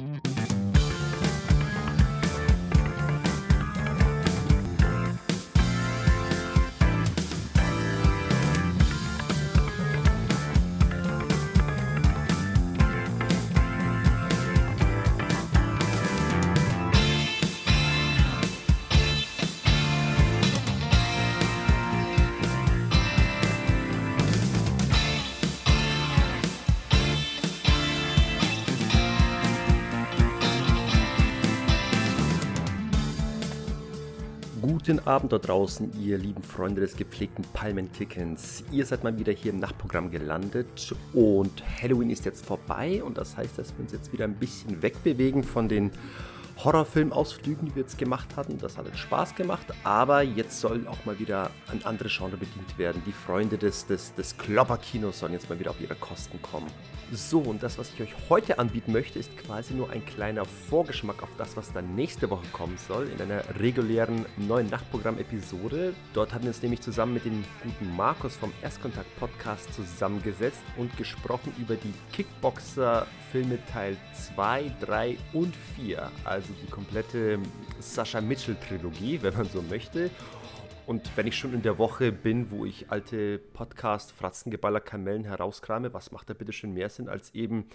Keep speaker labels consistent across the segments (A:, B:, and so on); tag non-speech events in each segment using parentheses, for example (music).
A: Mm-hmm. Guten Abend dort draußen, ihr lieben Freunde des gepflegten Palmenkickens. Ihr seid mal wieder hier im Nachtprogramm gelandet und Halloween ist jetzt vorbei und das heißt, dass wir uns jetzt wieder ein bisschen wegbewegen von den Horrorfilmausflügen, die wir jetzt gemacht hatten. Das hat jetzt Spaß gemacht, aber jetzt soll auch mal wieder ein anderes Genre bedient werden. Die Freunde des, des, des Klopperkinos sollen jetzt mal wieder auf ihre Kosten kommen. So, und das, was ich euch heute anbieten möchte, ist quasi nur ein kleiner Vorgeschmack auf das, was dann nächste Woche kommen soll, in einer regulären neuen Nachtprogramm-Episode. Dort haben wir uns nämlich zusammen mit dem guten Markus vom Erstkontakt-Podcast zusammengesetzt und gesprochen über die Kickboxer-Filme Teil 2, 3 und 4. Also die komplette Sascha Mitchell-Trilogie, (laughs) wenn man so möchte. Und wenn ich schon in der Woche bin, wo ich alte Podcast Fratzengeballer Kamellen herauskrame, was macht da bitte schön mehr Sinn, als eben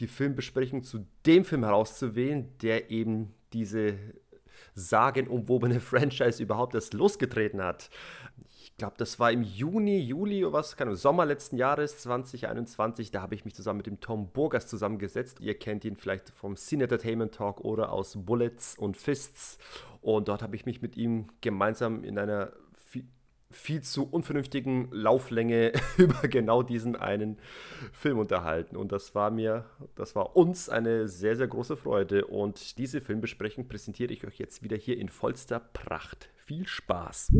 A: die Filmbesprechung zu dem Film herauszuwählen, der eben diese sagenumwobene (laughs) Franchise überhaupt erst losgetreten hat. Ich glaube, das war im Juni, Juli oder was, keine Sommer letzten Jahres 2021. Da habe ich mich zusammen mit dem Tom Burgers zusammengesetzt. Ihr kennt ihn vielleicht vom Cine Entertainment Talk oder aus Bullets und Fists. Und dort habe ich mich mit ihm gemeinsam in einer viel, viel zu unvernünftigen Lauflänge (laughs) über genau diesen einen Film unterhalten. Und das war mir, das war uns eine sehr, sehr große Freude. Und diese Filmbesprechung präsentiere ich euch jetzt wieder hier in vollster Pracht. Viel Spaß!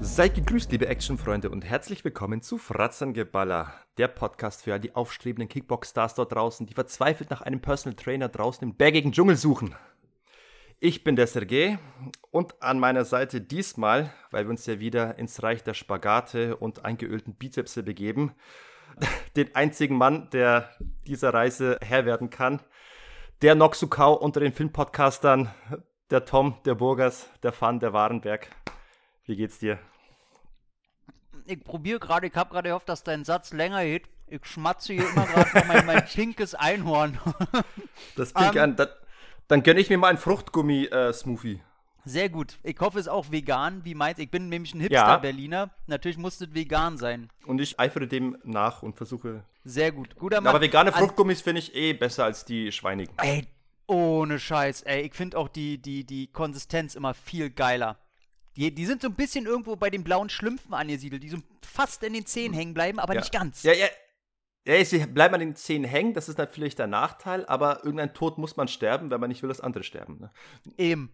A: Seid gegrüßt, liebe Actionfreunde, und herzlich willkommen zu Fratzengeballer, der Podcast für all die aufstrebenden Kickbox-Stars dort draußen, die verzweifelt nach einem Personal Trainer draußen im bergigen Dschungel suchen. Ich bin der Sergej und an meiner Seite diesmal, weil wir uns ja wieder ins Reich der Spagate und eingeölten Bizepse begeben, (laughs) den einzigen Mann, der dieser Reise Herr werden kann, der Noxukau unter den Filmpodcastern, der Tom, der Burgers, der Fan, der Warenberg. Wie geht's dir?
B: ich probiere gerade, ich habe gerade gehofft, dass dein Satz länger geht. Ich schmatze hier immer gerade mein, mein (laughs) pinkes Einhorn.
A: das pink um, an, das, dann gönne ich mir mal einen Fruchtgummi-Smoothie. Äh,
B: sehr gut. Ich hoffe, es ist auch vegan, wie meins. Ich bin nämlich ein Hipster-Berliner. Ja. Natürlich muss es vegan sein.
A: Und ich eifere dem nach und versuche.
B: Sehr gut. Guter Mann.
A: Aber vegane Fruchtgummis finde ich eh besser als die schweinigen.
B: Ey, ohne Scheiß, ey. Ich finde auch die, die, die Konsistenz immer viel geiler. Die, die sind so ein bisschen irgendwo bei den blauen Schlümpfen angesiedelt, die so fast in den Zähnen hängen bleiben, aber
A: ja.
B: nicht ganz.
A: Ja, ja. Ja, sie bleiben an den Zähnen hängen, das ist natürlich der Nachteil, aber irgendein Tod muss man sterben, wenn man nicht will, dass andere sterben. Ne?
B: Eben.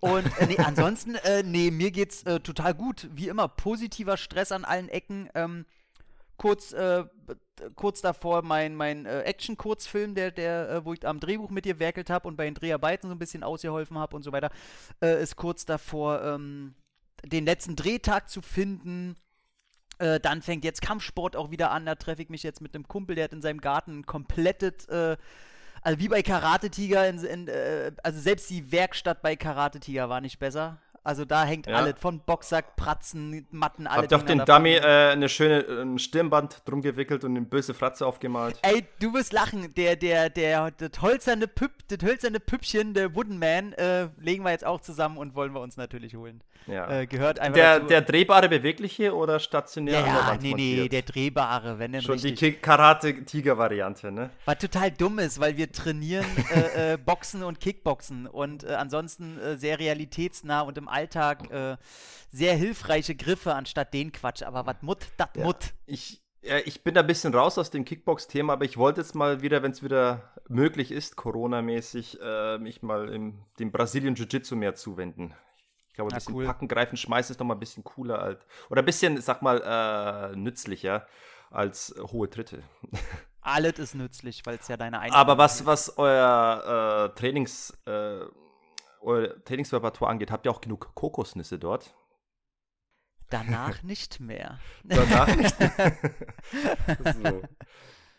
B: Und äh, nee, ansonsten, äh, nee, mir geht's äh, total gut. Wie immer, positiver Stress an allen Ecken. Ähm, kurz, äh, kurz davor mein, mein äh, Action-Kurzfilm, der, der, äh, wo ich am Drehbuch mit dir werkelt habe und bei den Dreharbeiten so ein bisschen ausgeholfen habe und so weiter, ist kurz davor, ähm, den letzten Drehtag zu finden. Äh, dann fängt jetzt Kampfsport auch wieder an. Da treffe ich mich jetzt mit einem Kumpel, der hat in seinem Garten komplettet, äh, also wie bei Karate Tiger, in, in, also selbst die Werkstatt bei Karate Tiger war nicht besser. Also da hängt ja. alles, von Boxsack, Pratzen, Matten, alles.
A: Hab doch den Dummy äh, eine schöne äh, Stirnband drum gewickelt und eine böse Fratze aufgemalt.
B: Ey, du wirst lachen. Der, der, der, das hölzerne, Püpp, das hölzerne Püppchen, der Wooden Man, äh, legen wir jetzt auch zusammen und wollen wir uns natürlich holen.
A: Ja.
B: Äh, gehört einfach
A: der, dazu. Der drehbare bewegliche oder stationär?
B: Ja, ja nee, nee, der drehbare, wenn denn
A: Schon richtig. die Karate-Tiger-Variante, ne?
B: Was total dumm ist, weil wir trainieren äh, äh, Boxen und Kickboxen und ansonsten sehr realitätsnah und im Alltag äh, sehr hilfreiche Griffe anstatt den Quatsch. Aber was Mut, dat ja. Mut.
A: Ich, ja, ich bin da ein bisschen raus aus dem Kickbox-Thema, aber ich wollte jetzt mal wieder, wenn es wieder möglich ist, Corona-mäßig, äh, mich mal im, dem Brasilien Jiu-Jitsu mehr zuwenden. Ich glaube, ein bisschen cool. packen, greifen, schmeißen ist noch mal ein bisschen cooler als, oder ein bisschen, sag mal, äh, nützlicher als hohe Tritte.
B: Alles ist nützlich, weil es ja deine
A: Einstellung Aber was, was euer äh, Trainings- äh, euer Trainingsrepertoire angeht, habt ihr auch genug Kokosnüsse dort?
B: Danach (laughs) nicht mehr.
A: Danach nicht mehr. (laughs) so.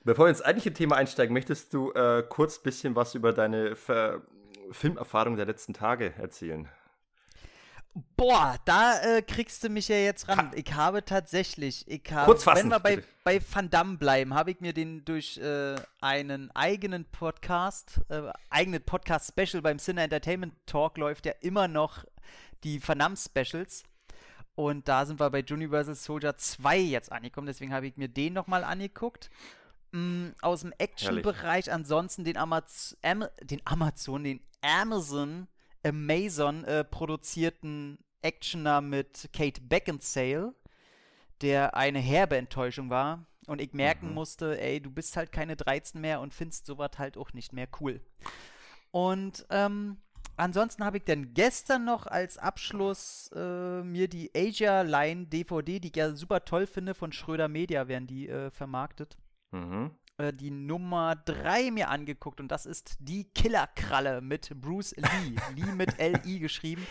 A: Bevor wir ins eigentliche Thema einsteigen, möchtest du äh, kurz ein bisschen was über deine Ver Filmerfahrung der letzten Tage erzählen?
B: Boah, da äh, kriegst du mich ja jetzt ran. Ich habe tatsächlich, ich habe,
A: Kurz fassen,
B: wenn wir bei, bei Van Damme bleiben, habe ich mir den durch äh, einen eigenen Podcast, äh, eigenen Podcast-Special beim Cine Entertainment Talk läuft ja immer noch die Van Damme-Specials. Und da sind wir bei Universal Soldier 2 jetzt angekommen, deswegen habe ich mir den nochmal angeguckt. Mm, aus dem Action-Bereich ansonsten den, Amaz Am den Amazon, den Amazon Amazon äh, produzierten Actioner mit Kate Beckinsale, der eine herbe Enttäuschung war und ich merken mhm. musste, ey, du bist halt keine 13 mehr und findest sowas halt auch nicht mehr cool. Und ähm, ansonsten habe ich dann gestern noch als Abschluss äh, mir die Asia Line DVD, die ich ja super toll finde, von Schröder Media werden die äh, vermarktet. Mhm. Äh, die Nummer 3 mir angeguckt und das ist die Killerkralle mit Bruce Lee. Lee mit (laughs) L-I geschrieben.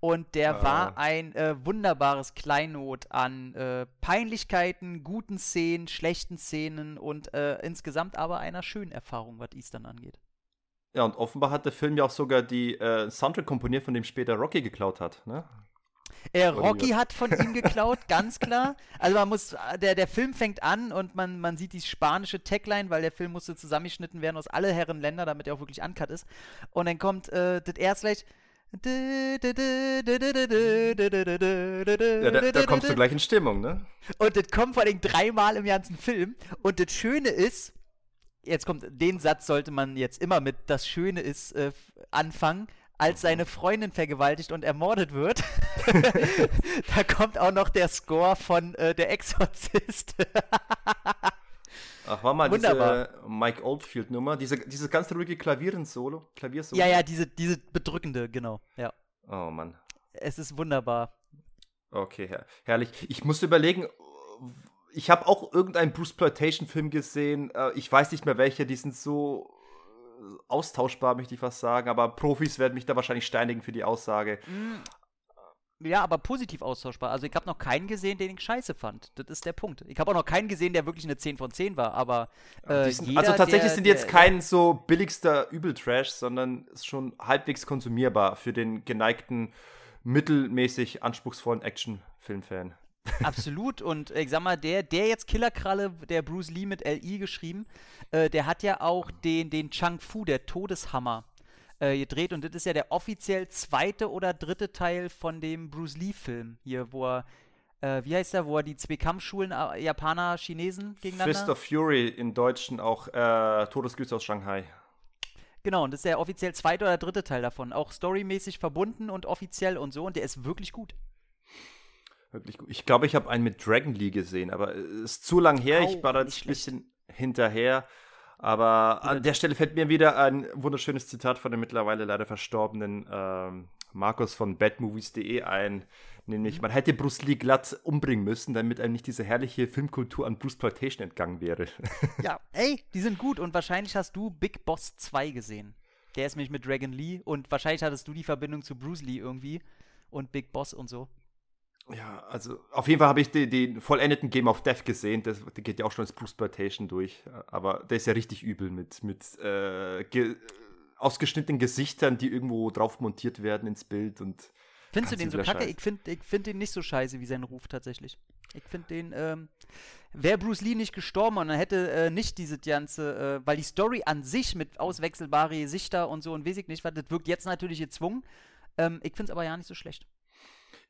B: Und der ah. war ein äh, wunderbares Kleinod an äh, Peinlichkeiten, guten Szenen, schlechten Szenen und äh, insgesamt aber einer schönen Erfahrung, was Eastern angeht.
A: Ja, und offenbar hat der Film ja auch sogar die äh, Soundtrack komponiert, von dem später Rocky geklaut hat, ne?
B: Äh, Rocky hat von ihm geklaut, ganz klar. Also man muss, der, der Film fängt an und man, man sieht die spanische Tagline, weil der Film musste zusammengeschnitten werden aus alle Herren Länder, damit er auch wirklich uncut ist. Und dann kommt äh, das erst gleich.
A: Ja, da, da kommst du gleich in Stimmung, ne?
B: Und das kommt vor allem dreimal im ganzen Film. Und das Schöne ist, jetzt kommt, den Satz sollte man jetzt immer mit das Schöne ist äh, anfangen als seine Freundin vergewaltigt und ermordet wird. (laughs) da kommt auch noch der Score von äh, Der Exorzist.
A: Ach, war mal Wunderbar. diese Mike Oldfield-Nummer, diese, dieses ganz ruhige Klavieren-Solo, Klaviersolo.
B: Ja, ja, diese, diese bedrückende, genau, ja.
A: Oh Mann.
B: Es ist wunderbar.
A: Okay, her herrlich. Ich musste überlegen, ich habe auch irgendeinen Bruce Ploitation-Film gesehen, äh, ich weiß nicht mehr welcher, die sind so austauschbar, möchte ich fast sagen, aber Profis werden mich da wahrscheinlich steinigen für die Aussage. Mm.
B: Ja, aber positiv austauschbar. Also ich habe noch keinen gesehen, den ich scheiße fand. Das ist der Punkt. Ich habe auch noch keinen gesehen, der wirklich eine 10 von 10 war, aber
A: äh, sind, jeder, Also tatsächlich der, sind die jetzt der, kein so billigster Übeltrash, sondern ist schon halbwegs konsumierbar für den geneigten, mittelmäßig anspruchsvollen Action-Filmfan.
B: Absolut. Und ich sag mal, der, der jetzt Killerkralle, der Bruce Lee mit LI geschrieben, äh, der hat ja auch den, den Chang Fu, der Todeshammer, äh, gedreht. Und das ist ja der offiziell zweite oder dritte Teil von dem Bruce Lee-Film hier, wo er äh, wie heißt der, wo er die zwei Kampfschulen äh, Japaner, Chinesen gegeneinander.
A: Fist of Fury in Deutschen auch äh, Todesgrüße aus Shanghai.
B: Genau, und das ist der offiziell zweite oder dritte Teil davon. Auch storymäßig verbunden und offiziell und so. Und der ist wirklich gut.
A: Wirklich gut. Ich glaube, ich habe einen mit Dragon Lee gesehen, aber es ist zu lang her. Au, ich war da ein bisschen hinterher. Aber an der Stelle fällt mir wieder ein wunderschönes Zitat von dem mittlerweile leider verstorbenen ähm, Markus von badmovies.de ein. Nämlich, mhm. man hätte Bruce Lee glatt umbringen müssen, damit einem nicht diese herrliche Filmkultur an Bruce Plantation entgangen wäre. (laughs)
B: ja, ey, die sind gut und wahrscheinlich hast du Big Boss 2 gesehen. Der ist nämlich mit Dragon Lee und wahrscheinlich hattest du die Verbindung zu Bruce Lee irgendwie und Big Boss und so.
A: Ja, also auf jeden Fall habe ich den, den, vollendeten Game of Death gesehen. Das, der geht ja auch schon als Bruceploitation durch. Aber der ist ja richtig übel mit, mit äh, ge ausgeschnittenen Gesichtern, die irgendwo drauf montiert werden ins Bild. Und
B: Findest du den so kacke? Scheiß. Ich finde ich find den nicht so scheiße wie sein Ruf tatsächlich. Ich finde den, ähm, wäre Bruce Lee nicht gestorben und dann hätte äh, nicht diese ganze, äh, weil die Story an sich mit auswechselbare Gesichter und so und weiß ich nicht, was, das wirkt jetzt natürlich gezwungen. Ähm, ich finde es aber ja nicht so schlecht.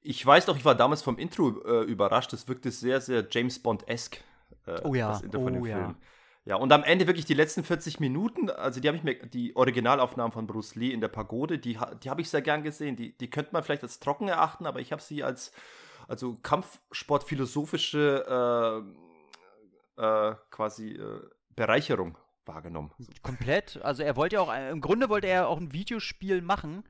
A: Ich weiß noch, ich war damals vom Intro äh, überrascht. Es wirkte sehr, sehr James Bond-esque.
B: Äh, oh ja, oh ja. Film.
A: Ja, und am Ende wirklich die letzten 40 Minuten, also die habe ich mir, die Originalaufnahmen von Bruce Lee in der Pagode, die, die habe ich sehr gern gesehen. Die, die könnte man vielleicht als trocken erachten, aber ich habe sie als also Kampfsportphilosophische äh, äh, quasi äh, Bereicherung wahrgenommen.
B: Komplett. Also er wollte ja auch, im Grunde wollte er auch ein Videospiel machen.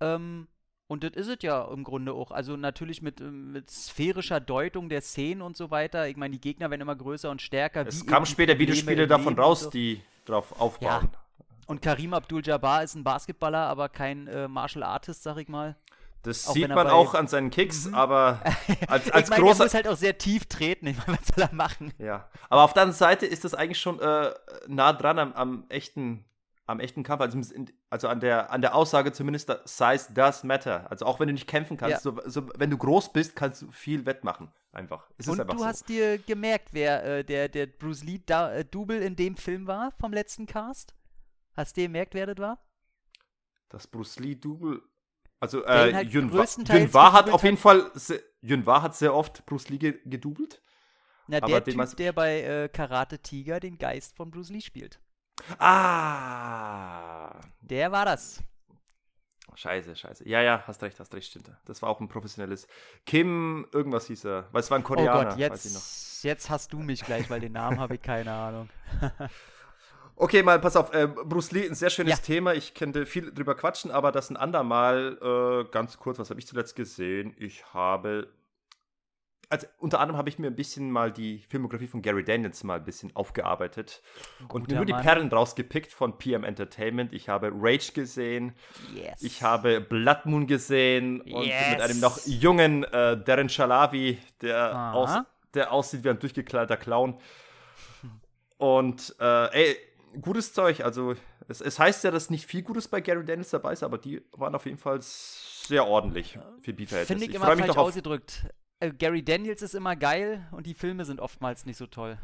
B: Ähm, und das ist es ja im Grunde auch. Also natürlich mit, ähm, mit sphärischer Deutung der Szenen und so weiter. Ich meine, die Gegner werden immer größer und stärker.
A: Es kamen später Videospiele davon raus, so. die drauf aufbauen. Ja.
B: Und Karim Abdul-Jabbar ist ein Basketballer, aber kein äh, Martial Artist, sag ich mal.
A: Das auch sieht man auch an seinen Kicks, mhm. aber als, (laughs) als ich mein, großer.
B: Er muss halt auch sehr tief treten, ich meine, was soll er machen?
A: Ja, aber auf der anderen Seite ist das eigentlich schon äh, nah dran am, am, echten, am echten Kampf, also, also, an, der, an der Aussage zumindest, Size does matter. Also auch wenn du nicht kämpfen kannst, ja. so, so, wenn du groß bist, kannst du viel wettmachen, einfach.
B: Es Und einfach du so. hast dir gemerkt, wer äh, der, der Bruce Lee-Double äh, in dem Film war, vom letzten Cast? Hast du dir gemerkt, wer das war?
A: Das Bruce Lee-Double also äh, halt Yun, Yun Wa hat auf jeden Fall, Yun Wa hat sehr oft Bruce Lee gedoubelt.
B: Na, der Typ, der bei äh, Karate Tiger den Geist von Bruce Lee spielt.
A: Ah!
B: Der war das.
A: Scheiße, scheiße. Ja, ja, hast recht, hast recht, stimmt. Das war auch ein professionelles. Kim, irgendwas hieß er. Weil es war ein Koreaner. Oh Gott,
B: jetzt, jetzt hast du mich gleich, weil den Namen habe ich keine Ahnung. (laughs)
A: Okay, mal pass auf. Äh, Bruce Lee, ein sehr schönes ja. Thema. Ich könnte viel drüber quatschen, aber das ein andermal. Äh, ganz kurz, was habe ich zuletzt gesehen? Ich habe. Also unter anderem habe ich mir ein bisschen mal die Filmografie von Gary Daniels mal ein bisschen aufgearbeitet Guter und mir nur die Perlen rausgepickt von PM Entertainment. Ich habe Rage gesehen, yes. ich habe Blood Moon gesehen und yes. mit einem noch jungen äh, Darren Shalavi, der, aus, der aussieht wie ein durchgekleideter Clown. Und äh, ey, gutes Zeug. Also, es, es, heißt ja, dass nicht viel Gutes bei Gary Daniels dabei ist, aber die waren auf jeden Fall sehr ordentlich für
B: Beef-Verhältnisse. Finde ich, ich immer falsch ausgedrückt. Äh, Gary Daniels ist immer geil und die Filme sind oftmals nicht so toll.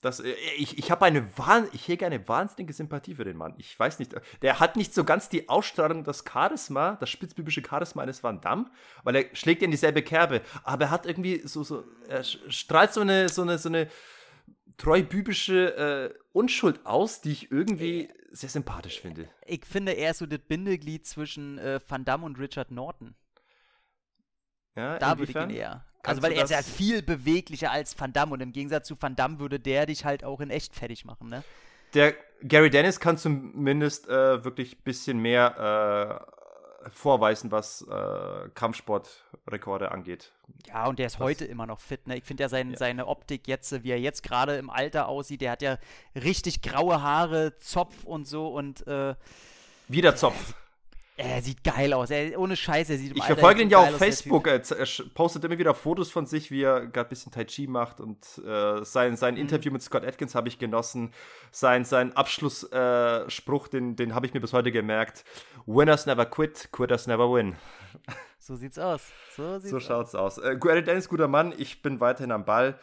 A: Das, äh, ich ich habe eine ich hege eine wahnsinnige Sympathie für den Mann. Ich weiß nicht, der hat nicht so ganz die Ausstrahlung, das Charisma, das spitzbübische Charisma eines Van Damme, weil er schlägt in dieselbe Kerbe, aber er hat irgendwie so, so er strahlt so eine, so eine, so eine treubübische äh, Unschuld aus, die ich irgendwie sehr sympathisch finde.
B: Ich finde, er ist so das Bindeglied zwischen äh, Van Damme und Richard Norton. Ja, da würde ich ihn eher. Also, weil er ist ja viel beweglicher als Van Damme und im Gegensatz zu Van Damme würde der dich halt auch in echt fertig machen, ne?
A: Der Gary Dennis kann zumindest äh, wirklich ein bisschen mehr äh, vorweisen, was äh, Kampfsportrekorde angeht.
B: Ja, und der ist was? heute immer noch fit. Ne? Ich finde ja, sein, ja seine Optik jetzt, wie er jetzt gerade im Alter aussieht, der hat ja richtig graue Haare, Zopf und so und äh,
A: wieder Zopf.
B: Er sieht geil aus. Er, ohne Scheiß, er sieht
A: Ich verfolge ihn ja auf Facebook. Er, er, postet immer wieder Fotos von sich, wie er gerade ein bisschen Tai Chi macht. Und äh, sein, sein mhm. Interview mit Scott Atkins habe ich genossen. Sein, sein Abschlussspruch, äh, den, den habe ich mir bis heute gemerkt. Winners never quit, quitters never win.
B: So sieht's aus. So,
A: sieht's so schaut's aus. aus. Äh, Dennis, guter Mann. Ich bin weiterhin am Ball.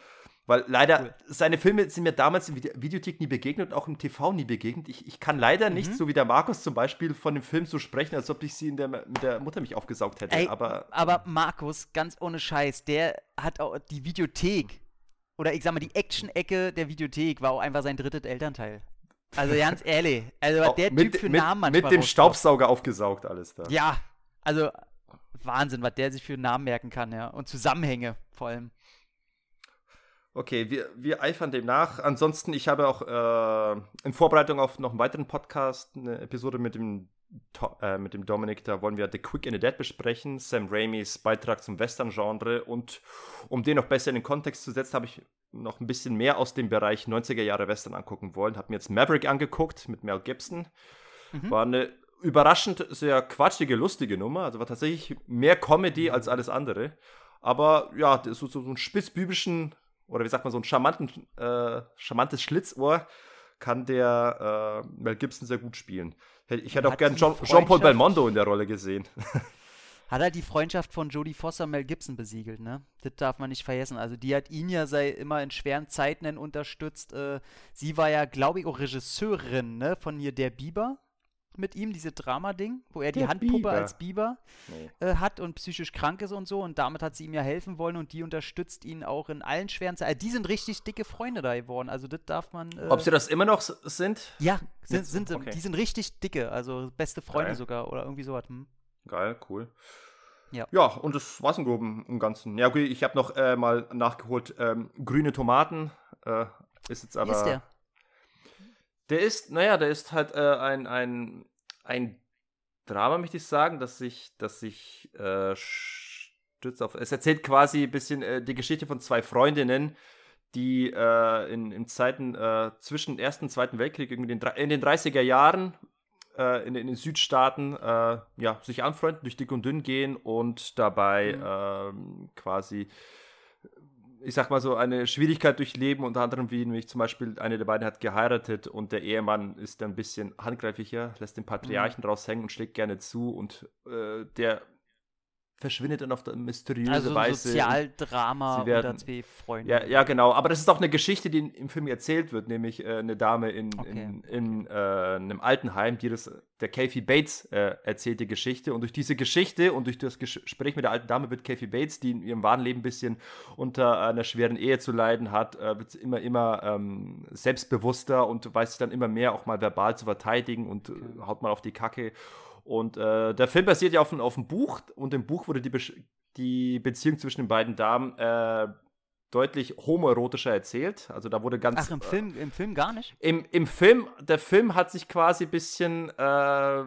A: Weil leider, cool. seine Filme sind mir damals in der Videothek nie begegnet und auch im TV nie begegnet. Ich, ich kann leider mhm. nicht, so wie der Markus zum Beispiel, von dem Film so sprechen, als ob ich sie in der, mit der Mutter mich aufgesaugt hätte. Ey, aber,
B: aber Markus, ganz ohne Scheiß, der hat auch die Videothek, oder ich sag mal, die Action-Ecke der Videothek war auch einfach sein drittes Elternteil. Also ganz (laughs) ehrlich, also was der
A: mit,
B: Typ für
A: mit,
B: Namen
A: manchmal Mit dem Staubsauger aufgesaugt alles da.
B: Ja, also Wahnsinn, was der sich für Namen merken kann, ja. Und Zusammenhänge vor allem.
A: Okay, wir, wir eifern dem nach. Ansonsten, ich habe auch äh, in Vorbereitung auf noch einen weiteren Podcast eine Episode mit dem, äh, mit dem Dominik, da wollen wir The Quick and the Dead besprechen, Sam Raimis Beitrag zum Western-Genre. Und um den noch besser in den Kontext zu setzen, habe ich noch ein bisschen mehr aus dem Bereich 90er Jahre Western angucken wollen. Habe mir jetzt Maverick angeguckt mit Mel Gibson. Mhm. War eine überraschend sehr quatschige, lustige Nummer. Also war tatsächlich mehr Comedy als alles andere. Aber ja, so, so einen spitzbübischen oder wie sagt man, so ein charmanten, äh, charmantes Schlitzohr kann der äh, Mel Gibson sehr gut spielen. Ich hätte auch gern Jean-Paul Jean Belmondo in der Rolle gesehen. (laughs)
B: Hat halt die Freundschaft von Jodie Foster Mel Gibson besiegelt, ne? Das darf man nicht vergessen. Also die hat ihn ja sei immer in schweren Zeiten unterstützt. Äh, sie war ja, glaube ich, auch Regisseurin, ne? Von hier Der Biber mit ihm, diese Drama-Ding, wo er die Der Handpuppe Biber. als Biber nee. äh, hat und psychisch krank ist und so. Und damit hat sie ihm ja helfen wollen und die unterstützt ihn auch in allen schweren Zeiten. Also die sind richtig dicke Freunde da geworden. Also das darf man.
A: Äh, Ob sie das immer noch sind?
B: Ja, sind, sind okay. die sind richtig dicke. Also beste Freunde Geil. sogar oder irgendwie sowas. Hm.
A: Geil, cool. Ja. ja, und das war's im Groben im Ganzen. Ja, okay, ich habe noch äh, mal nachgeholt. Ähm, grüne Tomaten äh, ist jetzt aber. Ist der? Der ist, naja, der ist halt äh, ein, ein, ein Drama, möchte ich sagen, das sich, das sich äh, stützt auf. Es erzählt quasi ein bisschen äh, die Geschichte von zwei Freundinnen, die äh, in, in Zeiten äh, zwischen Ersten und Zweiten Weltkrieg, irgendwie den, in den 30er Jahren, äh, in, in, den Südstaaten äh, ja, sich anfreunden, durch dick und dünn gehen und dabei mhm. quasi ich sag mal so, eine Schwierigkeit durchleben, unter anderem wie nämlich zum Beispiel eine der beiden hat geheiratet und der Ehemann ist ein bisschen handgreiflicher, lässt den Patriarchen mhm. raushängen und schlägt gerne zu und äh, der verschwindet dann auf der mysteriöse also Weise.
B: Sozialdrama
A: werden,
B: unter zwei Freunden.
A: Ja, ja, genau. Aber das ist auch eine Geschichte, die im Film erzählt wird, nämlich äh, eine Dame in, okay. in, in äh, einem Altenheim, die das, der Kathy Bates äh, erzählt die Geschichte. Und durch diese Geschichte und durch das Gespräch mit der alten Dame wird Kathy Bates, die in ihrem wahren Leben ein bisschen unter einer schweren Ehe zu leiden hat, äh, wird immer, immer ähm, selbstbewusster und weiß sich dann immer mehr auch mal verbal zu verteidigen und okay. Äh, haut mal auf die Kacke. Und äh, der Film basiert ja auf, auf einem Buch und im Buch wurde die, Be die Beziehung zwischen den beiden Damen äh, deutlich homoerotischer erzählt. Also da wurde ganz.
B: Ach, im Film, im Film gar nicht?
A: Im, Im Film, der Film hat sich quasi ein bisschen, äh,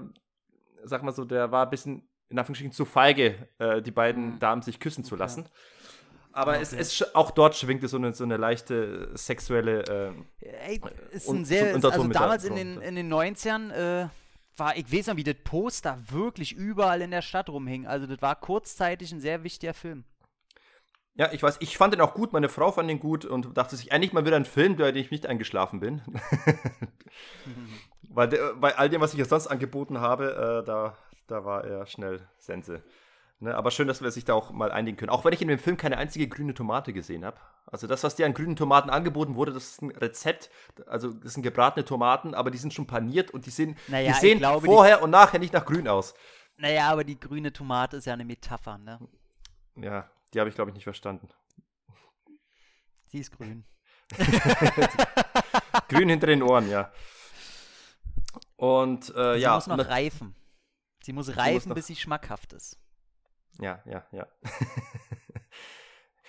A: sag mal so, der war ein bisschen in Anführungsstrichen zu feige, äh, die beiden mhm. Damen sich küssen zu lassen. Aber okay. es, es, auch dort schwingt es so eine, so eine leichte sexuelle. Äh,
B: Ey, ist ein sehr. So also damals in den, in den 90ern äh, war, ich weiß noch, wie das Poster wirklich überall in der Stadt rumhing. Also das war kurzzeitig ein sehr wichtiger Film.
A: Ja, ich weiß, ich fand den auch gut, meine Frau fand den gut und dachte sich, eigentlich mal wieder ein Film, bei dem ich nicht eingeschlafen bin. (laughs) Weil bei all dem, was ich ja sonst angeboten habe, äh, da, da war er schnell Sense. Ne, aber schön, dass wir sich da auch mal einigen können. Auch wenn ich in dem Film keine einzige grüne Tomate gesehen habe. Also das, was dir an grünen Tomaten angeboten wurde, das ist ein Rezept. Also das sind gebratene Tomaten, aber die sind schon paniert und die, sind, naja, die sehen glaube, vorher die, und nachher nicht nach grün aus.
B: Naja, aber die grüne Tomate ist ja eine Metapher, ne?
A: Ja, die habe ich, glaube ich, nicht verstanden.
B: Sie ist grün. (laughs)
A: grün hinter den Ohren, ja. Und äh,
B: sie
A: ja.
B: muss noch reifen. Sie muss reifen, muss bis sie schmackhaft ist.
A: Ja, ja, ja. (laughs)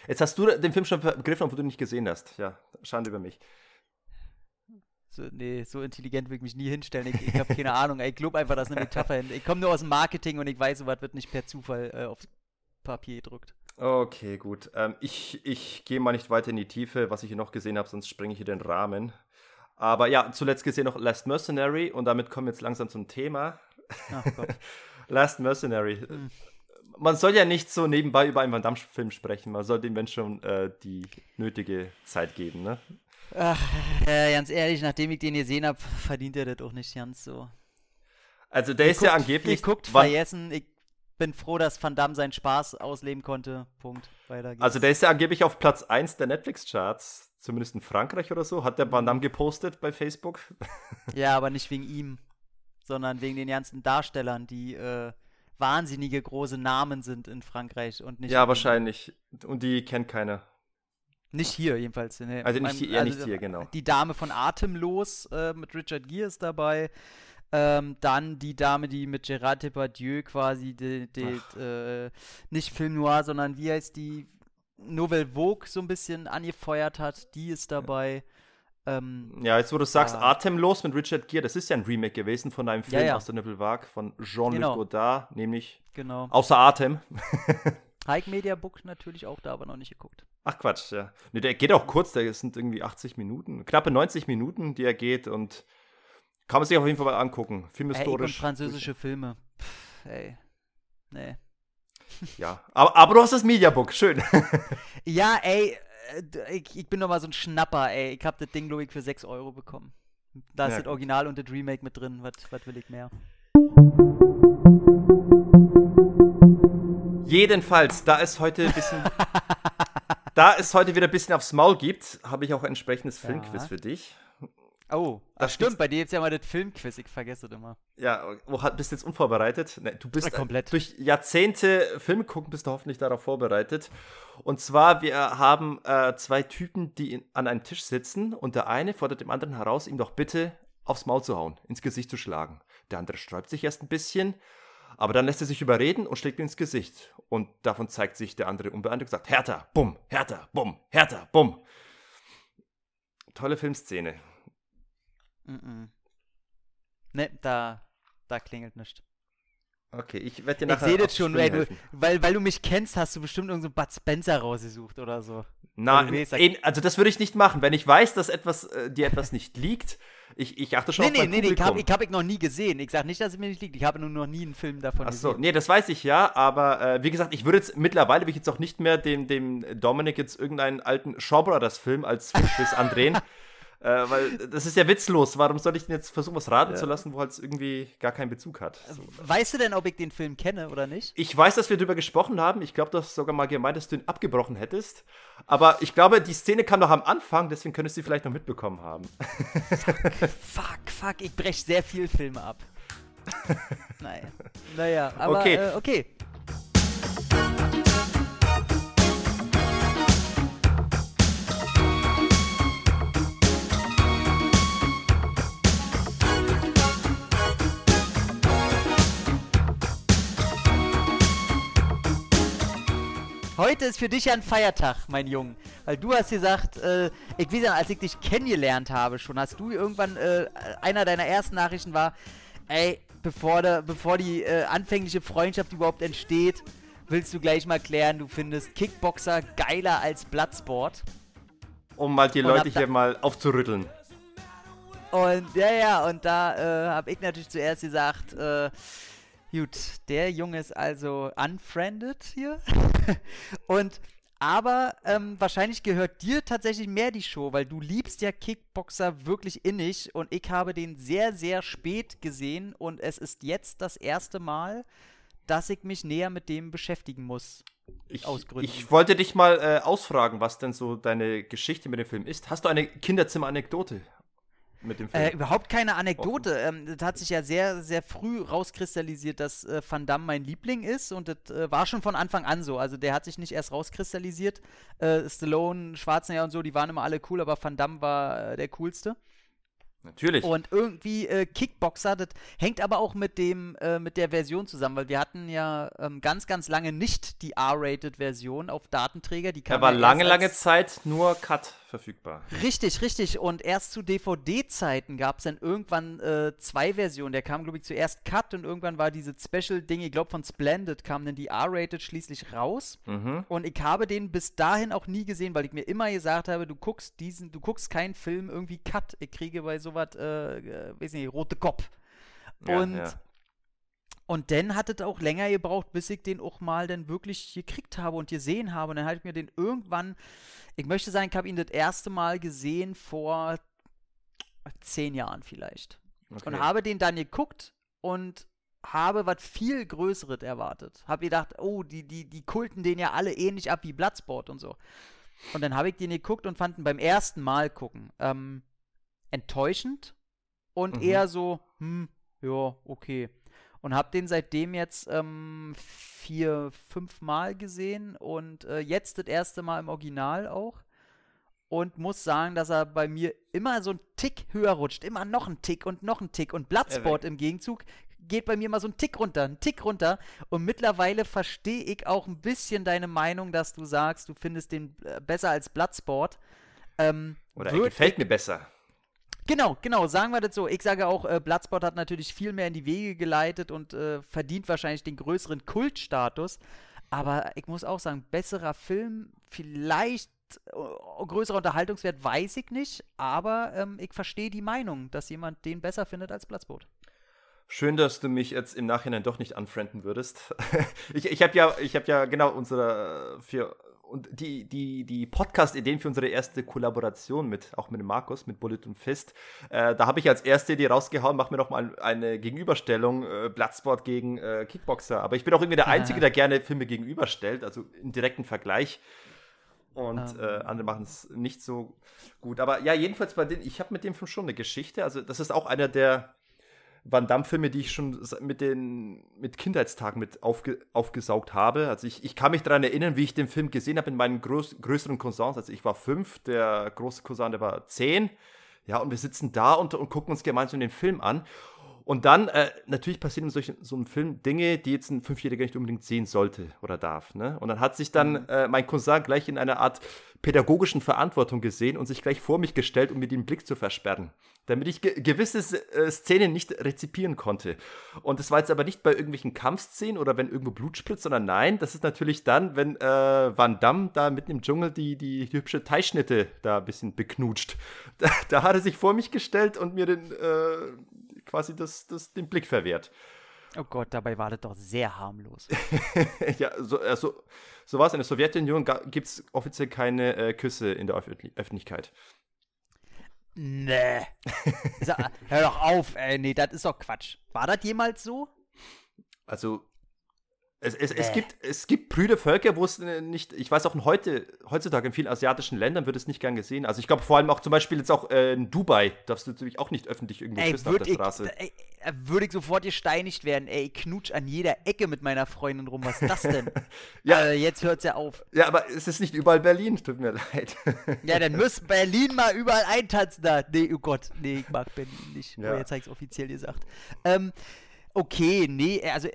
A: Jetzt hast du den Film schon begriffen, obwohl du nicht gesehen hast. Ja, Schande über mich.
B: So, nee, so intelligent will ich mich nie hinstellen. Ich, ich habe keine (laughs) Ahnung. Ich glaube einfach, dass eine Metapher hin. Ich komme nur aus dem Marketing und ich weiß, sowas wird nicht per Zufall äh, aufs Papier gedruckt.
A: Okay, gut. Ähm, ich ich gehe mal nicht weiter in die Tiefe, was ich hier noch gesehen habe, sonst springe ich hier den Rahmen. Aber ja, zuletzt gesehen noch Last Mercenary und damit kommen wir jetzt langsam zum Thema. Ach Gott. (laughs) Last Mercenary. Hm man soll ja nicht so nebenbei über einen Van Damme-Film sprechen. Man soll dem Menschen schon äh, die nötige Zeit geben, ne?
B: Ach, äh, ganz ehrlich, nachdem ich den gesehen habe, verdient er das auch nicht ganz so.
A: Also der ihr ist guckt, ja angeblich.
B: Ihr guckt vergessen, ich bin froh, dass Van Damme seinen Spaß ausleben konnte. Punkt.
A: Weiter geht's. Also der ist ja angeblich auf Platz 1 der Netflix-Charts. Zumindest in Frankreich oder so. Hat der Van Damme gepostet bei Facebook.
B: Ja, aber nicht wegen ihm, sondern wegen den ganzen Darstellern, die äh, wahnsinnige große Namen sind in Frankreich und nicht.
A: Ja, wahrscheinlich. Und die kennt keiner.
B: Nicht hier jedenfalls.
A: Ne. Also nicht, hier, also, nicht hier, genau.
B: Die Dame von Atemlos äh, mit Richard Gere ist dabei. Ähm, dann die Dame, die mit Gerard Depardieu quasi die, die, äh, nicht Film Noir, sondern wie heißt die Nouvelle Vogue so ein bisschen angefeuert hat, die ist dabei.
A: Ähm, ja, jetzt wo du sagst, ah. Atemlos mit Richard Gere, das ist ja ein Remake gewesen von einem Film ja, ja. aus der Nouvelle Vague von Jean-Luc genau. Godard, nämlich
B: genau.
A: Außer Atem. (laughs)
B: Hike Media Book natürlich auch da, aber noch nicht geguckt.
A: Ach Quatsch, ja. Ne, der geht auch kurz, der sind irgendwie 80 Minuten, knappe 90 Minuten, die er geht und kann man sich auf jeden Fall mal angucken. Filmhistorisch.
B: Ey, französische Filme. Pff, ey. Nee.
A: Ja, aber, aber du hast das Mediabook, schön. (laughs)
B: ja, ey, äh, ich, ich bin doch mal so ein Schnapper, ey. Ich hab das Ding, glaube ich, für 6 Euro bekommen. Da ist ja. das Original und das Remake mit drin. Was will ich mehr?
A: Jedenfalls, da es heute ein bisschen. (laughs) da es heute wieder ein bisschen aufs Maul gibt, habe ich auch ein entsprechendes Filmquiz ja. für dich.
B: Oh, das stimmt, bei dir es ja mal das Filmquiz, ich vergesse das immer.
A: Ja, wo bist du jetzt unvorbereitet? Nee, du bist ja, komplett. durch Jahrzehnte Film gucken, bist du hoffentlich darauf vorbereitet. Und zwar, wir haben äh, zwei Typen, die in, an einem Tisch sitzen und der eine fordert dem anderen heraus, ihm doch bitte aufs Maul zu hauen, ins Gesicht zu schlagen. Der andere sträubt sich erst ein bisschen, aber dann lässt er sich überreden und schlägt ihm ins Gesicht. Und davon zeigt sich der andere unbeeindruckt und sagt, härter, bumm, härter, bumm, härter, bumm. Tolle Filmszene.
B: Mm -mm. Ne, da, da klingelt nichts.
A: Okay, ich werde dir nachher.
B: Ich sehe das schon, du, weil, weil du mich kennst, hast du bestimmt irgendeinen so Bud Spencer rausgesucht oder so.
A: Nein, also das würde ich nicht machen. Wenn ich weiß, dass etwas, äh, dir etwas nicht liegt, Ich, ich achte schon
B: nee,
A: auf mein
B: nee, nee,
A: Publikum.
B: ich habe ich noch nie gesehen. Ich sage nicht, dass es mir nicht liegt. Ich habe nur noch nie einen Film davon
A: Ach so,
B: gesehen.
A: nee, das weiß ich ja, aber äh, wie gesagt, ich würde jetzt mittlerweile will ich jetzt auch nicht mehr dem, dem Dominik jetzt irgendeinen alten Shaw Brothers Film als Filmquiz andrehen. (laughs) Äh, weil das ist ja witzlos. Warum soll ich denn jetzt versuchen, was raten
B: Ja.
A: zu lassen, wo halt irgendwie gar keinen Bezug hat? So.
B: Weißt du denn, ob ich den Film kenne oder nicht?
A: Ich weiß, dass wir darüber gesprochen haben. Ich glaube, du hast sogar mal gemeint, dass du ihn abgebrochen hättest. Aber ich glaube, die Szene kam noch am Anfang, deswegen könntest du sie vielleicht noch mitbekommen haben.
B: Fuck, fuck, ich breche sehr viel Filme ab. (laughs) naja. Naja, aber
A: Okay.
B: Äh, okay. Heute ist für dich ja ein Feiertag, mein Junge. Weil du hast gesagt, äh, ich weiß ja, als ich dich kennengelernt habe schon, hast du irgendwann, äh, einer deiner ersten Nachrichten war, ey, bevor, de, bevor die äh, anfängliche Freundschaft überhaupt entsteht, willst du gleich mal klären, du findest Kickboxer geiler als Bloodsport.
A: Um mal die
B: Und
A: Leute hier mal aufzurütteln.
B: Und ja, ja, und da äh, habe ich natürlich zuerst gesagt, äh, gut, der Junge ist also unfriended hier. (laughs) und aber ähm, wahrscheinlich gehört dir tatsächlich mehr die Show, weil du liebst ja Kickboxer wirklich innig und ich habe den sehr, sehr spät gesehen und es ist jetzt das erste Mal, dass ich mich näher mit dem beschäftigen muss.
A: Ich, ich wollte dich mal äh, ausfragen, was denn so deine Geschichte mit dem Film ist. Hast du eine Kinderzimmer-Anekdote mit dem Film?
B: Äh, überhaupt keine Anekdote. Ähm, das hat sich ja sehr, sehr früh rauskristallisiert, dass äh, Van Damme mein Liebling ist und das äh, war schon von Anfang an so. Also der hat sich nicht erst rauskristallisiert. Äh, Stallone, Schwarzenegger und so, die waren immer alle cool, aber Van Damme war äh, der coolste.
A: Natürlich.
B: Und irgendwie äh, Kickboxer, das hängt aber auch mit dem äh, mit der Version zusammen, weil wir hatten ja ähm, ganz, ganz lange nicht die R-Rated-Version auf Datenträger. Die kam
A: er war
B: ja
A: lange, lange Zeit nur Cut verfügbar.
B: Richtig, richtig. Und erst zu DVD-Zeiten gab es dann irgendwann äh, zwei Versionen. Der kam, glaube ich, zuerst Cut und irgendwann war diese Special-Ding, ich glaube von Splendid, kam dann die R-Rated schließlich raus.
A: Mhm.
B: Und ich habe den bis dahin auch nie gesehen, weil ich mir immer gesagt habe, du guckst diesen, du guckst keinen Film irgendwie Cut. Ich kriege bei sowas, äh, äh, weiß nicht, rote Kopf.
A: Ja,
B: und
A: ja.
B: Und dann hat es auch länger gebraucht, bis ich den auch mal dann wirklich gekriegt habe und gesehen habe. Und dann habe ich mir den irgendwann, ich möchte sagen, ich habe ihn das erste Mal gesehen vor zehn Jahren vielleicht.
A: Okay.
B: Und habe den dann geguckt und habe was viel Größeres erwartet. Habe gedacht, oh, die, die, die kulten den ja alle ähnlich ab wie Bloodsport und so. Und dann habe ich den geguckt und fand ihn beim ersten Mal gucken ähm, enttäuschend und
A: Mhm.
B: eher so, hm, ja, okay. Und habe den seitdem jetzt ähm, vier, fünf Mal gesehen und äh, jetzt das erste Mal im Original auch. Und muss sagen, dass er bei mir immer so einen Tick höher rutscht. Immer noch einen Tick und noch einen Tick. Und Bloodsport im Gegenzug geht bei mir immer so einen Tick runter, einen Tick runter. Und mittlerweile verstehe ich auch ein bisschen deine Meinung, dass du sagst, du findest den äh, besser als Bloodsport. Ähm,
A: Oder er gefällt mir besser.
B: Genau, genau, sagen wir das so. Ich sage auch, äh, Bloodsport hat natürlich viel mehr in die Wege geleitet und äh, verdient wahrscheinlich den größeren Kultstatus. Aber ich muss auch sagen, besserer Film, vielleicht äh, größerer Unterhaltungswert, weiß ich nicht. Aber ähm, ich verstehe die Meinung, dass jemand den besser findet als Bloodsport.
A: Schön, dass du mich jetzt im Nachhinein doch nicht unfrienden würdest. (laughs) ich ich habe ja, habe ja genau unsere für und die die die Podcast-Ideen für unsere erste Kollaboration mit auch mit dem Markus mit Bullet und Fist. Äh, da habe ich als erste Idee rausgehauen, mach mir noch mal eine Gegenüberstellung äh, Bloodsport gegen äh, Kickboxer. Aber ich bin auch irgendwie der Einzige, der gerne Filme gegenüberstellt, also einen direkten Vergleich. Und
B: Ähm.
A: äh, andere machen es nicht so gut. Aber ja, jedenfalls bei denen, ich habe mit dem Film schon eine Geschichte. Also, das ist auch einer der Van Damme-Filme, die ich schon mit den mit Kindheitstagen mit aufge, aufgesaugt habe. Also ich, ich kann mich daran erinnern, wie ich den Film gesehen habe in meinen groß, größeren Cousins. Also ich war fünf, der große Cousin, der war zehn. Ja, und wir sitzen da und, und gucken uns gemeinsam den Film an. Und dann, äh, natürlich passieren in solch, so einem Film Dinge, die jetzt ein Fünfjähriger nicht unbedingt sehen sollte oder darf. Ne? Und dann hat sich dann mhm. äh, mein Cousin gleich in einer Art pädagogischen Verantwortung gesehen und sich gleich vor mich gestellt, um mir den Blick zu versperren, damit ich ge gewisse äh, Szenen nicht rezipieren konnte. Und das war jetzt aber nicht bei irgendwelchen Kampfszenen oder wenn irgendwo Blut spritzt, sondern nein, das ist natürlich dann, wenn äh, Van Damme da mitten im Dschungel die, die, die hübsche Teilschnitte da ein bisschen beknutscht. (laughs) Da, da, hat er sich vor mich gestellt und mir den, äh, quasi das, das, den Blick verwehrt.
B: Oh Gott, dabei war das doch sehr harmlos. (laughs)
A: ja, so, also, so war es. In der Sowjetunion gibt es offiziell keine äh, Küsse in der Öf Öffentlichkeit.
B: Nee. Hör doch auf, ey. Nee, das ist doch Quatsch. War das jemals so?
A: Also, es, es, es, gibt, es gibt prüde Völker, wo es äh, nicht, ich weiß auch heute, heutzutage in vielen asiatischen Ländern wird es nicht gern gesehen. Also ich glaube vor allem auch zum Beispiel jetzt auch äh, in Dubai darfst du natürlich auch nicht öffentlich irgendwo
B: küssen auf der ich, Straße. Ey, würde ich sofort gesteinigt werden. Ey, ich knutsch an jeder Ecke mit meiner Freundin rum. Was ist das denn? (laughs) ja, äh, jetzt hört's ja auf.
A: Ja, aber es ist nicht überall Berlin, tut mir (laughs) leid.
B: ja, dann muss Berlin mal überall eintanzen da. Nee, oh Gott, nee, ich mag Berlin nicht. Ja. Oh, jetzt habe ich es offiziell gesagt. Ähm, okay, nee, also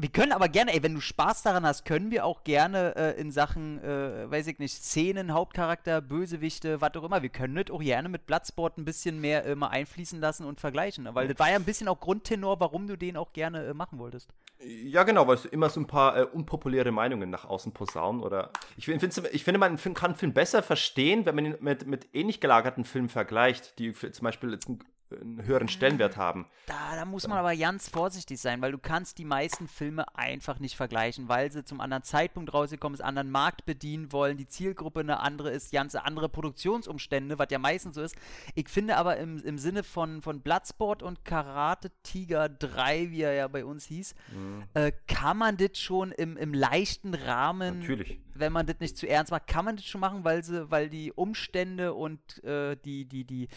B: wir können aber gerne, ey, wenn du Spaß daran hast, können wir auch gerne äh, in Sachen, äh, weiß ich nicht, Szenen, Hauptcharakter, Bösewichte, was auch immer, wir können das auch gerne mit Bloodsport ein bisschen mehr äh, mal einfließen lassen und vergleichen. Weil das war ja ein bisschen auch Grundtenor, warum du den auch gerne äh, machen wolltest.
A: Ja, genau, weil es immer so ein paar äh, unpopuläre Meinungen nach außen posaunen oder. Ich, ich finde, man kann einen Film besser verstehen, wenn man ihn mit, mit ähnlich gelagerten Filmen vergleicht, die zum Beispiel jetzt ein einen höheren Stellenwert haben.
B: Da, da muss man aber ganz vorsichtig sein, weil du kannst die meisten Filme einfach nicht vergleichen, weil sie zum anderen Zeitpunkt rausgekommen sind, anderen Markt bedienen wollen, die Zielgruppe eine andere ist, ganz andere Produktionsumstände, was ja meistens so ist. Ich finde aber im, im Sinne von, von Bloodsport und Karate Tiger 3, wie er ja bei uns hieß, mhm. äh, kann man das schon im, im leichten Rahmen,
A: Natürlich.
B: wenn man das nicht zu ernst macht, kann man das schon machen, weil sie, weil die Umstände und äh, die, die, die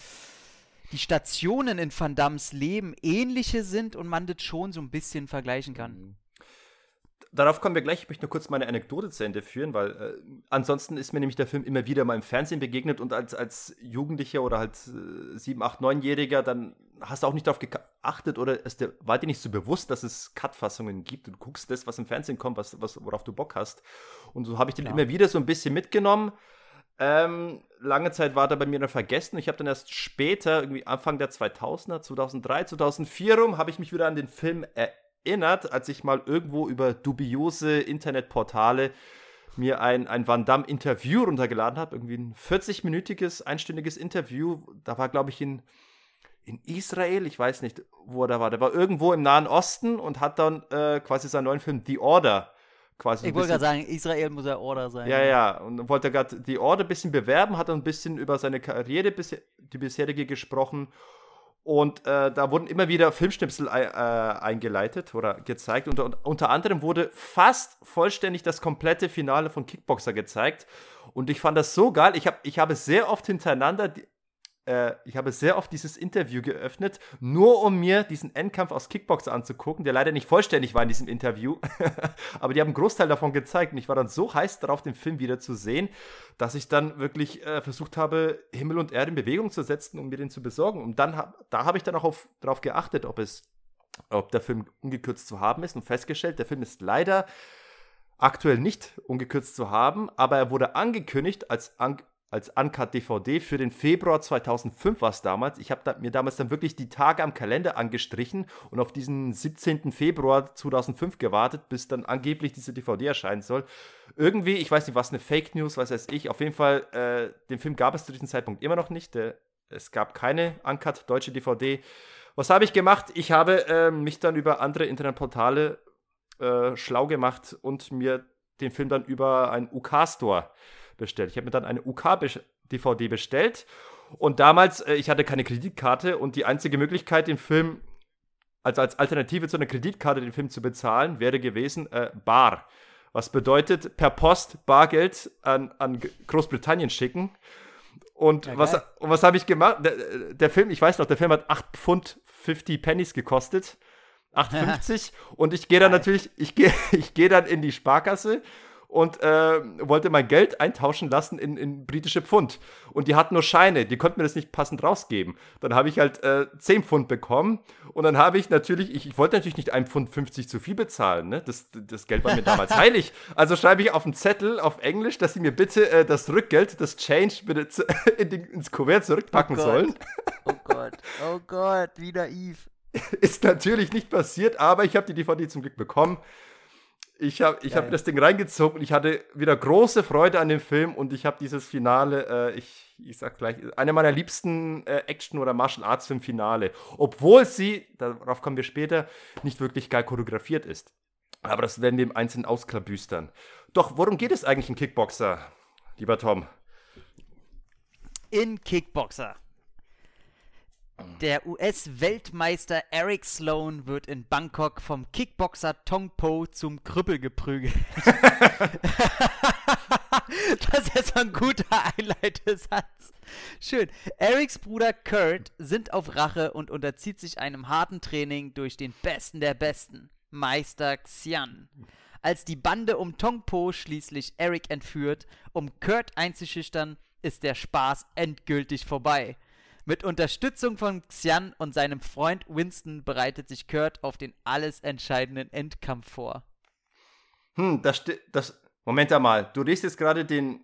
B: die Stationen in Van Dams Leben ähnliche sind und man das schon so ein bisschen vergleichen kann. Mhm.
A: Darauf kommen wir gleich. Ich möchte nur kurz meine Anekdote zu Ende führen, weil äh, ansonsten ist mir nämlich der Film immer wieder mal im Fernsehen begegnet und als, als Jugendlicher oder halt äh, 7, 8, 9-Jähriger, dann hast du auch nicht darauf geachtet oder ist dir, war dir nicht so bewusst, dass es Cut-Fassungen gibt und du guckst das, was im Fernsehen kommt, was, was, worauf du Bock hast. Und so habe ich den ja. immer wieder so ein bisschen mitgenommen. Ähm, lange Zeit war der bei mir dann vergessen. Ich habe dann erst später, irgendwie Anfang der 2000er, 2003, 2004 rum, habe ich mich wieder an den Film erinnert, als ich mal irgendwo über dubiose Internetportale mir ein, ein Van Damme-Interview runtergeladen habe. Irgendwie ein 40-minütiges, einstündiges Interview. Da war, glaube ich, in, in Israel, ich weiß nicht, wo er da war. Der war irgendwo im Nahen Osten und hat dann äh, quasi seinen neuen Film The Order quasi.
B: Ich wollte gerade sagen, Israel muss ja Order sein.
A: Ja, ja, und wollte gerade die Order ein bisschen bewerben, hat ein bisschen über seine Karriere, die bisherige gesprochen. Und äh, da wurden immer wieder Filmschnipsel äh, eingeleitet oder gezeigt. Und, und, unter anderem wurde fast vollständig das komplette Finale von Kickboxer gezeigt. Und ich fand das so geil. Ich, hab, ich habe sehr oft hintereinander die, äh, ich habe sehr oft dieses Interview geöffnet, nur um mir diesen Endkampf aus Kickbox anzugucken, der leider nicht vollständig war in diesem Interview. (laughs) Aber die haben einen Großteil davon gezeigt und ich war dann so heiß darauf, den Film wieder zu sehen, dass ich dann wirklich äh, versucht habe, Himmel und Erde in Bewegung zu setzen, um mir den zu besorgen. Und dann da habe ich dann auch darauf geachtet, ob es, ob der Film ungekürzt zu haben ist und festgestellt, der Film ist leider aktuell nicht ungekürzt zu haben, aber er wurde angekündigt als an als Uncut DVD für den Februar 2005 war es damals. Ich habe da, mir damals dann wirklich die Tage am Kalender angestrichen und auf diesen 17. Februar 2005 gewartet, bis dann angeblich diese DVD erscheinen soll. Irgendwie, ich weiß nicht, was eine Fake News, was weiß ich. Auf jeden Fall, äh, den Film gab es zu diesem Zeitpunkt immer noch nicht. Der, es gab keine Uncut deutsche DVD. Was habe ich gemacht? Ich habe äh, mich dann über andere Internetportale äh, schlau gemacht und mir den Film dann über einen UK-Store bestellt. Ich habe mir dann eine UK-DVD bestellt und damals, äh, ich hatte keine Kreditkarte und die einzige Möglichkeit, den Film, also als Alternative zu einer Kreditkarte, den Film zu bezahlen, wäre gewesen äh, Bar. Was bedeutet, per Post Bargeld an, an Großbritannien schicken. Und ja, was, was habe ich gemacht? Der, der, Film, ich weiß noch, der Film hat 8 Pfund 50 Pennies gekostet. 8,50 (laughs) und ich gehe dann natürlich, ich gehe (laughs) ich geh dann in die Sparkasse und äh, wollte mein Geld eintauschen lassen in, in britische Pfund. Und die hatten nur Scheine, die konnten mir das nicht passend rausgeben. Dann habe ich halt äh, 10 Pfund bekommen und dann habe ich natürlich, ich, ich wollte natürlich nicht 1 Pfund 50 zu viel bezahlen, ne? das, das Geld war mir damals (laughs) heilig. Also schreibe ich auf einen Zettel auf Englisch, dass sie mir bitte äh, das Rückgeld, das Change, bitte (laughs) in die, ins Kuvert zurückpacken
B: Oh
A: sollen.
B: Oh Gott, oh Gott, wie naiv. (laughs)
A: Ist natürlich nicht passiert, aber ich habe die DVD zum Glück bekommen. Ich habe ich hab das Ding reingezogen und ich hatte wieder große Freude an dem Film und ich habe dieses Finale, äh, ich, ich sag gleich, eine meiner liebsten äh, Action- oder Martial Arts Film Finale. Obwohl sie, darauf kommen wir später, nicht wirklich geil choreografiert ist. Aber das werden wir im Einzelnen ausklabüstern. Doch, worum geht es eigentlich in Kickboxer, lieber Tom?
B: in Kickboxer. Der US-Weltmeister Eric Sloan wird in Bangkok vom Kickboxer Tong Po zum Krüppel geprügelt. (laughs) das ist ein guter Einleitesatz. Schön. Erics Bruder Kurt sind auf Rache und unterzieht sich einem harten Training durch den Besten der Besten, Meister Xian. Als die Bande um Tong Po schließlich Eric entführt, um Kurt einzuschüchtern, ist der Spaß endgültig vorbei. Mit Unterstützung von Xian und seinem Freund Winston bereitet sich Kurt auf den alles entscheidenden Endkampf vor.
A: Hm, das, das, Moment einmal, du liest jetzt gerade den,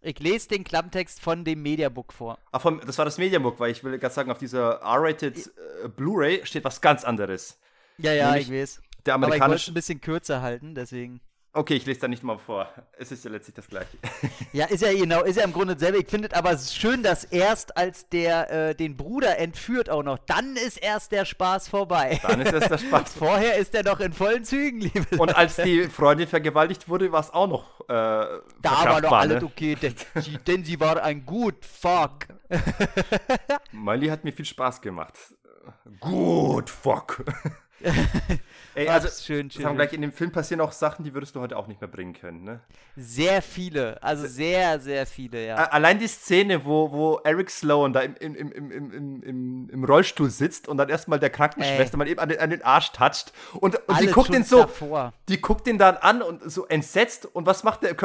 B: Ich lese den Klapptext von dem Mediabook vor.
A: Ah, vom, das war das Mediabook, weil ich will gerade sagen, auf dieser R-rated äh, Blu-ray steht was ganz anderes.
B: Ja, ja,
A: Nämlich
B: ich weiß.
A: Der
B: Aber ich wollte es
A: amerikanische.
B: ein bisschen kürzer halten, deswegen.
A: Okay, ich lese da nicht mal vor. Es ist ja letztlich das gleiche. (laughs)
B: Ja, ist ja genau, ist ja im Grunde dasselbe. Ich finde es aber schön, dass erst als der äh, den Bruder entführt auch noch, dann ist erst der Spaß vorbei.
A: Dann ist das der Spaß. (laughs)
B: Vorher ist er noch in vollen Zügen, liebe
A: Und als die Freundin vergewaltigt wurde, war es auch noch äh,
B: Da war doch alles
A: ne?
B: okay, denn sie, denn sie war ein gut Fuck. (laughs)
A: Miley hat mir viel Spaß gemacht. Gut, fuck. Ey,
B: Ach,
A: also,
B: schön, schön.
A: sagen wir gleich, in dem Film passieren auch Sachen, die würdest du heute auch nicht mehr bringen können, ne?
B: Sehr viele, also sehr, sehr viele, ja.
A: Allein die Szene, wo, wo Eric Sloan da im, im, im, im, im, im, Rollstuhl sitzt und dann erstmal der Krankenschwester mal eben an den, an den Arsch toucht und, und die
B: Alles
A: guckt ihn so,
B: davor.
A: die guckt ihn dann an und so entsetzt und was macht der,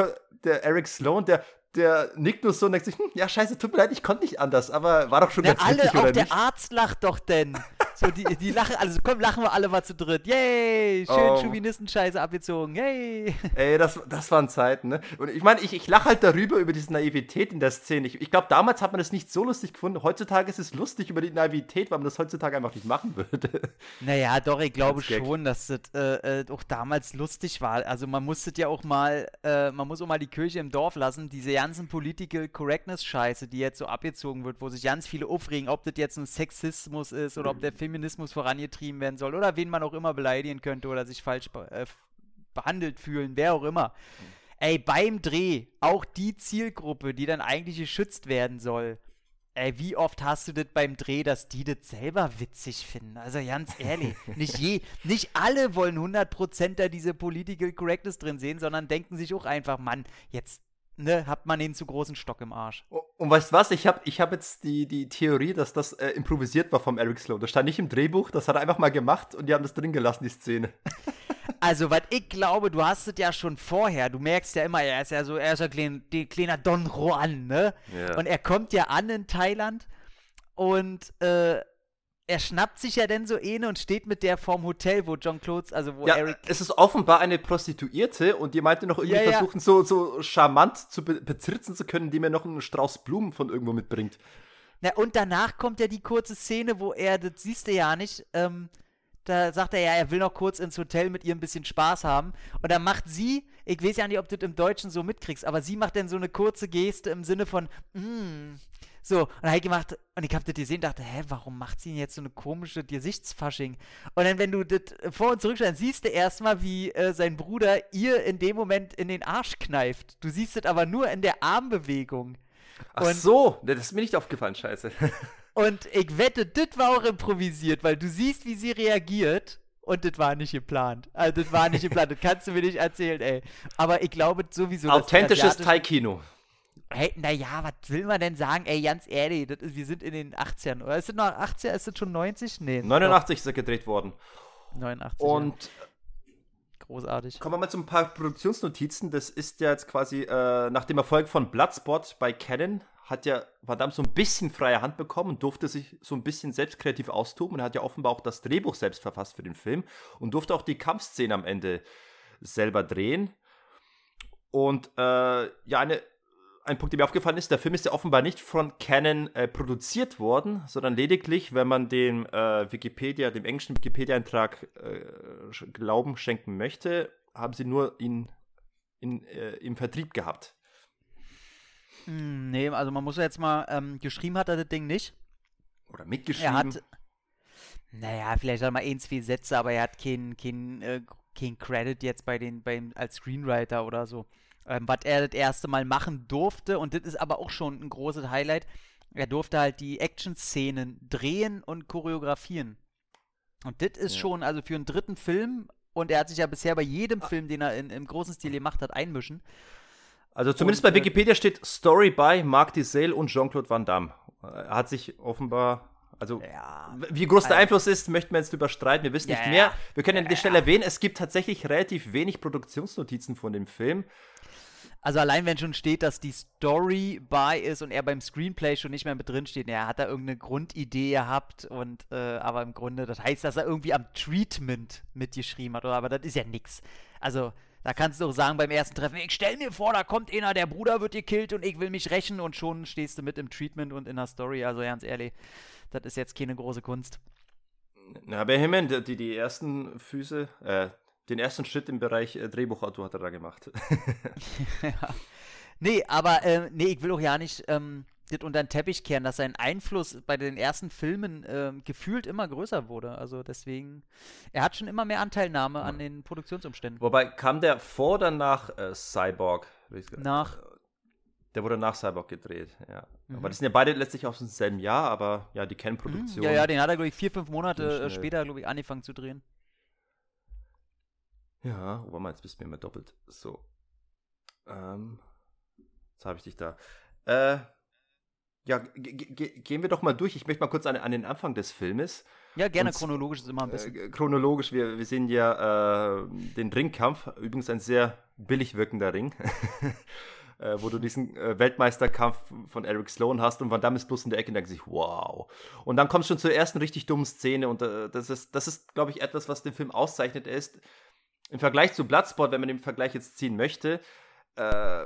A: der Eric Sloan, der, der nickt nur so und denkt sich, hm, ja scheiße, tut mir leid, ich konnte nicht anders, aber war doch schon
B: Ja,
A: ganz
B: alle,
A: witzig,
B: auch
A: oder
B: der
A: nicht?
B: Arzt lacht doch denn. So, die, die lachen, also komm, lachen wir alle mal zu dritt. Yay, schön
A: Oh.
B: Chauvinistenscheiße abgezogen. Yay.
A: Ey, das, das waren Zeiten, ne? Und ich meine, ich, ich lache halt darüber, über diese Naivität in der Szene. Ich, ich glaube, damals hat man das nicht so lustig gefunden. Heutzutage ist es lustig über die Naivität, weil man das heutzutage einfach nicht machen würde.
B: Naja, doch, ich glaube
A: Gag.
B: schon, dass das äh, äh, auch damals lustig war. Also man musste ja auch mal, äh, man muss auch mal die Kirche im Dorf lassen. Diese ganzen Political Correctness-Scheiße, die jetzt so abgezogen wird, wo sich ganz viele aufregen, ob das jetzt ein Sexismus ist oder ob der Feminismus vorangetrieben werden soll oder wen man auch immer beleidigen könnte oder sich falsch be äh, behandelt fühlen, wer auch immer. Ey, beim Dreh, auch die Zielgruppe, die dann eigentlich geschützt werden soll, Ey, wie oft hast du das beim Dreh, dass die das selber witzig finden? Also ganz ehrlich, (laughs) nicht je, nicht alle wollen 100% da diese Political Correctness drin sehen, sondern denken sich auch einfach, Mann, jetzt, ne, hat man den zu großen Stock im Arsch.
A: Und weißt du was? Ich habe ich hab jetzt die, die Theorie, dass das äh, improvisiert war vom Eric Sloan. Das stand nicht im Drehbuch, das hat er einfach mal gemacht und die haben das drin gelassen, die Szene. (laughs)
B: Also, was ich glaube, du hast es ja schon vorher, du merkst ja immer, er ist ja so, er ist ja klein, die kleiner Don Juan, ne?
A: Ja.
B: Und er kommt ja an in Thailand und, äh, er schnappt sich ja dann so eine und steht mit der vorm Hotel, wo John Clothes, also wo
A: Ja,
B: Eric
A: es ist offenbar eine Prostituierte und die meinte noch irgendwie
B: Ja, ja.
A: versuchen, so, so charmant zu be bezirzen zu können, indem er noch einen Strauß Blumen von irgendwo mitbringt.
B: Na, und danach kommt ja die kurze Szene, wo er, das siehst du ja nicht, ähm, da sagt er ja, er will noch kurz ins Hotel mit ihr ein bisschen Spaß haben. Und dann macht sie, ich weiß ja nicht, ob du das im Deutschen so mitkriegst, aber sie macht dann so eine kurze Geste im Sinne von, mm. So, und dann ich gemacht, und ich hab das gesehen, dachte, hä, warum macht sie denn jetzt so eine komische Gesichtsfasching? Und dann, wenn du das vor und zurück dann siehst du erstmal, wie äh, sein Bruder ihr in dem Moment in den Arsch kneift. Du siehst es aber nur in der Armbewegung.
A: Ach
B: Und-
A: so, das ist mir nicht aufgefallen, scheiße. (laughs)
B: Und ich wette, das war auch improvisiert, weil du siehst, wie sie reagiert. Und das war nicht geplant. Also, das war nicht geplant. Das kannst du mir nicht erzählen, ey. Aber ich glaube sowieso.
A: Authentisches Thai-Kino.
B: Hey, naja, was will man denn sagen? Ey, ganz ehrlich, das ist, wir sind in den 80ern. Oder ist das noch 80er? Ist das schon 90? Nee.
A: 89 ist er gedreht worden.
B: Doch, 89. ja.
A: Und
B: Großartig.
A: Kommen wir mal zu ein paar Produktionsnotizen. Das ist ja jetzt quasi äh, nach dem Erfolg von Bloodspot bei Canon hat ja Van Damme so ein bisschen freie Hand bekommen und durfte sich so ein bisschen selbst kreativ austoben und er hat ja offenbar auch das Drehbuch selbst verfasst für den Film und durfte auch die Kampfszene am Ende selber drehen. Und äh, ja, eine, ein Punkt, der mir aufgefallen ist, der Film ist ja offenbar nicht von Canon äh, produziert worden, sondern lediglich, wenn man dem äh, Wikipedia, dem englischen Wikipedia-Eintrag äh, Glauben schenken möchte, haben sie nur ihn in, äh, im Vertrieb gehabt.
B: Hm, nee, also man muss ja jetzt mal, ähm, geschrieben hat er das Ding nicht.
A: Oder mitgeschrieben.
B: Er hat, naja, vielleicht hat er mal ein, zwei Sätze, aber er hat keinen kein, äh, kein Credit jetzt bei den, beim, als Screenwriter oder so. Ähm, was er das erste Mal machen durfte, und das ist aber auch schon ein großes Highlight, er durfte halt die Action-Szenen drehen und choreografieren. Und das ist ja. schon, also für einen dritten Film, und er hat sich ja bisher bei jedem ah. Film, den er in, im großen Stil gemacht hat, einmischen.
A: Also zumindest und, bei äh, Wikipedia steht Story by Marc Diesel und Jean-Claude Van Damme. Er hat sich offenbar also, ja, wie groß der also, Einfluss ist, möchten wir jetzt überstreiten. Wir wissen ja, nicht mehr. Wir können an der Stelle erwähnen, es gibt tatsächlich relativ wenig Produktionsnotizen von dem Film.
B: Also allein wenn schon steht, dass die Story bei ist und er beim Screenplay schon nicht mehr mit drin steht, er hat da irgendeine Grundidee gehabt und äh, aber im Grunde, das heißt, dass er irgendwie am Treatment mitgeschrieben hat, oder? aber das ist ja nix. Also da kannst du auch sagen beim ersten Treffen, ich stell mir vor, da kommt einer, der Bruder wird gekillt und ich will mich rächen und schon stehst du mit im Treatment und in der Story. Also ganz ehrlich, das ist jetzt keine große Kunst.
A: Na, Benjamin, die, die ersten Füße, äh, den ersten Schritt im Bereich äh, Drehbuchautor hat er da gemacht. (laughs)
B: ja. Nee, aber äh, nee, ich will auch ja nicht ähm, das unter den Teppich kehren, dass sein Einfluss bei den ersten Filmen äh, gefühlt immer größer wurde. Also deswegen, er hat schon immer mehr Anteilnahme ja. an den Produktionsumständen.
A: Wobei, kam der vor oder nach äh, Cyborg?
B: Nach.
A: Der wurde nach Cyborg gedreht, ja. Mhm. Aber das sind ja beide letztlich aus demselben Jahr, aber ja, die kennen Produktion.
B: Mhm. Ja, ja, den hat er, glaube ich, vier, fünf Monate äh, später, glaube ich, angefangen zu drehen.
A: Ja, mal, jetzt bist du mir immer doppelt. So. Ähm, jetzt habe ich dich da. Äh, ja, gehen wir doch mal durch. Ich möchte mal kurz an, an den Anfang des Filmes.
B: Ja, gerne Und, chronologisch ist immer ein bisschen.
A: Äh, chronologisch, wir, wir sehen ja äh, den Ringkampf. Übrigens ein sehr billig wirkender Ring. (laughs) äh, wo du diesen äh, Weltmeisterkampf von Eric Sloan hast und Van Damme ist bloß in der Ecke und denkt sich, wow. Und dann kommst du schon zur ersten richtig dummen Szene und äh, das ist, das ist glaube ich, etwas, was den Film auszeichnet. Er ist im Vergleich zu Bloodsport, wenn man den Vergleich jetzt ziehen möchte, äh,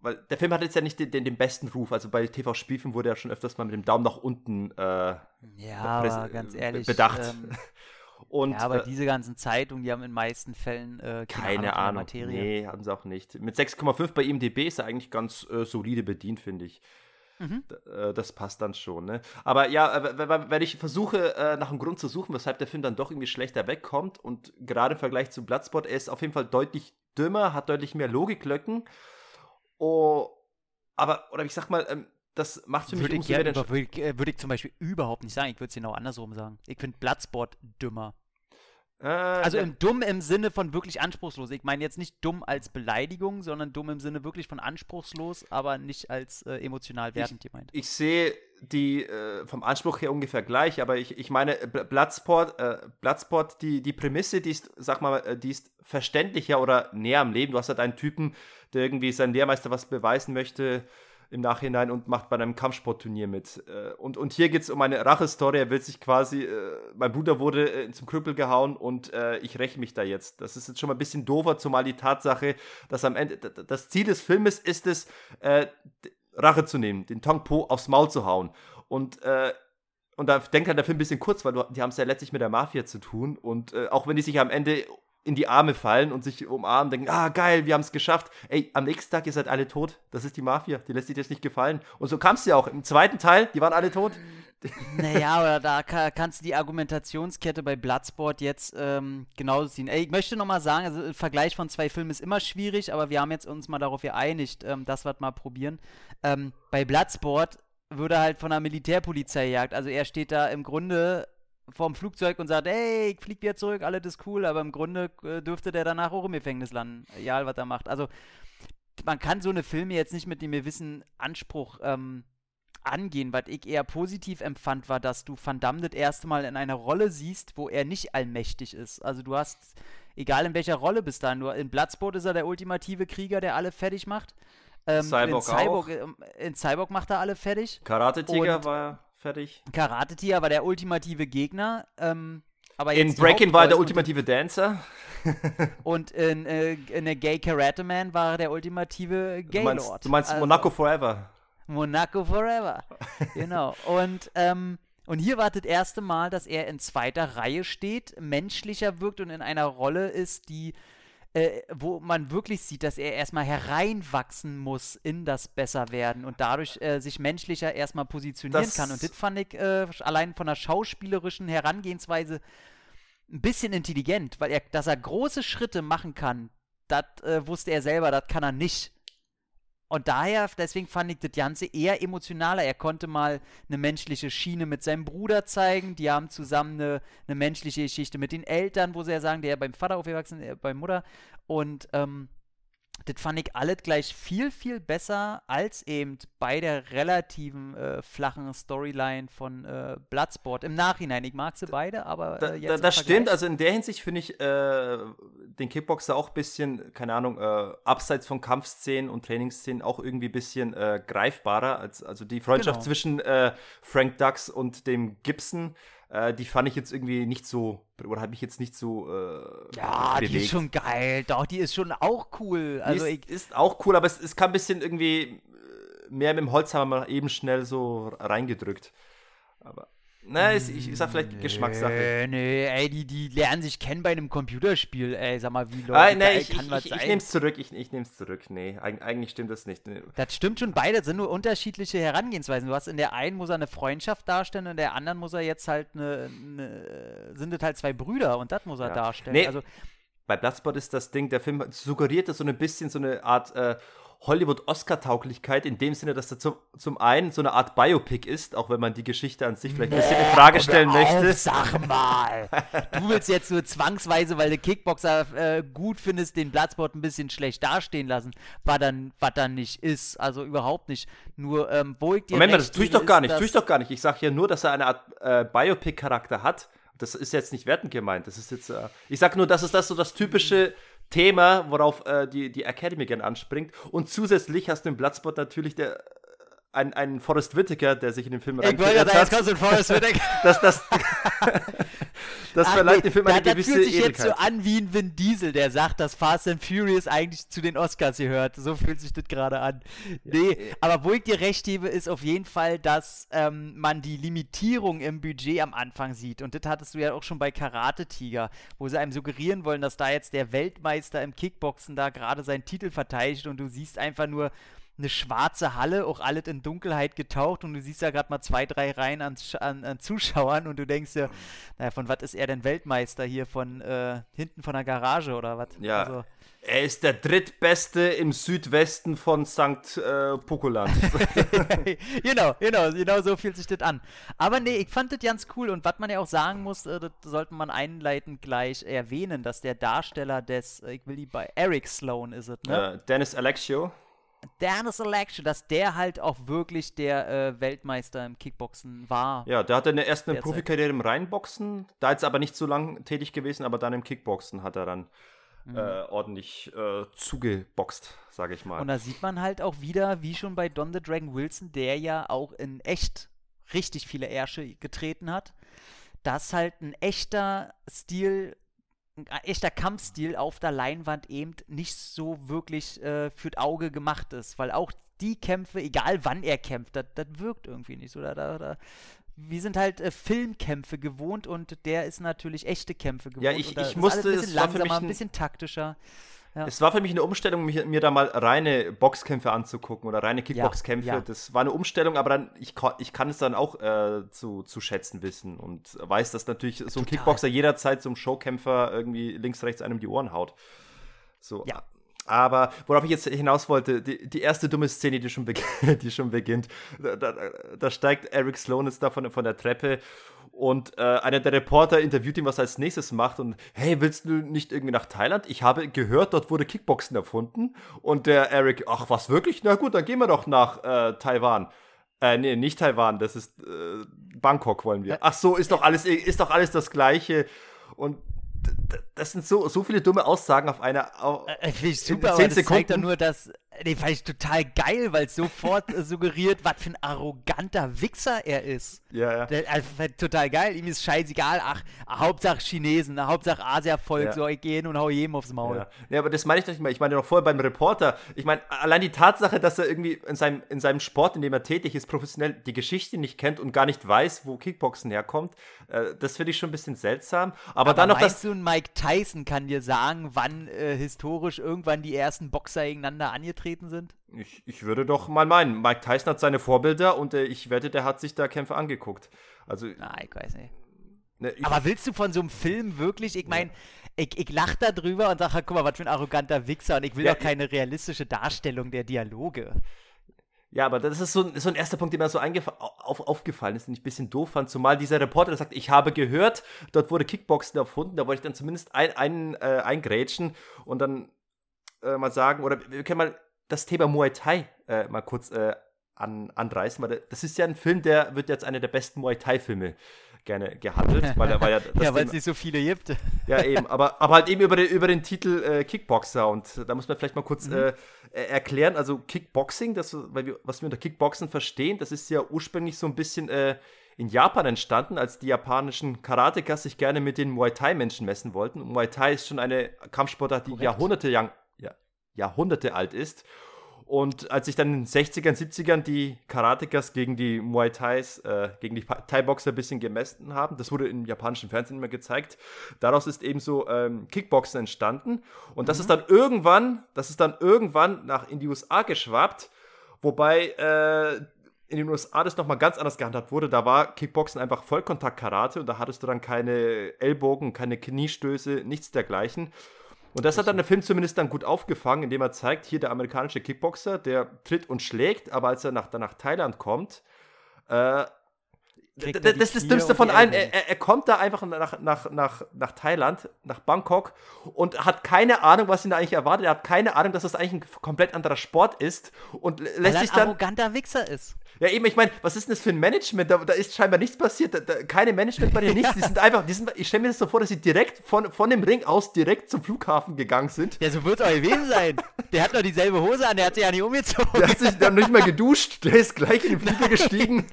A: weil der Film hat jetzt ja nicht den, den, den besten Ruf. Also bei TV-Spielfilmen wurde er schon öfters mal mit dem Daumen nach unten äh,
B: ja, aber ganz ehrlich,
A: bedacht.
B: Ähm, (laughs) Und, ja, aber äh, diese ganzen Zeitungen, die haben in den meisten Fällen
A: äh, keine, keine Ahnung. Materie. Nee, haben sie auch nicht. Mit 6,5 bei IMDb ist er eigentlich ganz äh, solide bedient, finde ich. Mhm. Äh, das passt dann schon. Ne? Aber ja, äh, wenn ich versuche, äh, nach einem Grund zu suchen, weshalb der Film dann doch irgendwie schlechter wegkommt und gerade im Vergleich zu Bloodspot, er ist auf jeden Fall deutlich dümmer, hat deutlich mehr Logiklöcken. Oh, aber, oder ich sag mal, ähm, das macht für mich
B: würde ich, ja, über, würde, ich, würde ich zum Beispiel überhaupt nicht sagen. Ich würde es genau andersrum sagen. Ich finde Bloodsport dümmer. Äh, also im dumm im Sinne von wirklich anspruchslos. Ich meine jetzt nicht dumm als Beleidigung, sondern dumm im Sinne wirklich von anspruchslos, aber nicht als äh, emotional wertend gemeint.
A: Ich sehe die äh, vom Anspruch her ungefähr gleich, aber ich, ich meine, Bloodsport, äh, Bloodsport, die, die Prämisse, die ist, sag mal, äh, die ist verständlicher oder näher am Leben. Du hast halt einen Typen, der irgendwie seinem Lehrmeister was beweisen möchte im Nachhinein und macht bei einem Kampfsportturnier mit. Äh, und, und hier geht es um eine Rachestory. Er will sich quasi, äh, mein Bruder wurde äh, zum Krüppel gehauen und äh, ich räche mich da jetzt. Das ist jetzt schon mal ein bisschen doofer, zumal die Tatsache, dass am Ende, das Ziel des Filmes ist es, äh, Rache zu nehmen, den Tong Po aufs Maul zu hauen. Und äh, und da denkt halt der Film ein bisschen kurz, weil du, die haben es ja letztlich mit der Mafia zu tun. Und äh, auch wenn die sich am Ende in die Arme fallen und sich umarmen, denken, ah geil, wir haben es geschafft. Ey, am nächsten Tag, ihr seid alle tot. Das ist die Mafia, die lässt sich das nicht gefallen. Und so kam es ja auch. Im zweiten Teil, die waren alle tot. (laughs)
B: Naja, aber da kannst du die Argumentationskette bei Bloodsport jetzt ähm, genauso ziehen. Ey, ich möchte nochmal sagen, also Vergleich von zwei Filmen ist immer schwierig, aber wir haben jetzt uns mal darauf geeinigt, ähm, dass wir mal probieren. Ähm, bei Bloodsport würde halt von der Militärpolizei jagt. Also er steht da im Grunde vorm Flugzeug und sagt, hey, ich flieg wieder zurück, alles ist cool, aber im Grunde äh, dürfte der danach auch im Gefängnis landen, egal was er macht. Also man kann so eine Filme jetzt nicht mit dem gewissen Anspruch ähm, angehen. Was ich eher positiv empfand, war, dass du Van Damme das erste Mal in einer Rolle siehst, wo er nicht allmächtig ist. Also du hast Egal in welcher Rolle bis dahin. Nur in Bloodsport ist er der ultimative Krieger, der alle fertig macht.
A: Ähm, Cyborg, in Cyborg,
B: ähm, in Cyborg macht er alle fertig.
A: Karate Tiger war fertig.
B: Karate Tiger war der ultimative Gegner. Ähm, aber
A: in Breaking war er der ultimative Dancer. (laughs)
B: und in, äh, in der Gay Karate Man war er der ultimative Gay
A: du meinst,
B: Lord.
A: Du meinst also, Monaco Forever.
B: Monaco Forever. (laughs) genau. Und, ähm, und hier war das erste Mal, dass er in zweiter Reihe steht, menschlicher wirkt und in einer Rolle ist, die äh, wo man wirklich sieht, dass er erstmal hereinwachsen muss in das Besserwerden und dadurch äh, sich menschlicher erstmal positionieren das kann. Und das fand ich äh, allein von der schauspielerischen Herangehensweise ein bisschen intelligent, weil er, dass er große Schritte machen kann, das äh, wusste er selber, das kann er nicht. Und daher, deswegen fand ich das Ganze eher emotionaler. Er konnte mal eine menschliche Schiene mit seinem Bruder zeigen. Die haben zusammen eine, eine menschliche Geschichte mit den Eltern, wo sie ja sagen, der beim Vater aufgewachsen, ist, beim Mutter. Und ähm, das fand ich alles gleich viel, viel besser als eben bei der relativen äh, flachen Storyline von äh, Bloodsport. Im Nachhinein, ich mag sie beide, aber
A: äh, jetzt. Da, das stimmt, also in der Hinsicht finde ich äh, den Kickboxer auch ein bisschen, keine Ahnung, äh, abseits von Kampfszenen und Trainingsszenen auch irgendwie ein bisschen äh, greifbarer. Als, also die Freundschaft genau. zwischen Frank Dux und dem Gibson äh, die fand ich jetzt irgendwie nicht so, oder habe ich jetzt nicht so. Äh,
B: ja, bewegt. die ist schon geil. Doch, die ist schon auch cool. Also
A: die ist, ist auch cool, aber es, es kam ein bisschen irgendwie äh, mehr mit dem Holzhammer eben schnell so reingedrückt. Aber na, ist, ich, ich sag vielleicht nee, Geschmackssache.
B: Nee, ey, die, die lernen sich kennen bei einem Computerspiel, ey, sag mal, wie
A: Leute. Ah, nee, ich, kann ich, ich, ich nehm's zurück, ich, ich nehm's zurück. Nee, eigentlich stimmt das nicht. Nee.
B: Das stimmt schon, beide sind nur unterschiedliche Herangehensweisen. Du hast in der einen muss er eine Freundschaft darstellen, und in der anderen muss er jetzt halt eine, eine sind das halt zwei Brüder und das muss er ja. darstellen. Nee, also,
A: bei Bloodsport ist das Ding, der Film suggeriert das so ein bisschen so eine Art äh, Hollywood-Oscar-Tauglichkeit in dem Sinne, dass er zum, zum einen so eine Art Biopic ist, auch wenn man die Geschichte an sich vielleicht ein bisschen in Frage stellen möchte.
B: Sag mal, du willst jetzt nur zwangsweise, weil du Kickboxer äh, gut findest, den Bloodsport ein bisschen schlecht dastehen lassen, was dann, was dann nicht ist. Also überhaupt nicht. Nur, ähm, wo ich dir
A: Moment mal, das tue ich doch gar nicht, tue ich doch gar nicht. Ich sage ja nur, dass er eine Art äh, Biopic-Charakter hat. Das ist jetzt nicht wertend gemeint. Das ist jetzt, äh, ich sage nur, das ist das so das typische Thema, worauf äh, die, die Academy gerne anspringt. Und zusätzlich hast du im Bloodspot natürlich der ein, ein Forrest Whitaker, der sich in den Film
B: Ich wollte jetzt kommt ein Forrest (laughs) Whitaker.
A: das, (laughs) das, das verleiht dem Film eine
B: da,
A: gewisse
B: Das fühlt sich jetzt so an wie ein Vin Diesel, der sagt, dass Fast and Furious eigentlich zu den Oscars gehört. So fühlt sich das gerade an. Nee, ja. aber wo ich dir recht gebe, ist auf jeden Fall, dass ähm, man die Limitierung im Budget am Anfang sieht. Und das hattest du ja auch schon bei Karate Tiger, wo sie einem suggerieren wollen, dass da jetzt der Weltmeister im Kickboxen da gerade seinen Titel verteidigt und du siehst einfach nur eine schwarze Halle, auch alles in Dunkelheit getaucht und du siehst ja gerade mal zwei, drei Reihen an, an, an, Zuschauern und du denkst dir, naja, von was ist er denn Weltmeister hier? Von äh, hinten von der Garage oder was?
A: Ja. Also, er ist der drittbeste im Südwesten von St. Äh, Pokoland. (laughs)
B: genau, genau, genau so fühlt sich das an. Aber nee, ich fand das ganz cool und was man ja auch sagen muss, äh, das sollte man einleitend gleich erwähnen, dass der Darsteller des, äh, ich will die bei Eric Sloan ist es, ne?
A: Uh, Dennis Alexio.
B: Dennis Election, dass der halt auch wirklich der äh, Weltmeister im Kickboxen war.
A: Ja, der hatte in der ersten Profikarriere im Reinboxen, da jetzt aber nicht so lang tätig gewesen, aber dann im Kickboxen hat er dann mhm. äh, ordentlich äh, zugeboxt, sage ich mal.
B: Und da sieht man halt auch wieder, wie schon bei Don the Dragon Wilson, der ja auch in echt richtig viele Ärsche getreten hat, dass halt ein echter Stil ein echter Kampfstil auf der Leinwand eben nicht so wirklich äh, für das Auge gemacht ist, weil auch die Kämpfe, egal wann er kämpft, das wirkt irgendwie nicht so. Da, da, da, wir sind halt äh, Filmkämpfe gewohnt und der ist natürlich echte Kämpfe gewohnt.
A: Ja, ich, ich musste,
B: ein bisschen langsamer, ein bisschen taktischer.
A: Ja. Es war für mich eine Umstellung, mir, mir, da mal reine Boxkämpfe anzugucken oder reine Kickboxkämpfe. Ja. Das war eine Umstellung, aber dann, ich, ich kann es dann auch äh, zu, zu schätzen wissen und weiß, dass natürlich so ein. Kickboxer jederzeit zum Showkämpfer irgendwie links, rechts einem die Ohren haut. So. Ja. Aber worauf ich jetzt hinaus wollte, die, die erste dumme Szene, die schon, (laughs) die schon beginnt, da, da, da, steigt Eric Sloan jetzt da von, von der Treppe und äh, einer der Reporter interviewt ihn, was er als nächstes macht. Und hey, willst du nicht irgendwie nach Thailand? Ich habe gehört, dort wurde Kickboxen erfunden. Und der Eric, ach was wirklich? Na gut, dann gehen wir doch nach äh, Taiwan. Äh, nee, nicht Taiwan, das ist äh, Bangkok wollen wir. Ach so, ist doch alles, ist doch alles das Gleiche. Und das sind so, so viele dumme Aussagen auf einer. Auf,
B: äh, ich super, aber das Sekunden. zeigt doch nur, dass. Nee, fand ich total geil, weil es sofort äh, suggeriert, was für ein arroganter Wichser er ist.
A: Ja, ja.
B: Der, also, total geil. Ihm ist scheißegal. Ach, Hauptsache Chinesen, Hauptsache Asia-Volk, ja. so ich gehen und hau jedem aufs Maul.
A: Ja. ja, aber das meine ich nicht mal. Ich meine noch vorher beim Reporter. Ich meine, allein die Tatsache, dass er irgendwie in seinem, in seinem Sport, in dem er tätig ist, professionell die Geschichte nicht kennt und gar nicht weiß, wo Kickboxen herkommt, äh, das finde ich schon ein bisschen seltsam. Aber, aber dann noch
B: das. Du, Mike Tyson kann dir sagen, wann äh, historisch irgendwann die ersten Boxer gegeneinander angetreten sind?
A: Ich, ich würde doch mal meinen, Mike Tyson hat seine Vorbilder und äh, ich wette, der hat sich da Kämpfe angeguckt. Also.
B: Na, ich weiß nicht. Ne, ich, Aber willst du von so einem Film wirklich, ich meine, ich, ich lache da drüber und sage, guck mal, was für ein arroganter Wichser und ich will ja, doch keine realistische Darstellung der Dialoge.
A: Ja, aber das ist so, so ein erster Punkt, der mir so auf, aufgefallen ist, den ich ein bisschen doof fand. Zumal dieser Reporter sagt, ich habe gehört, dort wurde Kickboxen erfunden. Da wollte ich dann zumindest ein, ein, äh, eingrätschen und dann äh, mal sagen, oder wir können mal das Thema Muay Thai äh, mal kurz äh, an, anreißen, weil das ist ja ein Film, der wird jetzt einer der besten Muay Thai-Filme gerne gehandelt, (laughs) weil er war ja.
B: ja, weil es nicht so viele gibt.
A: Ja, eben, aber, aber halt eben über den, über den Titel äh, Kickboxer und da muss man vielleicht mal kurz mhm. äh, erklären. Also Kickboxing, das, weil wir, was wir unter Kickboxen verstehen, das ist ja ursprünglich so ein bisschen äh, in Japan entstanden, als die japanischen Karatekas sich gerne mit den Muay Thai-Menschen messen wollten. Und Muay Thai ist schon eine Kampfsportart, die Jahrhunderte, ja, Jahrhunderte alt ist und als sich dann in den 60ern, 70ern die Karatekas gegen die Muay Thais, äh, gegen die Thai-Boxer ein bisschen gemessen haben, das wurde im japanischen Fernsehen immer gezeigt, daraus ist eben so ähm, Kickboxen entstanden. Und mhm. das ist dann irgendwann, das ist dann irgendwann nach in die USA geschwappt, wobei äh, in den USA das nochmal ganz anders gehandhabt wurde. Da war Kickboxen einfach Vollkontakt-Karate und da hattest du dann keine Ellbogen, keine Kniestöße, nichts dergleichen. Und das hat dann der Film zumindest dann gut aufgefangen, indem er zeigt, hier der amerikanische Kickboxer, der tritt und schlägt, aber als er nach, dann nach Thailand kommt, äh, das ist das Dümmste von allen. Er, er, kommt da einfach nach, nach, nach, nach Thailand, nach Bangkok und hat keine Ahnung, was ihn da eigentlich erwartet. Er hat keine Ahnung, dass das eigentlich ein komplett anderer Sport ist und lässt Weil er sich dann.
B: ein arroganter Wichser ist.
A: Ja, eben, ich meine, was ist denn das für ein Management? Da, da ist scheinbar nichts passiert. Da, da, keine Management bei dir, nichts. Die (laughs) sind einfach, die sind, ich stelle mir das so vor, dass sie direkt von, von dem Ring aus direkt zum Flughafen gegangen sind.
B: Ja, so wird es auch gewesen sein. (laughs) Der hat noch dieselbe Hose an, der hat sich ja nicht umgezogen.
A: Der hat sich dann nicht mal geduscht, der ist gleich in den Flieger (laughs) gestiegen.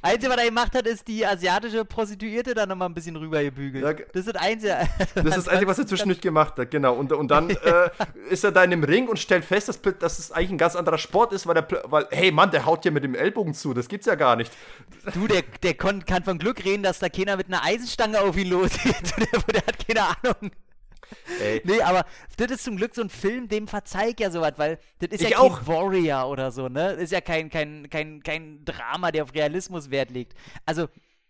B: Einzige, was er gemacht hat, ist die asiatische Prostituierte dann nochmal ein bisschen rübergebügelt. Ja, das ist das Einzige.
A: Das ist das Einzige, was er zwischendurch (laughs) gemacht hat, genau. Und, und dann (laughs) äh, ist er da in dem Ring und stellt fest, dass, dass es eigentlich ein ganz anderer Sport ist, weil, der, weil hey Mann, der haut hier mit dem Ellbogen zu, das gibt's ja gar nicht.
B: Du, der, der kann von Glück reden, dass da keiner mit einer Eisenstange auf ihn losgeht. (laughs) der, der hat keine Ahnung. (laughs) Ey. Nee, aber das ist zum Glück so ein Film, dem verzeih ich ja sowas, weil das ist ich ja kein auch. Warrior oder so, ne? Das ist ja kein, kein, kein, kein Drama, der auf Realismus Wert legt. Also,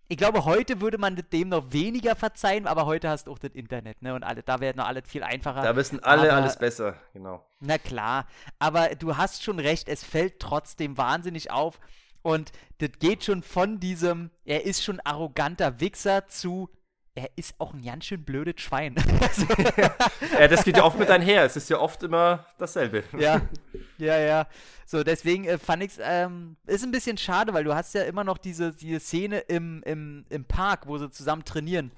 B: ich glaube, heute würde man dem noch weniger verzeihen, aber heute hast du auch das Internet, ne? Und alle, da werden noch alles viel einfacher.
A: Da wissen alle aber, alles besser, genau.
B: Na klar, aber du hast schon recht, es fällt trotzdem wahnsinnig auf. Und das geht schon von diesem, er ist schon arroganter Wichser zu, er ist auch ein ganz schön blödes Schwein. (laughs)
A: ja, das geht ja oft mit (laughs) einher. Es ist ja oft immer dasselbe.
B: Ja, ja, ja. So, deswegen äh, fand ich es, ähm, ist ein bisschen schade, weil du hast ja immer noch diese, diese Szene im, im, im Park, wo sie zusammen trainieren.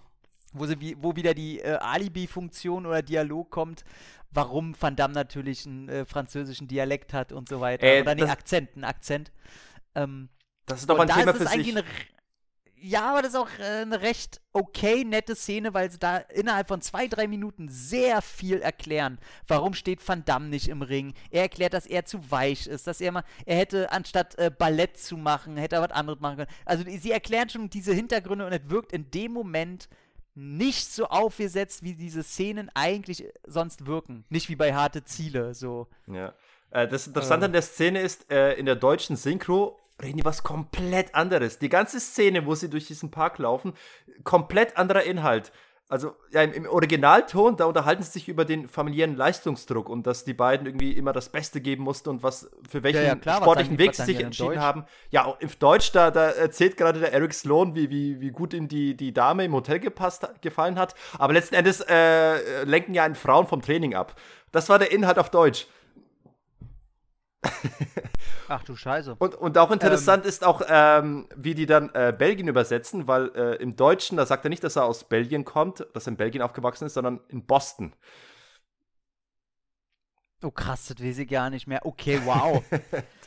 B: Wo, sie wo wieder die äh, Alibi-Funktion oder Dialog kommt, warum Van Damme natürlich einen äh, französischen Dialekt hat und so weiter. Äh, oder nee, Akzent, einen Akzent. Ähm,
A: das ist doch ein Thema für sich. Eine,
B: ja, aber das ist auch äh, eine recht okay nette Szene, weil sie da innerhalb von zwei, drei Minuten sehr viel erklären. Warum steht Van Damme nicht im Ring? Er erklärt, dass er zu weich ist, dass er mal, er hätte anstatt äh, Ballett zu machen, hätte er was anderes machen können. Also sie erklären schon diese Hintergründe und es wirkt in dem Moment nicht so aufgesetzt, wie diese Szenen eigentlich sonst wirken. Nicht wie bei harte Ziele, so.
A: Ja. Äh, das Interessante äh. an der Szene ist, äh, in der deutschen Synchro reden die was komplett anderes. Die ganze Szene, wo sie durch diesen Park laufen, komplett anderer Inhalt. Also ja, im, im, Originalton, da unterhalten sie sich über den familiären Leistungsdruck und dass die beiden irgendwie immer das Beste geben mussten und was für welchen ja, ja, klar, sportlichen Weg sie sich entschieden haben. Ja, im Deutsch, da, da erzählt gerade der Eric Sloan, wie, wie, wie gut ihm die, die Dame im Hotel gepasst, gefallen hat. Aber letzten Endes äh, lenken ja einen Frauen vom Training ab. Das war der Inhalt auf Deutsch. (laughs)
B: Ach du Scheiße.
A: Und, und auch interessant ähm, ist auch, ähm, wie die dann äh, Belgien übersetzen, weil äh, im Deutschen, da sagt er nicht, dass er aus Belgien kommt, dass er in Belgien aufgewachsen ist, sondern in Boston.
B: Oh krass, das weiß ich gar nicht mehr. Okay, wow. (laughs)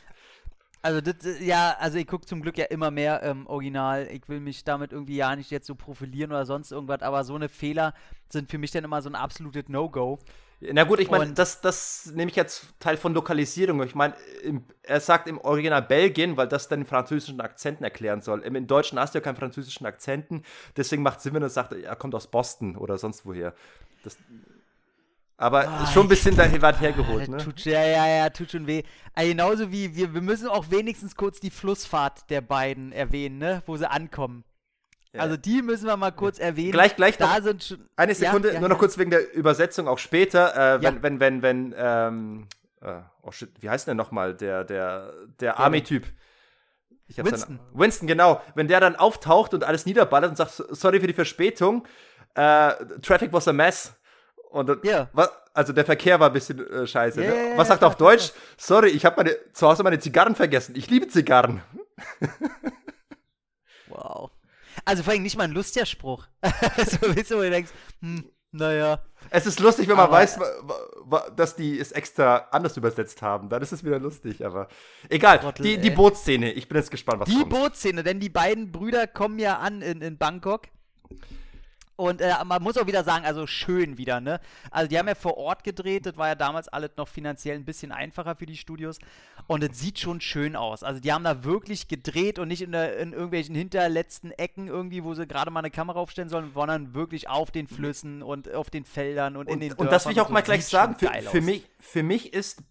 B: also das, ja, also ich gucke zum Glück ja immer mehr ähm, Original. Ich will mich damit irgendwie ja nicht jetzt so profilieren oder sonst irgendwas, aber so eine Fehler sind für mich dann immer so ein absolutes No-Go.
A: Na gut, ich meine, das, das nehme ich jetzt Teil von Lokalisierung. Ich meine, er sagt im Original Belgien, weil das dann den französischen Akzenten erklären soll. Im, Im Deutschen hast du ja keinen französischen Akzenten, deswegen macht es Sinn, wenn er sagt, er kommt aus Boston oder sonst woher. Das, aber oh, schon ein bisschen da weit hergeholt, ne?
B: Tut, ja, ja, ja, tut schon weh. Also genauso wie wir, wir müssen auch wenigstens kurz die Flussfahrt der beiden erwähnen, ne? Wo sie ankommen. Ja. Also die müssen wir mal kurz erwähnen.
A: Gleich, gleich
B: da. Sind schon,
A: eine Sekunde, ja, nur noch kurz wegen der Übersetzung auch später. Äh, wenn, wenn, wenn, wenn, ähm, äh, oh shit, wie heißt denn nochmal der, der, der Army-Typ?
B: Winston.
A: Seine, Winston, genau. Wenn der dann auftaucht und alles niederballert und sagt, sorry für die Verspätung, äh, Traffic was a mess. Und ja. was, also der Verkehr war ein bisschen äh, scheiße. Yeah, ne? Was sagt er auf Deutsch? Sorry, ich habe meine, zu Hause meine Zigarren vergessen. Ich liebe Zigarren. (laughs)
B: wow. Also vor allem nicht mal ein lustiger Spruch. (laughs) so, weißt du, wo du denkst, hm, naja.
A: Es ist lustig, wenn man aber weiß, dass die es extra anders übersetzt haben. Dann ist es wieder lustig, aber egal. Trottel, die, die Bootsszene, ich bin jetzt gespannt, was
B: die kommt. Die Bootsszene, denn die beiden Brüder kommen ja an in, in Bangkok und äh, man muss auch wieder sagen, also schön wieder, ne? Also die haben ja vor Ort gedreht, das war ja damals alles noch finanziell ein bisschen einfacher für die Studios. Und es sieht schon schön aus. Also die haben da wirklich gedreht und nicht in, der, in irgendwelchen hinterletzten Ecken irgendwie, wo sie gerade mal eine Kamera aufstellen sollen, sondern wirklich auf den Flüssen und auf den Feldern und, und in den
A: Dörfern. Und das will ich auch mal gleich sagen, für, für, mich, für mich ist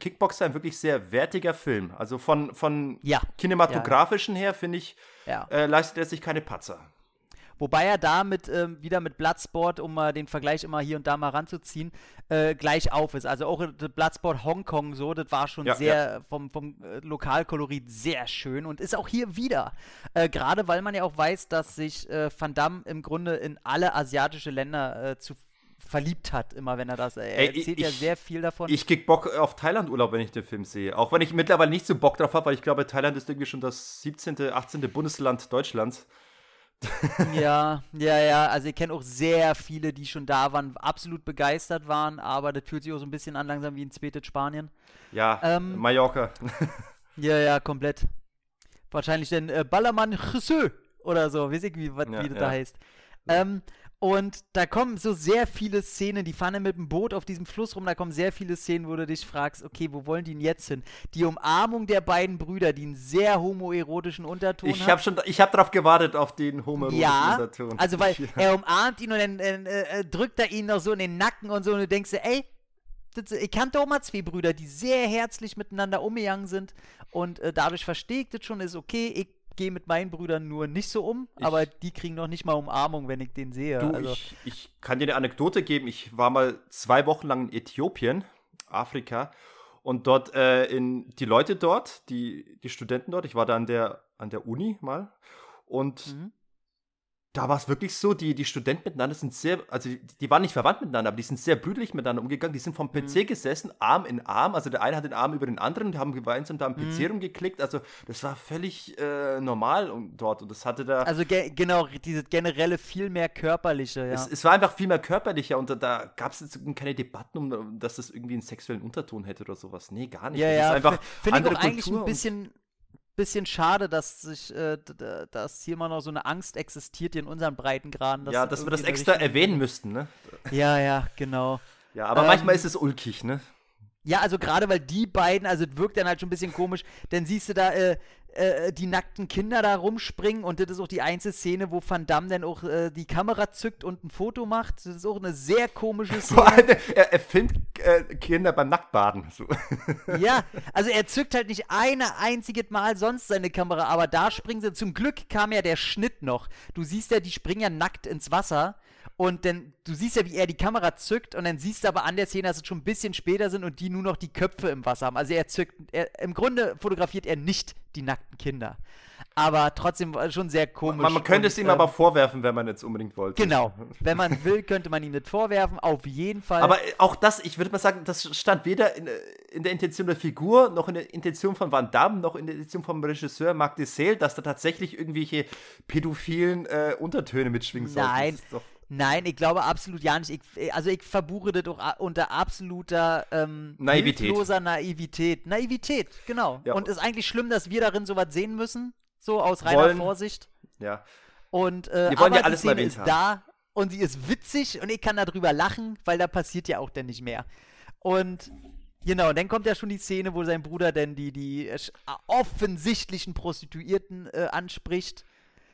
A: Kickboxer ein wirklich sehr wertiger Film. Also von, von ja. kinematografischen ja. her, finde ich, ja. äh, leistet er sich keine Patzer.
B: Wobei er da mit, ähm, wieder mit Bloodsport, um mal den Vergleich immer hier und da mal ranzuziehen, äh, gleich auf ist. Also auch Bloodsport Hongkong so, das war schon ja, sehr ja. vom, vom äh, Lokalkolorit sehr schön und ist auch hier wieder. Äh, Gerade weil man ja auch weiß, dass sich äh, Van Damme im Grunde in alle asiatische Länder äh, zu verliebt hat, immer wenn er das. Er Ey, erzählt ich, ja sehr viel davon.
A: Ich krieg Bock auf Thailand-Urlaub, wenn ich den Film sehe. Auch wenn ich mittlerweile nicht so Bock drauf habe, weil ich glaube, Thailand ist irgendwie schon das 17., 18. Bundesland Deutschlands.
B: Ja, ja, ja. Also ich kenne auch sehr viele, die schon da waren, absolut begeistert waren, aber das fühlt sich auch so ein bisschen an langsam wie ein zweites Spanien.
A: Ja, ähm, Mallorca. (laughs)
B: ja, ja, komplett. Wahrscheinlich den äh, Ballermann Chesseux oder so, weiß ich, wie, wat, ja, wie das ja. da heißt. Ähm, und da kommen so sehr viele Szenen, die fahren mit dem Boot auf diesem Fluss rum, da kommen sehr viele Szenen, wo du dich fragst, okay, wo wollen die denn jetzt hin? Die Umarmung der beiden Brüder, die einen sehr homoerotischen Unterton
A: ich hab Schon, ich habe darauf gewartet, auf den homoerotischen
B: ja,
A: Unterton.
B: also weil (laughs) ja. er umarmt ihn und dann äh, äh, drückt er ihn noch so in den Nacken und so und du denkst dir, ey, ich kannte auch mal zwei Brüder, die sehr herzlich miteinander umgegangen sind und äh, dadurch verstehe ich das schon, ist okay, ich gehe mit meinen Brüdern nur nicht so um, ich, aber die kriegen noch nicht mal Umarmung, wenn ich den sehe.
A: Du, also. ich, ich kann dir eine Anekdote geben. Ich war mal zwei Wochen lang in Äthiopien, Afrika, und dort äh, in die Leute dort, die, die Studenten dort, ich war da an der, an der Uni mal, und mhm da war es wirklich so, die, die Studenten miteinander sind sehr, also die, die, waren nicht verwandt miteinander, aber die sind sehr brüdlich miteinander umgegangen. Die sind vom PC mhm. gesessen, Arm in Arm. Also der eine hat den Arm über den anderen und haben gemeinsam da am PC mhm. rumgeklickt. Also das war völlig äh, normal und, dort. Und das hatte da.
B: Also ge genau, diese generelle viel mehr körperliche, ja.
A: Es, es war einfach viel mehr körperlicher und da, da gab es jetzt keine Debatten, um, dass das irgendwie einen sexuellen Unterton hätte oder sowas. Nee, gar nicht.
B: Ja,
A: das
B: ja, Finde ich auch eigentlich ein bisschen bisschen schade, dass sich, äh, dass hier immer noch so eine Angst existiert hier in unseren Breitengraden.
A: Dass ja, dass wir das extra erwähnen müssten, ne?
B: Ja, ja, genau.
A: Ja, aber ähm, manchmal ist es ulkig, ne?
B: Ja, also gerade weil die beiden, also es wirkt dann halt schon ein bisschen komisch, dann siehst du da äh, äh, die nackten Kinder da rumspringen und das ist auch die einzige Szene, wo Van Damme dann auch äh, die Kamera zückt und ein Foto macht. Das ist auch eine sehr komische Szene. (laughs) Vor allem,
A: er, er filmt äh, Kinder beim Nacktbaden. So. (laughs)
B: Ja, also er zückt halt nicht eine einzige Mal sonst seine Kamera, aber da springen sie. Zum Glück kam ja der Schnitt noch. Du siehst ja, die springen ja nackt ins Wasser und dann, du siehst ja, wie er die Kamera zückt und dann siehst du aber an der Szene, dass es schon ein bisschen später sind und die nur noch die Köpfe im Wasser haben. Also er zückt, er, im Grunde fotografiert er nicht die nackten Kinder. aber trotzdem schon sehr komisch.
A: Man, man könnte und, es ihm ähm, aber vorwerfen, wenn man jetzt unbedingt wollte.
B: Genau. (laughs) Wenn man will, könnte man ihm das vorwerfen, auf jeden Fall.
A: Aber äh, auch das, ich würde mal sagen, das stand weder in, äh, in, der Intention der Figur, noch in der Intention von Van Damme, noch in der Intention vom Regisseur Marc Dessel, dass da tatsächlich irgendwelche pädophilen äh, Untertöne mitschwingen
B: sollen. Nein. Nein, ich glaube absolut ja nicht. Ich, also ich verbuche das doch unter absoluter ähm,
A: Naivität.
B: Naivität. Naivität, genau. Ja. Und es ist eigentlich schlimm, dass wir darin sowas sehen müssen, so aus reiner wollen, Vorsicht.
A: Ja.
B: Und äh,
A: wir wollen ja alles
B: die Szene
A: mal
B: ist da und sie ist witzig und ich kann darüber lachen, weil da passiert ja auch dann nicht mehr. Und genau, dann kommt ja schon die Szene, wo sein Bruder denn die, die äh, offensichtlichen Prostituierten äh, anspricht,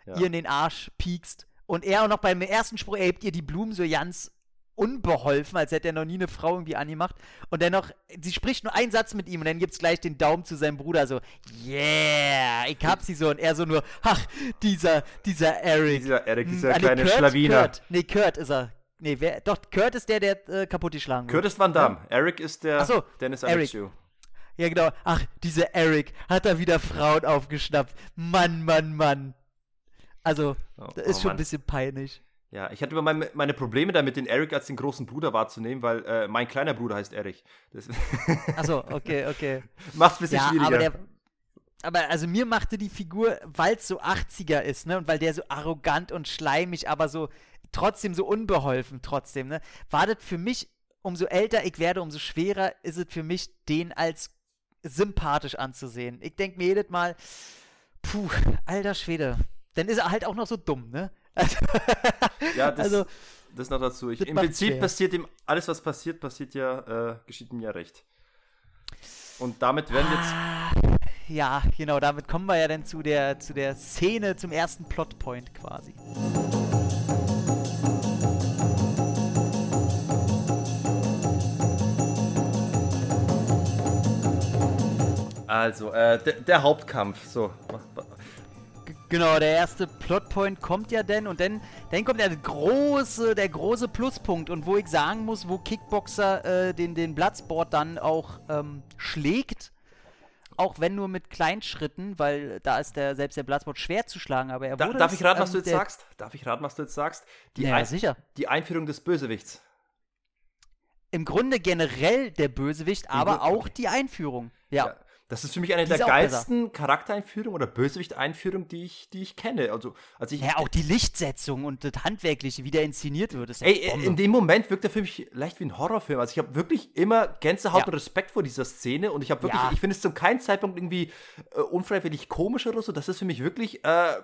B: ja. ihr in den Arsch piekst und er auch noch beim ersten Spruch, er hebt ihr die Blumen so ganz unbeholfen, als hätte er noch nie eine Frau irgendwie angemacht. Und dennoch, sie spricht nur einen Satz mit ihm und dann gibt es gleich den Daumen zu seinem Bruder so, yeah, ich hab sie so. Und er so nur, ach, dieser, dieser Eric.
A: Dieser Eric, dieser hm, kleine Kurt, Schlawiner.
B: Kurt. Nee, Kurt ist er. Nee, wer, doch, Kurt ist der, der äh, kaputt geschlagen
A: wurde. Kurt ist Van Damme. Ja? Eric ist der
B: so,
A: Dennis
B: Eric. Ja, genau. Ach, dieser Eric hat da wieder Frauen aufgeschnappt. Mann, Mann, Mann. Also, oh, das ist oh, schon Mann. ein bisschen peinlich.
A: Ja, ich hatte immer meine, meine, Probleme damit, den Eric als den großen Bruder wahrzunehmen, weil äh, mein kleiner Bruder heißt Eric. (laughs)
B: Achso, okay, okay.
A: Macht's ein bisschen ja, schwieriger.
B: Aber, der, aber also mir machte die Figur, weil es so 80er ist, ne? Und weil der so arrogant und schleimig, aber so trotzdem so unbeholfen trotzdem, ne? War das für mich, umso älter ich werde, umso schwerer ist es für mich, den als sympathisch anzusehen. Ich denke mir jedes Mal, puh, alter Schwede. Dann ist er halt auch noch so dumm, ne?
A: ja, das, also, das noch dazu. Ich, Im Prinzip schwer. passiert ihm, alles was passiert, passiert ja, äh, geschieht ihm ja recht. Und damit werden jetzt. Ah,
B: ja, genau, damit kommen wir ja dann zu der, zu der Szene, zum ersten Plotpoint quasi.
A: Also, äh, der, der Hauptkampf. So,
B: Genau, der erste Plotpoint kommt ja denn und dann, dann kommt der große, der große Pluspunkt und wo ich sagen muss, wo Kickboxer äh, den, den Bloodsport dann auch ähm, schlägt, auch wenn nur mit Kleinschritten, weil da ist der selbst der Bloodsport schwer zu schlagen, aber er da, wurde
A: Darf ich raten, ähm, was du jetzt sagst? Darf ich raten, was du jetzt sagst?
B: Die ja, sicher.
A: Die Einführung des Bösewichts.
B: Im Grunde generell der Bösewicht, aber auch die Einführung. ja. ja.
A: Das ist für mich eine die der geilsten Charaktereinführungen oder Bösewicht-Einführungen, die ich, die ich kenne. Also, also ich,
B: ja, auch die Lichtsetzung und das Handwerkliche, wie der inszeniert wird. Ist
A: ey, in dem Moment wirkt er für mich leicht wie ein Horrorfilm. Also ich habe wirklich immer Gänsehaut ja. und Respekt vor dieser Szene und ich habe wirklich, ja. ich finde es zum keinen Zeitpunkt irgendwie äh, unfreiwillig komisch oder so. Das ist für mich wirklich äh,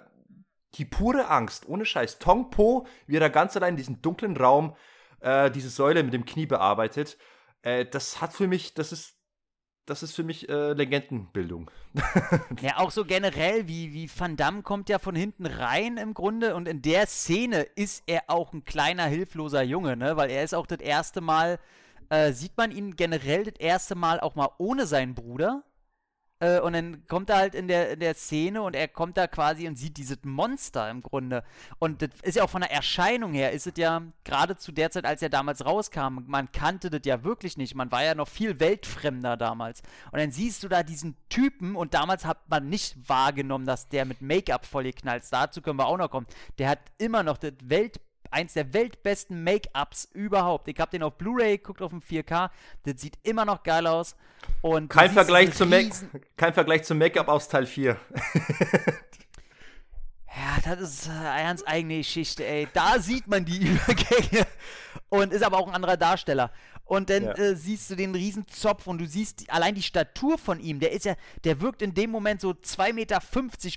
A: die pure Angst, ohne Scheiß. Tong Po, wie er da ganz allein in diesem dunklen Raum äh, diese Säule mit dem Knie bearbeitet. Äh, das hat für mich, das ist das ist für mich äh, Legendenbildung. (laughs)
B: ja, auch so generell, wie, wie Van Damme kommt ja von hinten rein im Grunde und in der Szene ist er auch ein kleiner, hilfloser Junge, ne? Weil er ist auch das erste Mal, äh, sieht man ihn generell das erste Mal auch mal ohne seinen Bruder. Äh, und dann kommt er halt in der, in der Szene und er kommt da quasi und sieht dieses Monster im Grunde. Und das ist ja auch von der Erscheinung her, ist es ja gerade zu der Zeit, als er damals rauskam, man kannte das ja wirklich nicht. Man war ja noch viel weltfremder damals. Und dann siehst du da diesen Typen und damals hat man nicht wahrgenommen, dass der mit Make-up voll knallt. Dazu können wir auch noch kommen. Der hat immer noch das Welt eins der weltbesten Make-ups überhaupt. Ich habe den auf Blu-ray geguckt auf dem 4K. Das sieht immer noch geil aus. Und
A: kein, Vergleich zum kein Vergleich zum Make-up aus Teil 4. (laughs)
B: Ja, das ist eine ganz eigene Geschichte, ey. Da sieht man die (laughs) Übergänge. Und ist aber auch ein anderer Darsteller. Und dann ja. äh, siehst du den riesen Zopf und du siehst allein die Statur von ihm. Der ist ja, der wirkt in dem Moment so 2,50 Meter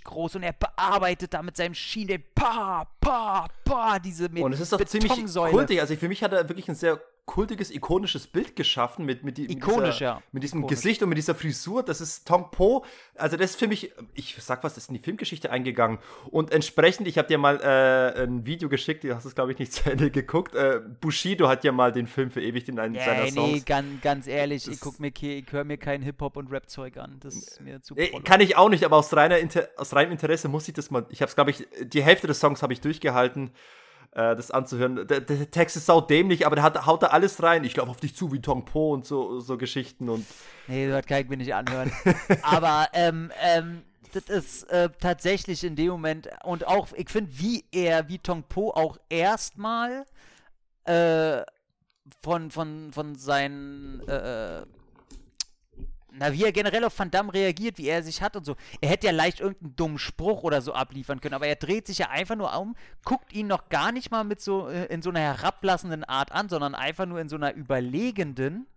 B: groß und er bearbeitet da mit seinem Schienen den pa, pa, pa, diese
A: mit Und es ist doch ziemlich kultig. Also für mich hat er wirklich ein sehr kultiges, ikonisches Bild geschaffen mit, mit, die,
B: Ikonisch,
A: mit, dieser,
B: ja.
A: mit diesem
B: Ikonisch.
A: Gesicht und mit dieser Frisur. Das ist Tong Po. Also das ist für mich, ich sag was, das ist in die Filmgeschichte eingegangen. Und entsprechend, ich habe dir mal äh, ein Video geschickt, du hast es glaube ich nicht (laughs) zu Ende geguckt. Äh, Bushido hat ja mal den Film verewigt in einem yeah, seiner Songs. Nee,
B: ganz, ganz ehrlich, das ich guck mir, ich höre mir kein Hip-Hop und Rap-Zeug an. Das ist mir zu
A: äh, Kann ich auch nicht, aber aus, reiner Inter aus reinem Interesse muss ich das mal, ich habe es glaube ich, die Hälfte des Songs habe ich durchgehalten äh, das anzuhören. Der, der, Text ist sau dämlich, aber der hat, haut da alles rein. Ich laufe auf dich zu wie Tong Po und so, so Geschichten und.
B: Nee, das kann ich mir nicht anhören. aber, ähm, ähm, das ist äh, tatsächlich in dem Moment und auch, ich finde, wie er, wie Tong Po auch erstmal äh, von, von, von seinen, äh, na, wie er generell auf Van Damme reagiert, wie er sich hat und so. Er hätte ja leicht irgendeinen dummen Spruch oder so abliefern können, aber er dreht sich ja einfach nur um, guckt ihn noch gar nicht mal mit so, äh, in so einer herablassenden Art an, sondern einfach nur in so einer überlegenden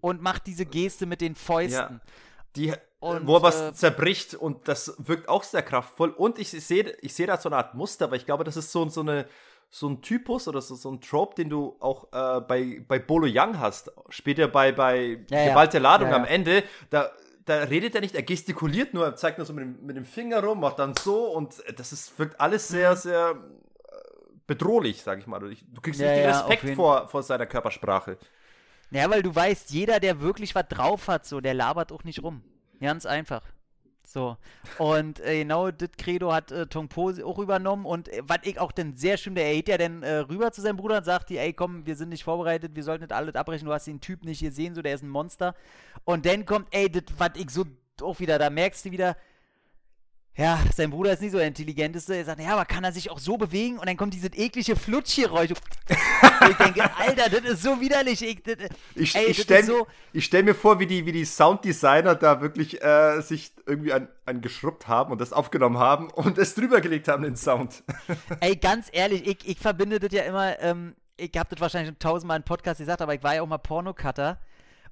B: und macht diese Geste mit den Fäusten.
A: Ja. Die, und, wo er was äh, zerbricht und das wirkt auch sehr kraftvoll. Und ich sehe ich seh da so eine Art Muster, aber ich glaube, das ist so, so eine so ein Typus oder so, so ein Trope, den du auch äh, bei, bei Bolo Young hast. Später bei, bei ja, Gewalt der Ladung ja, ja. am Ende, da, da redet er nicht, er gestikuliert nur, er zeigt nur so mit dem, mit dem Finger rum, macht dann so und das ist, wirkt alles sehr, mhm. sehr äh, bedrohlich, sag ich mal. Du, du kriegst nicht den Respekt vor, vor seiner Körpersprache.
B: Ja, weil du weißt, jeder, der wirklich was drauf hat, so, der labert auch nicht rum. Ganz einfach. So. Und äh, genau das Credo hat äh, Tong Po auch übernommen. Und äh, was ich auch dann sehr schön, der geht ja dann äh, rüber zu seinem Bruder und sagt, ey, komm, wir sind nicht vorbereitet, wir sollten nicht alles abbrechen, du hast den Typ nicht gesehen, so, der ist ein Monster. Und dann kommt, ey, das, was ich so auch wieder, da merkst du wieder, ja, sein Bruder ist nicht so der intelligenteste. Er sagt, ja, aber kann er sich auch so bewegen? Und dann kommt dieses eklige Flutschgeräusch. ich denke, Alter, das ist so widerlich. Ich, das,
A: ich, ey, ich stelle so stell mir vor, wie die, wie die Sounddesigner da wirklich äh, sich irgendwie an, an geschrubbt haben und das aufgenommen haben und es drüber gelegt haben, den Sound. (laughs)
B: ey, ganz ehrlich, ich, ich verbinde das ja immer, ähm, ich habe das wahrscheinlich schon tausendmal im Podcast gesagt, aber ich war ja auch mal Pornocutter.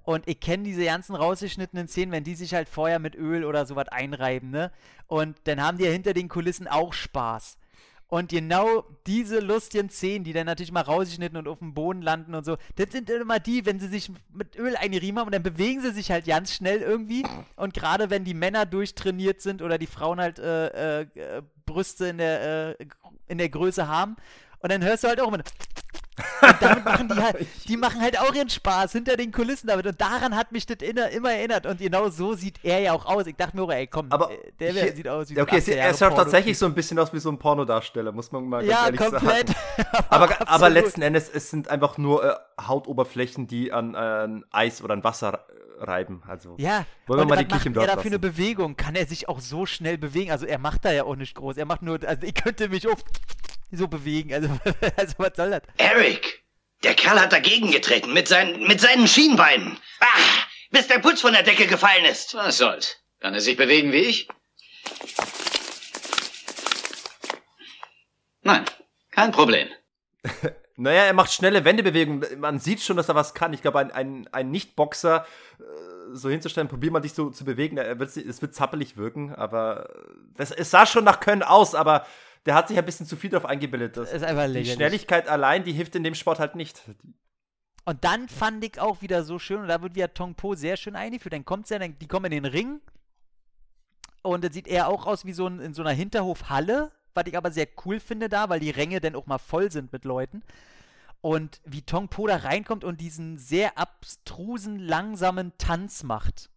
B: Und ich kenne diese ganzen rausgeschnittenen Szenen, wenn die sich halt vorher mit Öl oder sowas einreiben, ne? Und dann haben die ja hinter den Kulissen auch Spaß. Und genau diese lustigen Szenen, die dann natürlich mal rausgeschnitten und auf dem Boden landen und so, das sind immer die, wenn sie sich mit Öl eingerieben haben und dann bewegen sie sich halt ganz schnell irgendwie. Und gerade wenn die Männer durchtrainiert sind oder die Frauen halt äh, äh, Brüste in der, äh, in der Größe haben. Und dann hörst du halt auch immer und damit machen die halt, (laughs) die machen halt auch ihren Spaß hinter den Kulissen damit. Und daran hat mich das immer erinnert. Und genau so sieht er ja auch aus. Ich dachte mir, ey, komm,
A: aber
B: äh, der hier, sieht aus wie
A: Okay, so er schaut tatsächlich so ein bisschen aus wie so ein Pornodarsteller, muss man mal ganz
B: ja,
A: ehrlich
B: komplett.
A: sagen. (laughs) (laughs) aber, aber letzten Endes, es sind einfach nur äh, Hautoberflächen, die an, an Eis oder an Wasser reiben. Also
B: ja,
A: wollen wir mal die
B: Kirche
A: im Dorf
B: er da für eine Bewegung? Kann er sich auch so schnell bewegen? Also er macht da ja auch nicht groß. Er macht nur, also ich könnte mich auch so bewegen. Also, (laughs) also was soll das?
C: Eric, der Kerl hat dagegen getreten mit seinen, mit seinen Schienbeinen. Ach, bis der Putz von der Decke gefallen ist.
D: Was soll's? Kann er sich bewegen wie ich? Nein, kein Problem. (laughs)
A: naja, er macht schnelle Wendebewegungen. Man sieht schon, dass er was kann. Ich glaube, ein, ein, ein Nicht-Boxer äh, so hinzustellen, probier mal dich so zu bewegen, es wird zappelig wirken, aber das, es sah schon nach Können aus, aber der hat sich ein bisschen zu viel darauf eingebildet. Das
B: ist einfach
A: Die Schnelligkeit allein, die hilft in dem Sport halt nicht.
B: Und dann fand ich auch wieder so schön, und da wird wieder Tong Po sehr schön eingeführt. Dann kommt ja, dann, die kommen in den Ring. Und dann sieht er auch aus wie so ein, in so einer Hinterhofhalle, was ich aber sehr cool finde da, weil die Ränge dann auch mal voll sind mit Leuten. Und wie Tong Po da reinkommt und diesen sehr abstrusen, langsamen Tanz macht.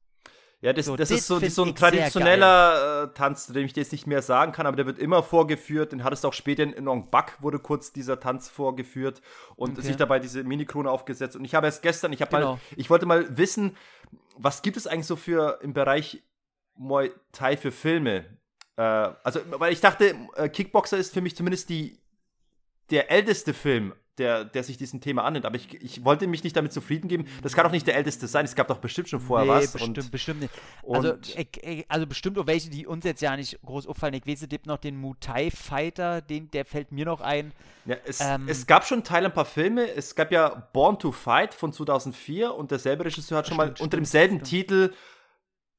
A: Ja, das, so, das ist so, so ein traditioneller äh, Tanz, den ich jetzt nicht mehr sagen kann, aber der wird immer vorgeführt. Den hattest du auch später in Nong Bak, wurde kurz dieser Tanz vorgeführt und okay. sich dabei diese Mini-Krone aufgesetzt. Und ich habe erst gestern, ich habe genau. mal, ich wollte mal wissen, was gibt es eigentlich so für im Bereich Muay Thai für Filme? Äh, also, weil ich dachte, äh, Kickboxer ist für mich zumindest die, der älteste Film der, der sich diesem Thema annimmt. Aber ich, ich wollte mich nicht damit zufrieden geben. Das kann doch nicht der älteste sein. Es gab doch bestimmt schon vorher nee, was.
B: Bestimmt, und, bestimmt nicht. Also, ich, also bestimmt auch welche, die uns jetzt ja nicht groß auffallen. Ich weiß, es gibt noch den Muay Fighter, den, der fällt mir noch ein.
A: Ja, es, ähm, es gab schon Teil ein paar Filme. Es gab ja Born to Fight von 2004 und derselbe Regisseur hat schon stimmt, mal unter demselben. Titel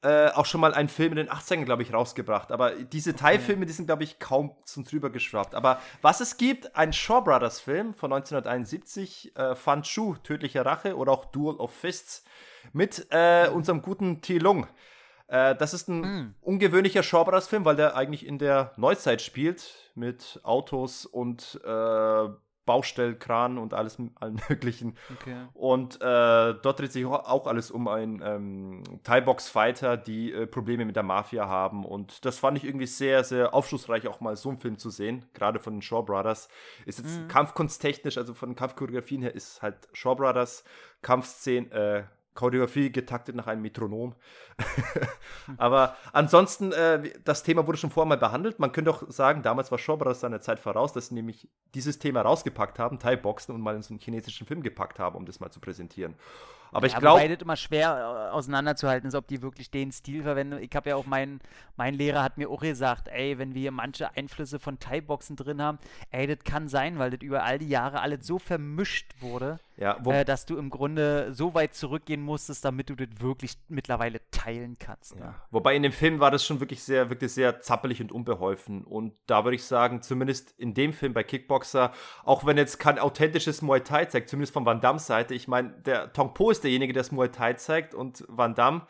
A: äh, auch schon mal einen Film in den 80ern, glaube ich, rausgebracht. Aber diese okay. Teilfilme, die sind, glaube ich, kaum zum drüber geschraubt. Aber was es gibt, ein Shaw Brothers Film von 1971, äh, Fan Chu, Tödliche Rache oder auch Duel of Fists mit äh, unserem guten T. Lung. Äh, das ist ein mm. ungewöhnlicher Shaw Brothers Film, weil der eigentlich in der Neuzeit spielt mit Autos und äh, Baustellkran und alles, allen (laughs) möglichen. Okay. Und äh, dort dreht sich auch alles um einen ähm, Thai-Box-Fighter, die äh, Probleme mit der Mafia haben. Und das fand ich irgendwie sehr, sehr aufschlussreich, auch mal so einen Film zu sehen, gerade von den Shaw Brothers. Ist jetzt mhm. kampfkunsttechnisch, also von Kampfchoreografien her, ist halt Shaw Brothers Kampfszenen, äh, Choreografie getaktet nach einem Metronom. (laughs) Aber ansonsten, äh, das Thema wurde schon vorher mal behandelt. Man könnte auch sagen, damals war Shaw Brothers seiner Zeit voraus, dass sie nämlich dieses Thema rausgepackt haben, Thai-Boxen und mal in so einen chinesischen Film gepackt haben, um das mal zu präsentieren. Aber ich glaube.
B: das immer schwer äh, auseinanderzuhalten ist, ob die wirklich den Stil verwenden. Ich habe ja auch meinen, mein Lehrer hat mir auch gesagt, ey, wenn wir hier manche Einflüsse von Thai-Boxen drin haben, ey, das kann sein, weil das über all die Jahre alles so vermischt wurde,
A: ja,
B: äh, dass du im Grunde so weit zurückgehen musstest, damit du das wirklich mittlerweile teilen kannst. Ne?
A: Ja. Wobei in dem Film war das schon wirklich sehr, wirklich sehr zappelig und unbeholfen. Und da würde ich sagen, zumindest in dem Film bei Kickboxer, auch wenn jetzt kein authentisches Muay Thai zeigt, zumindest von Van Damme Seite, ich meine, der Tong Po ist derjenige, der das Muay Thai zeigt und Van Damme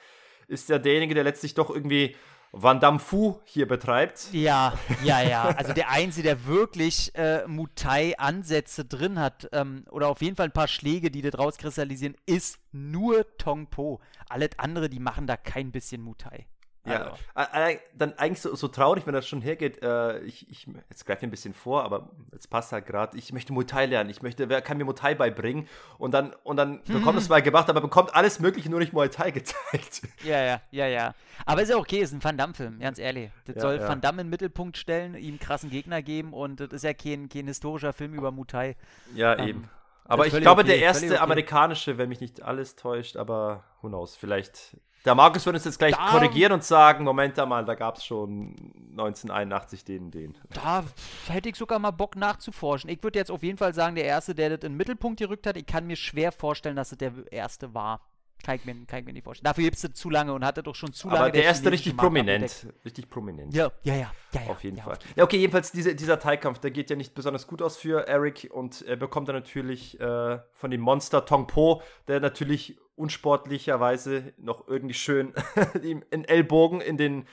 A: ist ja derjenige, der letztlich doch irgendwie Van Damme Fu hier betreibt.
B: Ja, ja, ja. Also der Einzige, der wirklich äh, Mutai-Ansätze drin hat, ähm, oder auf jeden Fall ein paar Schläge, die das rauskristallisieren, ist nur Tong Po. Alles andere, die machen da kein bisschen Mutai.
A: Ja, also. dann eigentlich so, so, traurig, wenn das schon hergeht. Äh, ich, ich, jetzt greife ich ein bisschen vor, aber jetzt passt halt gerade. Ich möchte Muay lernen. Ich möchte, wer kann mir Muay beibringen? Und dann, und dann hm. bekommt es mal gemacht, aber bekommt alles Mögliche, nur nicht Muay (laughs) gezeigt.
B: Ja, ja, ja, ja. Aber ist ja okay, ist ein Van Damme-Film, ganz ehrlich. Das ja, soll ja. Van Damme in den Mittelpunkt stellen, ihm krassen Gegner geben und das ist ja kein, kein historischer Film über Muay.
A: Ja, ähm, eben. Aber ich glaube, okay, der erste okay. amerikanische, wenn mich nicht alles täuscht, aber who knows, vielleicht der Markus würde uns jetzt gleich da, korrigieren und sagen: Moment mal, da gab es schon 1981 den, den.
B: Da hätte ich sogar mal Bock nachzuforschen. Ich würde jetzt auf jeden Fall sagen, der Erste, der das in den Mittelpunkt gerückt hat, ich kann mir schwer vorstellen, dass es der Erste war. Kann ich mir, kann ich mir nicht vorstellen. Dafür gibt es zu lange und hatte doch schon zu lange.
A: Aber der erste richtig prominent. Richtig prominent.
B: Ja, ja, ja. ja,
A: ja Auf jeden ja, Fall. Ja, okay, jedenfalls diese, dieser Teilkampf, der geht ja nicht besonders gut aus für Eric und er bekommt dann natürlich äh, von dem Monster Tong Po, der natürlich unsportlicherweise noch irgendwie schön (laughs) in Ellbogen in den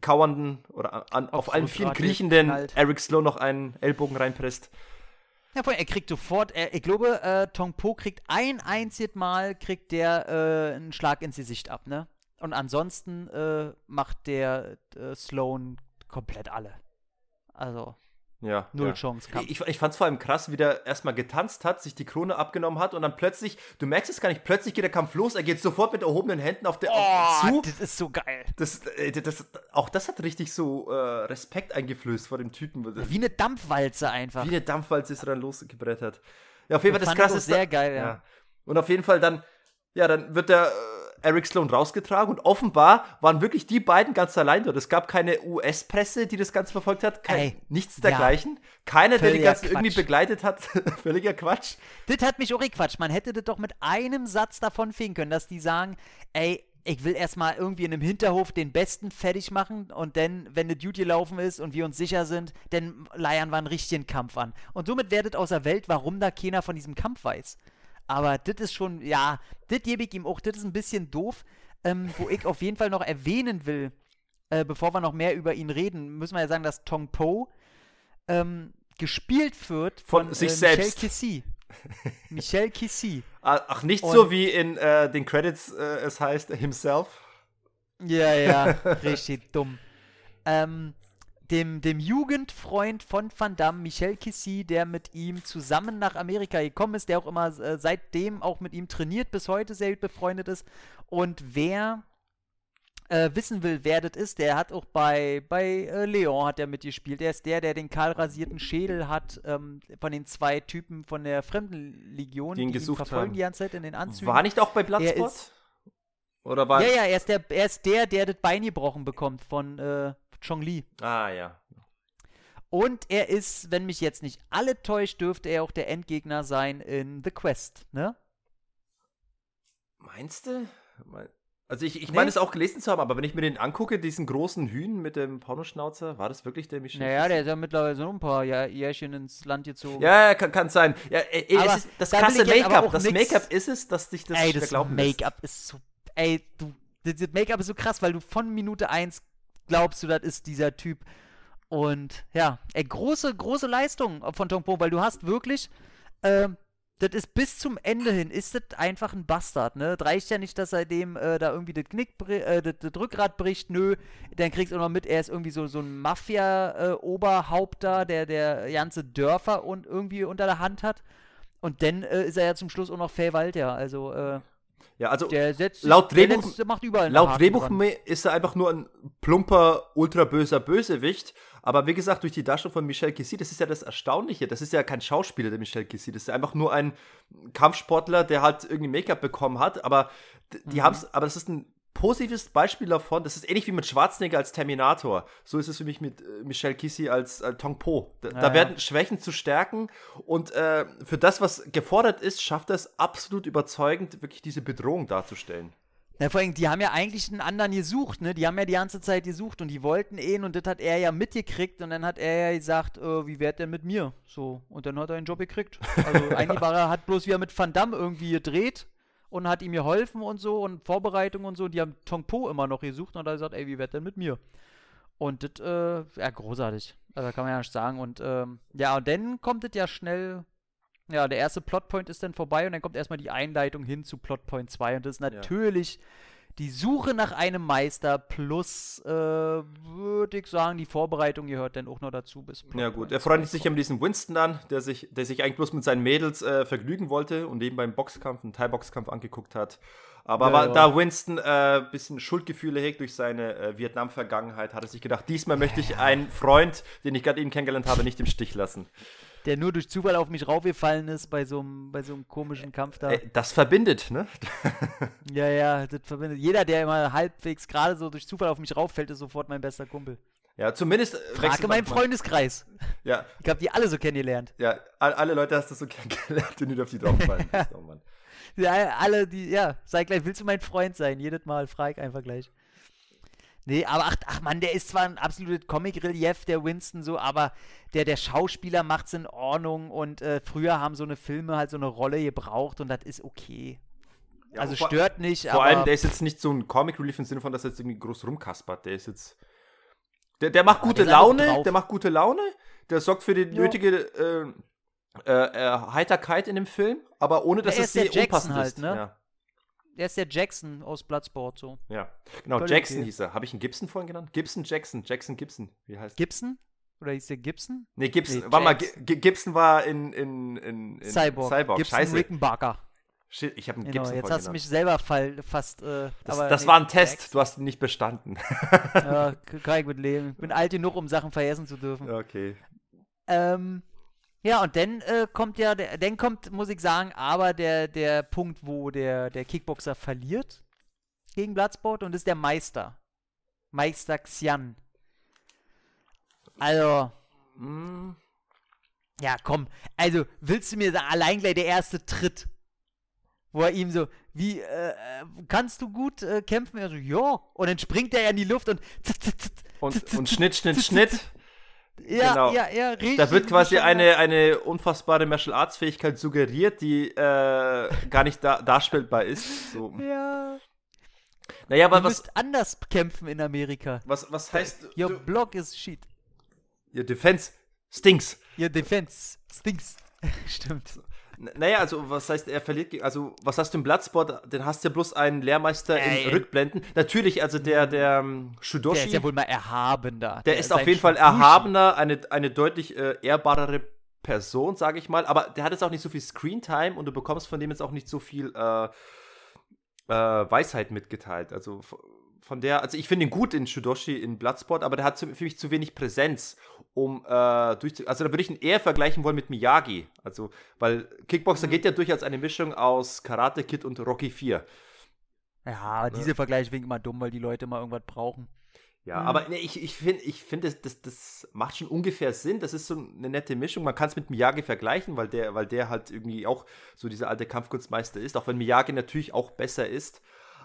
A: kauernden oder an, auf, auf allen vielen kriechenden Eric Slow noch einen Ellbogen reinpresst.
B: Ja, er kriegt sofort, er, ich glaube, äh, Tong Po kriegt ein einziges Mal, kriegt der äh, einen Schlag ins Gesicht ab, ne? Und ansonsten äh, macht der äh, Sloan komplett alle. Also,
A: ja,
B: Null
A: ja.
B: Chance.
A: Kampf. Ich, ich fand es vor allem krass, wie der erstmal getanzt hat, sich die Krone abgenommen hat und dann plötzlich, du merkst es gar nicht, plötzlich geht der Kampf los, er geht sofort mit erhobenen Händen auf der
B: oh, zu. Das ist so geil.
A: Das, äh, das, auch das hat richtig so äh, Respekt eingeflößt vor dem Typen.
B: Wie eine Dampfwalze einfach.
A: Wie eine Dampfwalze ist er dann losgebrettert. Ja, auf jeden Fall das, das krasse ist.
B: Sehr geil, ja.
A: ja. Und auf jeden Fall dann, ja, dann wird der. Eric Sloan rausgetragen und offenbar waren wirklich die beiden ganz allein dort. Es gab keine US-Presse, die das Ganze verfolgt hat, kein, Ey, nichts dergleichen. Ja. Keiner, der die ganze irgendwie begleitet hat. (laughs) Völliger Quatsch.
B: Das hat mich auch gequatscht. Man hätte das doch mit einem Satz davon fingen können, dass die sagen, ey, ich will erstmal irgendwie in einem Hinterhof den Besten fertig machen und dann, wenn eine Duty laufen ist und wir uns sicher sind, dann leiern wir einen richtigen Kampf an. Und somit werdet aus der Welt, warum da keiner von diesem Kampf weiß. Aber das ist schon, ja, das gebe ich ihm auch, das ist ein bisschen doof. Ähm, wo ich auf jeden Fall noch erwähnen will, äh, bevor wir noch mehr über ihn reden, müssen wir ja sagen, dass Tong Po ähm, gespielt wird
A: von, von sich
B: äh,
A: selbst.
B: Michel Kissy. (laughs) Michel Kissy.
A: Ach, nicht Und, so wie in äh, den Credits äh, es heißt, himself.
B: Ja, ja, (laughs) richtig dumm. Ähm, dem, dem Jugendfreund von Van Damme, Michel Kissy, der mit ihm zusammen nach Amerika gekommen ist, der auch immer äh, seitdem auch mit ihm trainiert, bis heute sehr gut befreundet ist. Und wer äh, wissen will, wer das ist, der hat auch bei, bei äh, Leon hat er mitgespielt. Der ist der, der den kahl rasierten Schädel hat, ähm, von den zwei Typen von der Fremdenlegion,
A: die ihn, die ihn
B: verfolgen
A: haben.
B: die ganze Zeit in den Anzügen.
A: War nicht auch bei Bloodsport?
B: Oder war ja, ja, er ist, der, er ist der, der das Bein gebrochen bekommt von, äh, Chong Li.
A: Ah, ja.
B: Und er ist, wenn mich jetzt nicht alle täuscht, dürfte er auch der Endgegner sein in The Quest, ne?
A: Meinst du? Also ich, ich nee. meine es auch gelesen zu haben, aber wenn ich mir den angucke, diesen großen Hühn mit dem Pornoschnauzer, war das wirklich der Michel?
B: Naja, der ist ja mittlerweile so ein paar Jährchen ins Land gezogen.
A: Ja, kann, kann sein. Ja, ey, es ist das krasse Make-up. Das Make-up ist es, dass dich das
B: ey, das Make-up ist so. Ey, du. Das Make-up ist so krass, weil du von Minute 1 glaubst du, das ist dieser Typ. Und ja, ey, große, große Leistung von Tong Po, weil du hast wirklich, äh, das ist bis zum Ende hin, ist das einfach ein Bastard, ne? Das reicht ja nicht, dass er dem äh, da irgendwie das Knick, äh, das, Rückgrat bricht, nö. Dann kriegst du noch mit, er ist irgendwie so, so ein Mafia-Oberhaupt da, der, der ganze Dörfer und irgendwie unter der Hand hat. Und dann äh, ist er ja zum Schluss auch noch Verwalter, also, äh,
A: Ja, also
B: Der setzt
A: laut
B: der
A: Drehbuch, laut Drehbuch
B: dran.
A: ist er einfach nur ein plumper, ultraböser Bösewicht. Aber wie gesagt, durch die Darstellung von Michel Kissy, das ist ja das Erstaunliche. Das ist ja kein Schauspieler, der Michel Kissy. Das ist ja einfach nur ein Kampfsportler, der halt irgendwie Make-up bekommen hat. Aber die
B: Mhm.
A: haben's, aber das ist ein positives Beispiel davon. Das ist ähnlich wie mit Schwarzenegger als Terminator. So ist es für mich mit äh, Michel Kissy als äh, Tong Po. Da, da
B: ja.
A: werden Schwächen zu stärken. Und äh, für das, was gefordert ist, schafft er es absolut überzeugend, wirklich diese Bedrohung darzustellen.
B: Ja, vor allem, die haben ja eigentlich einen anderen gesucht, ne? Die haben ja die ganze Zeit gesucht und die wollten ihn und das hat er ja mitgekriegt und dann hat er ja gesagt, äh, wie wär's denn mit mir? So, und dann hat er einen Job gekriegt. Also eigentlich war er, hat bloß wieder mit Van Damme irgendwie gedreht und hat ihm geholfen und so und Vorbereitung und so. Die haben Tong Po immer noch gesucht und hat er gesagt, ey, wie wär's denn mit mir? Und das, äh, ja, großartig. Also kann man ja nicht sagen. Und ähm, ja, und dann kommt es ja schnell. Ja, der erste Plotpoint ist dann vorbei und dann kommt erstmal die Einleitung hin zu Plotpoint 2 und das ist natürlich die Suche nach einem Meister plus, äh, würde ich sagen, die Vorbereitung gehört dann auch noch dazu bis
A: Ja gut, er
B: 2
A: freundet sich ja mit diesem Winston an, der sich, der sich eigentlich bloß mit seinen Mädels äh, vergnügen wollte und eben beim Boxkampf, einen Thai-Boxkampf angeguckt hat. Aber
B: Ja,
A: wa-
B: ja.
A: da Winston ein äh, bisschen Schuldgefühle hegt durch seine äh, Vietnam-Vergangenheit, hat er sich gedacht, diesmal möchte ich einen Freund, den ich gerade eben kennengelernt habe, nicht im Stich lassen.
B: Der nur durch Zufall auf mich raufgefallen ist bei so einem bei so einem komischen Kampf da.
A: Äh, das verbindet, ne? (laughs)
B: Ja, ja, das verbindet. Jeder, der immer halbwegs gerade so durch Zufall auf mich rauffällt, ist sofort mein bester Kumpel.
A: Ja, zumindest. äh,
B: Frage meinen Freundeskreis.
A: Ja,
B: Ich hab die alle so kennengelernt.
A: ja, all- alle Leute hast du so (laughs) kennengelernt, die nicht auf die draufgefallen bist. Oh Mann. (laughs)
B: Ja, alle, die, ja, sag gleich, willst du mein Freund sein? Jedes Mal, frag einfach gleich. Nee, aber ach, ach Mann, der ist zwar ein absolutes Comic-Relief, der Winston so, aber der, der Schauspieler macht's in Ordnung und äh, früher haben so eine Filme halt so eine Rolle gebraucht und das ist okay.
A: Ja,
B: also
A: vor-
B: stört nicht,
A: Vor allem, der ist jetzt nicht so ein Comic Relief im Sinne von, dass er jetzt irgendwie groß rumkaspert. Der ist jetzt. Der, der macht gute
B: der
A: Laune, der macht gute Laune, der sorgt für die
B: Ja.
A: nötige äh, äh, äh, Heiterkeit in dem Film, aber ohne dass
B: er
A: es
B: der
A: sehr unpassend
B: halt,
A: ist.
B: ne?
A: Ja.
B: Der ist der Jackson aus Bloodsport so.
A: ja. Genau,
B: Völlig
A: Jackson
B: okay.
A: hieß er. Habe ich einen Gibson vorhin genannt? Gibson, Jackson, Jackson, Gibson. Wie heißt
B: Gibson? Oder hieß der Gibson?
A: Nee, Gibson.
B: Nee,
A: Warte mal. G Gibson war in, in, in, in
B: Cyborg.
A: Cyborg.
B: Gibson
A: Scheiße.
B: Rickenbacker.
A: Shit, ich habe einen
B: Genau,
A: Gibson
B: jetzt hast du mich selber fall, fast. Äh,
A: Das, das
B: nee,
A: war ein Test,
B: Jackson.
A: du hast ihn nicht bestanden.
B: Ja, (laughs) kann ich mit leben. Ich bin alt genug, um Sachen vergessen zu dürfen.
A: okay.
B: Ähm, ja, und dann äh, kommt ja, der, dann kommt, muss ich sagen, aber der, der Punkt, wo der, der Kickboxer verliert gegen Bloodsport und ist der Meister. Meister Xian. Also,
A: Mm,
B: ja, komm. Also, willst du mir sagen, allein gleich der erste Tritt, wo er ihm so, wie, äh, äh, kannst du gut äh, kämpfen? Er so, ja. Und dann springt er in die Luft und
A: Und, und. Schnitt, Schnitt, Schnitt.
B: Ja,
A: genau.
B: ja, ja, richtig.
A: Da wird quasi eine, eine unfassbare Martial Arts Fähigkeit suggeriert, die äh, gar nicht da, darstellbar ist. So.
B: Ja.
A: Naja,
B: Ihr
A: aber was,
B: müsst anders kämpfen in Amerika.
A: was, was heißt
B: Your
A: du,
B: block is shit.
A: Your Defense stinks?
B: Your defense stinks. (laughs) Stimmt.
A: Naja, also was heißt, er verliert, also was hast du im Bloodsport? Den hast du ja bloß einen Lehrmeister
B: Ey.
A: in Rückblenden. Natürlich, also der, der ähm, Shudoshi,
B: Der ist ja wohl mal erhabender.
A: der ist auf jeden Fall erhabener, eine, eine deutlich äh, ehrbarere Person, sage ich mal. Aber der hat jetzt auch nicht so viel Screentime und du bekommst von dem jetzt auch nicht so viel äh, äh, Weisheit mitgeteilt. Also von der, also ich finde ihn gut in Shudoshi in Bloodsport, aber der hat für mich zu wenig Präsenz, um äh, durchzu. Also da würde ich ihn eher vergleichen wollen mit Miyagi. Also, weil Kickboxer
B: Mhm.
A: geht ja durch als eine Mischung aus Karate Kid und Rocky 4.
B: Ja, aber diese Vergleiche wegen immer dumm, weil die Leute immer irgendwas brauchen.
A: Ja,
B: Mhm.
A: aber nee, ich, ich finde, ich find, das, das, das macht schon ungefähr Sinn. Das ist so eine nette Mischung. Man kann es mit Miyagi vergleichen, weil der, weil der halt irgendwie auch so dieser alte Kampfkunstmeister ist, auch wenn Miyagi natürlich auch besser ist.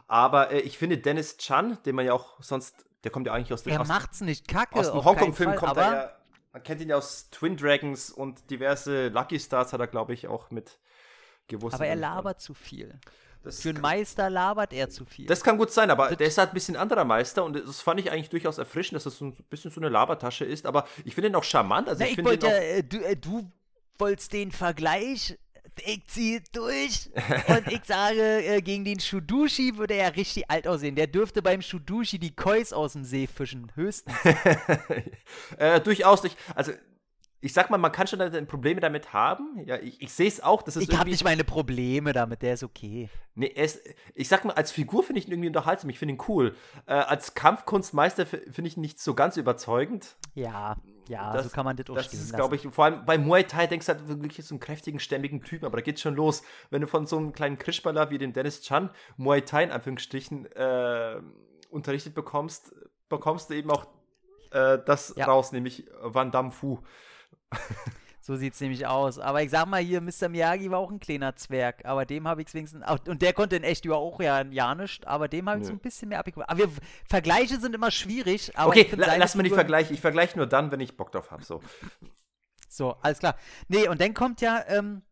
A: Aber äh, ich finde Dennis Chan, den man ja auch sonst, der kommt ja eigentlich aus, den,
B: Er
A: aus,
B: macht's nicht kacke.
A: aus dem Hongkong-Film, kommt er ja, man kennt ihn ja aus Twin Dragons und diverse Lucky Stars hat er, glaube ich, auch mit gewusst.
B: Aber er labert zu viel.
A: Das
B: Für einen Meister labert er zu viel.
A: Das kann gut sein, aber der ist halt ein bisschen anderer Meister und das fand ich eigentlich durchaus erfrischend, dass das so ein bisschen so eine Labertasche ist, aber ich finde ihn auch charmant. Also
B: Na,
A: ich,
B: ich wollte ja, äh, du, äh, du wolltest den Vergleich, ich ziehe durch (laughs) und ich sage, äh, gegen den Shudushi würde er richtig alt aussehen. Der dürfte beim Shudushi die Kois aus dem See fischen, höchstens. (laughs)
A: äh, durchaus nicht. Also ich sag mal, man kann schon Probleme damit haben. Ja, ich, ich sehe es auch. Das ist
B: ich habe nicht meine Probleme damit, der ist okay.
A: Nee, ist, ich sag mal, als Figur finde ich ihn irgendwie unterhaltsam. Ich finde ihn cool. Äh, als Kampfkunstmeister finde ich ihn nicht so ganz überzeugend.
B: Ja, ja, das, so kann man das auch
A: Das ist, glaube ich, vor allem bei Muay Thai denkst du halt wirklich so einen kräftigen, stämmigen Typen, aber da geht's schon los. Wenn du von so einem kleinen Krischballer wie dem Dennis Chan Muay Thai in Anführungsstrichen äh, unterrichtet bekommst, bekommst du eben auch äh, das ja. raus, nämlich Van Damme Fu.
B: So sieht es nämlich aus. Aber ich sag mal hier, Mr. Miyagi war auch ein kleiner Zwerg. Aber dem habe ich wenigstens. Und der konnte in echt über auch ja, ja nicht. Aber dem habe ich so ein bisschen mehr abgeguckt. Aber wir, Vergleiche sind immer schwierig.
A: okay, la lass mal nicht vergleichen. Ich vergleiche nur dann, wenn ich Bock drauf habe. So. (laughs)
B: so, alles klar. Nee, und dann kommt ja. Ähm,